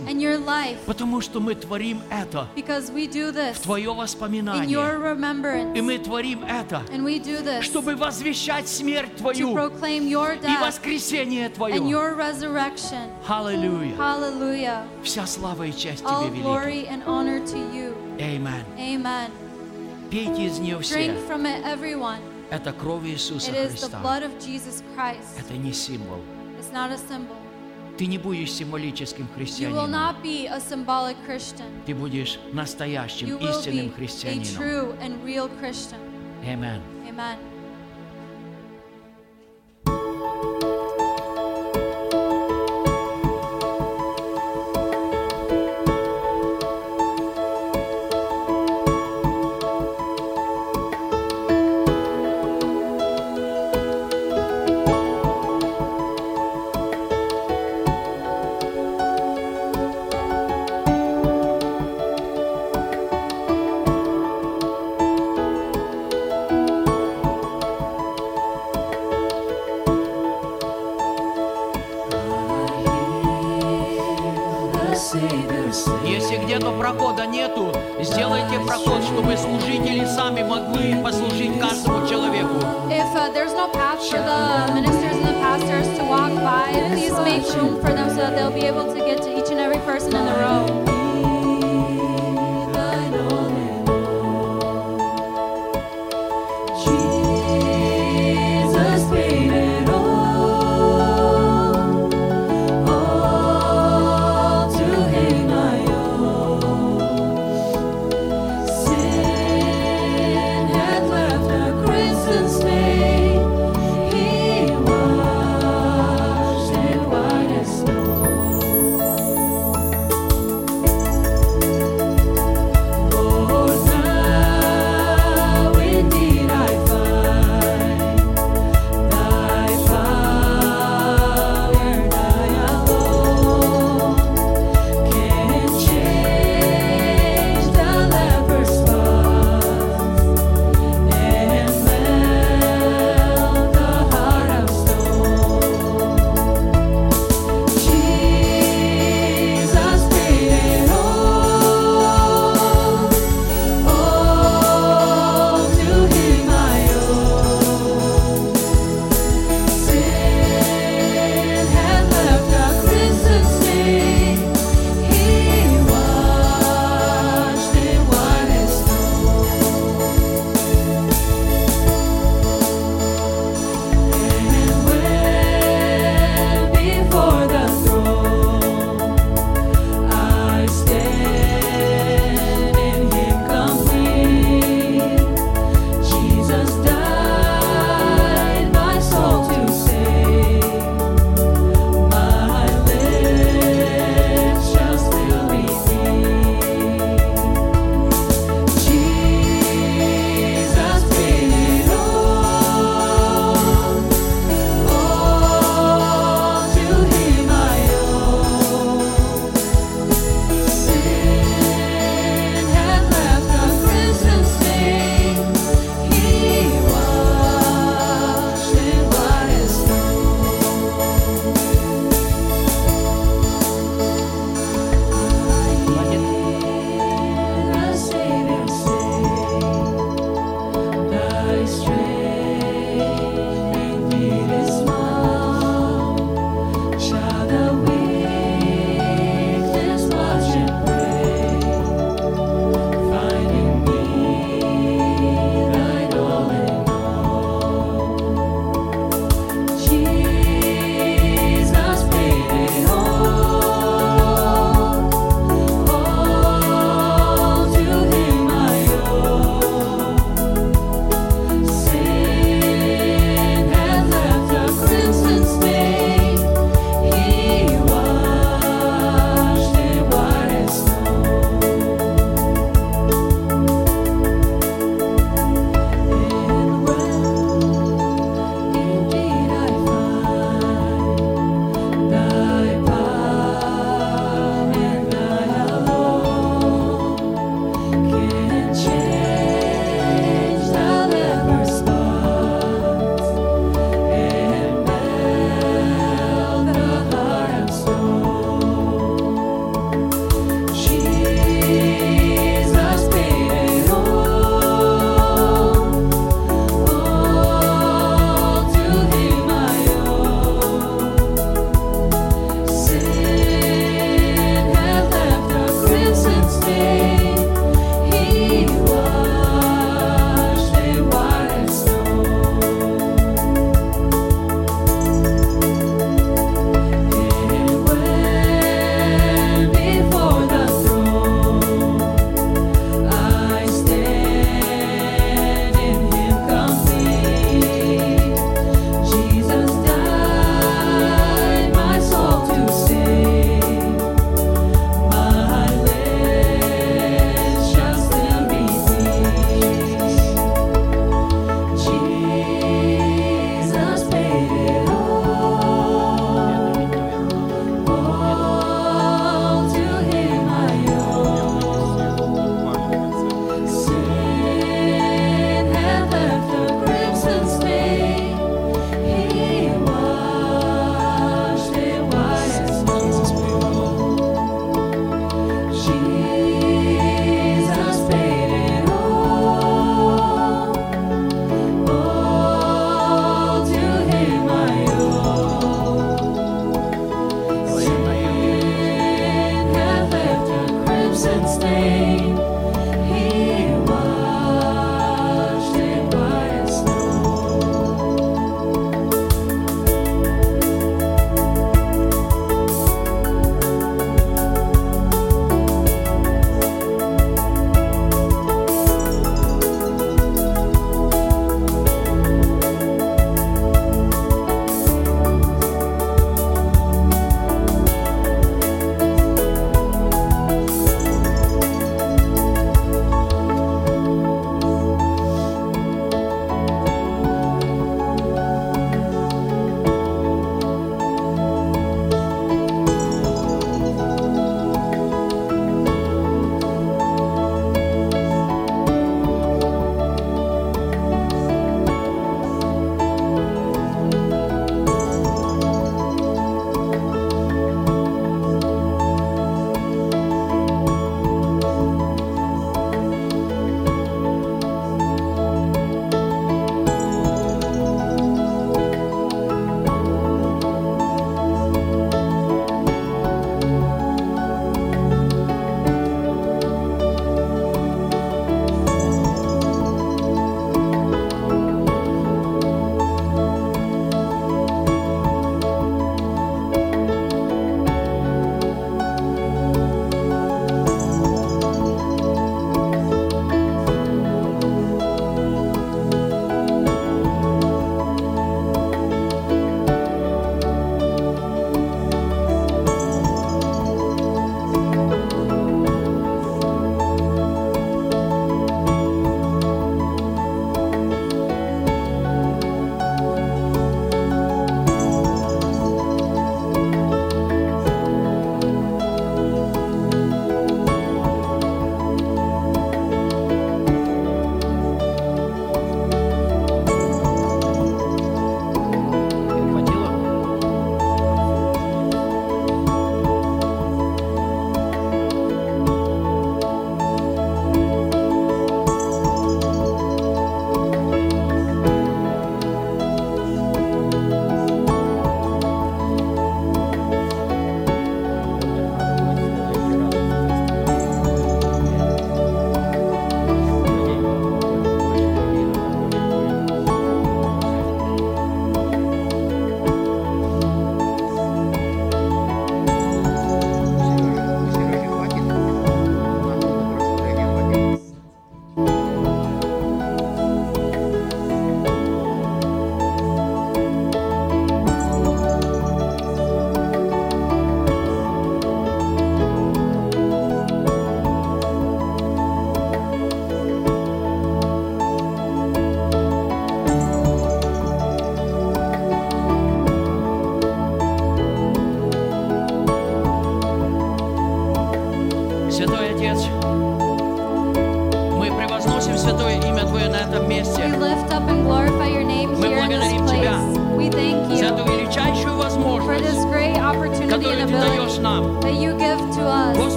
Потому что мы творим это в Твое воспоминание. И мы творим это, чтобы возвещать смерть Твою и воскресение Твое. Аллилуйя. Вся слава и часть All Тебе великая. You. Amen. Amen. Пейте из нее все. Drink from it, everyone. Это кровь Иисуса It is the Христа. blood of Jesus Christ. Это не символ. It's not a symbol. Ты не будешь символическим You will христианином. not be a symbolic Christian. Ты будешь настоящим, You will be истинным a христианином. true and real Christian. Amen. Amen.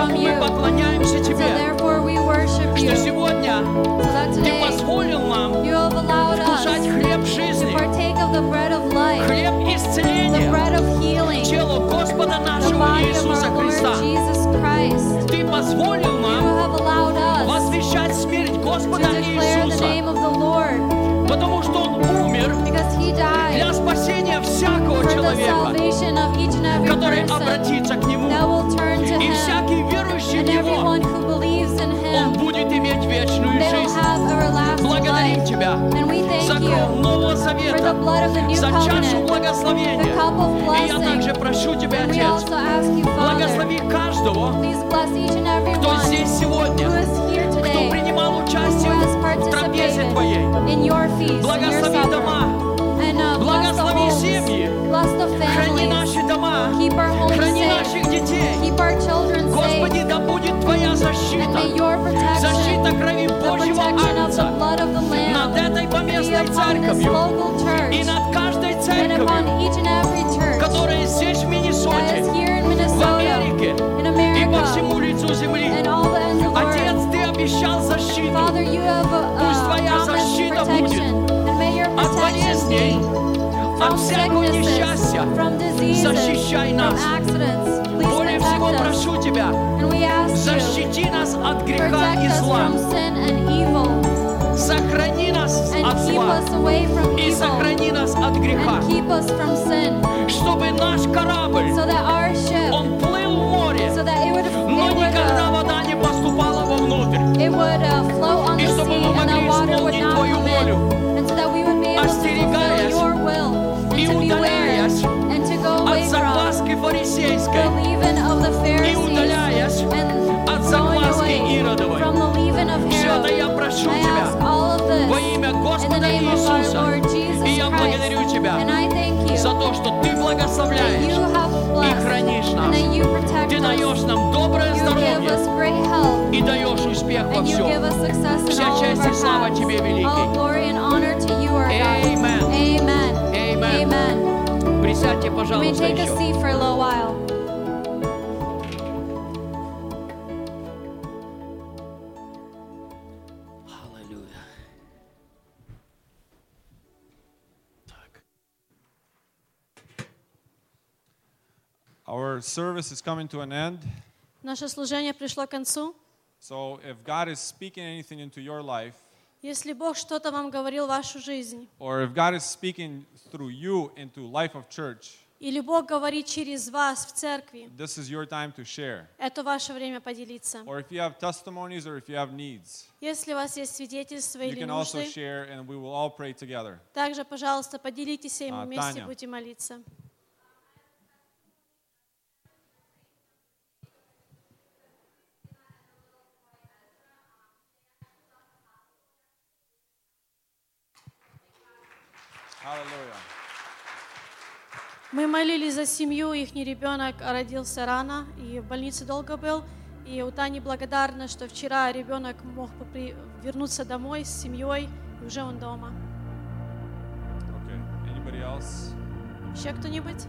from you. So therefore we worship you. So that today you have allowed us to partake of the bread of life, the bread of healing, the body of our Lord Jesus Christ. You have allowed us to declare the name of для спасения всякого человека, который обратится к Нему. И всякий верующий в Него, он будет иметь вечную жизнь. Благодарим. Тебя за кровь Нового Завета, за чашу благословения. И я также прошу Тебя, Отец, благослови каждого, кто здесь сегодня, кто принимал участие has в трапезе Твоей. Благослови дома, uh, благослови семьи, храни наши дома, храни наших детей. Господи, да будет Твоя защита, защита крови Божьего Агнца над этой поместной церковью и над каждой церковью, которая здесь в Миннесоте, в Америке и по всему лицу земли. Отец, Ты обещал защиту Father, you have uh, Пусть uh, Твоя защита your от болезней, от всякого несчастья. Защищай нас. Более всего прошу Тебя, защити нас от греха и зла. Сохрани нас от зла и сохрани нас от греха, чтобы наш корабль, он плыл в море, но никогда uh, поступала вовнутрь. it would uh, float on И the чтобы sea, мы and the могли water would исполнить not Твою come волю, in, and so фарисейской и удаляясь от закваски Иродовой. Все это я прошу Тебя во имя Господа Иисуса. И я благодарю Тебя за то, что Ты благословляешь и хранишь нас. Ты даешь нам доброе здоровье и даешь успех во всем. Вся честь и слава. Тебе, великий. Amen. Amen. Amen. Amen. Присядьте, You may пожалуйста, take a еще. seat for a little while. Аллилуйя. Так. Our service is coming to an end. Наше служение пришло к концу. So if God is speaking anything into your life, Если Бог что-то вам говорил в вашу жизнь, or if God is speaking through you into life of church, или Бог говорит через вас в церкви, this is your time to share. это ваше время поделиться. Or if you have testimonies or if you have needs, Если у вас есть свидетельства you или can also нужды, share and we will all pray together. также, пожалуйста, поделитесь им, А, вместе будете молиться. Мы молились за семью, их ребенок родился рано и в больнице долго был. И у Тани благодарна, что вчера ребенок мог попри- вернуться домой с семьей, и уже он дома. Okay. Еще кто-нибудь?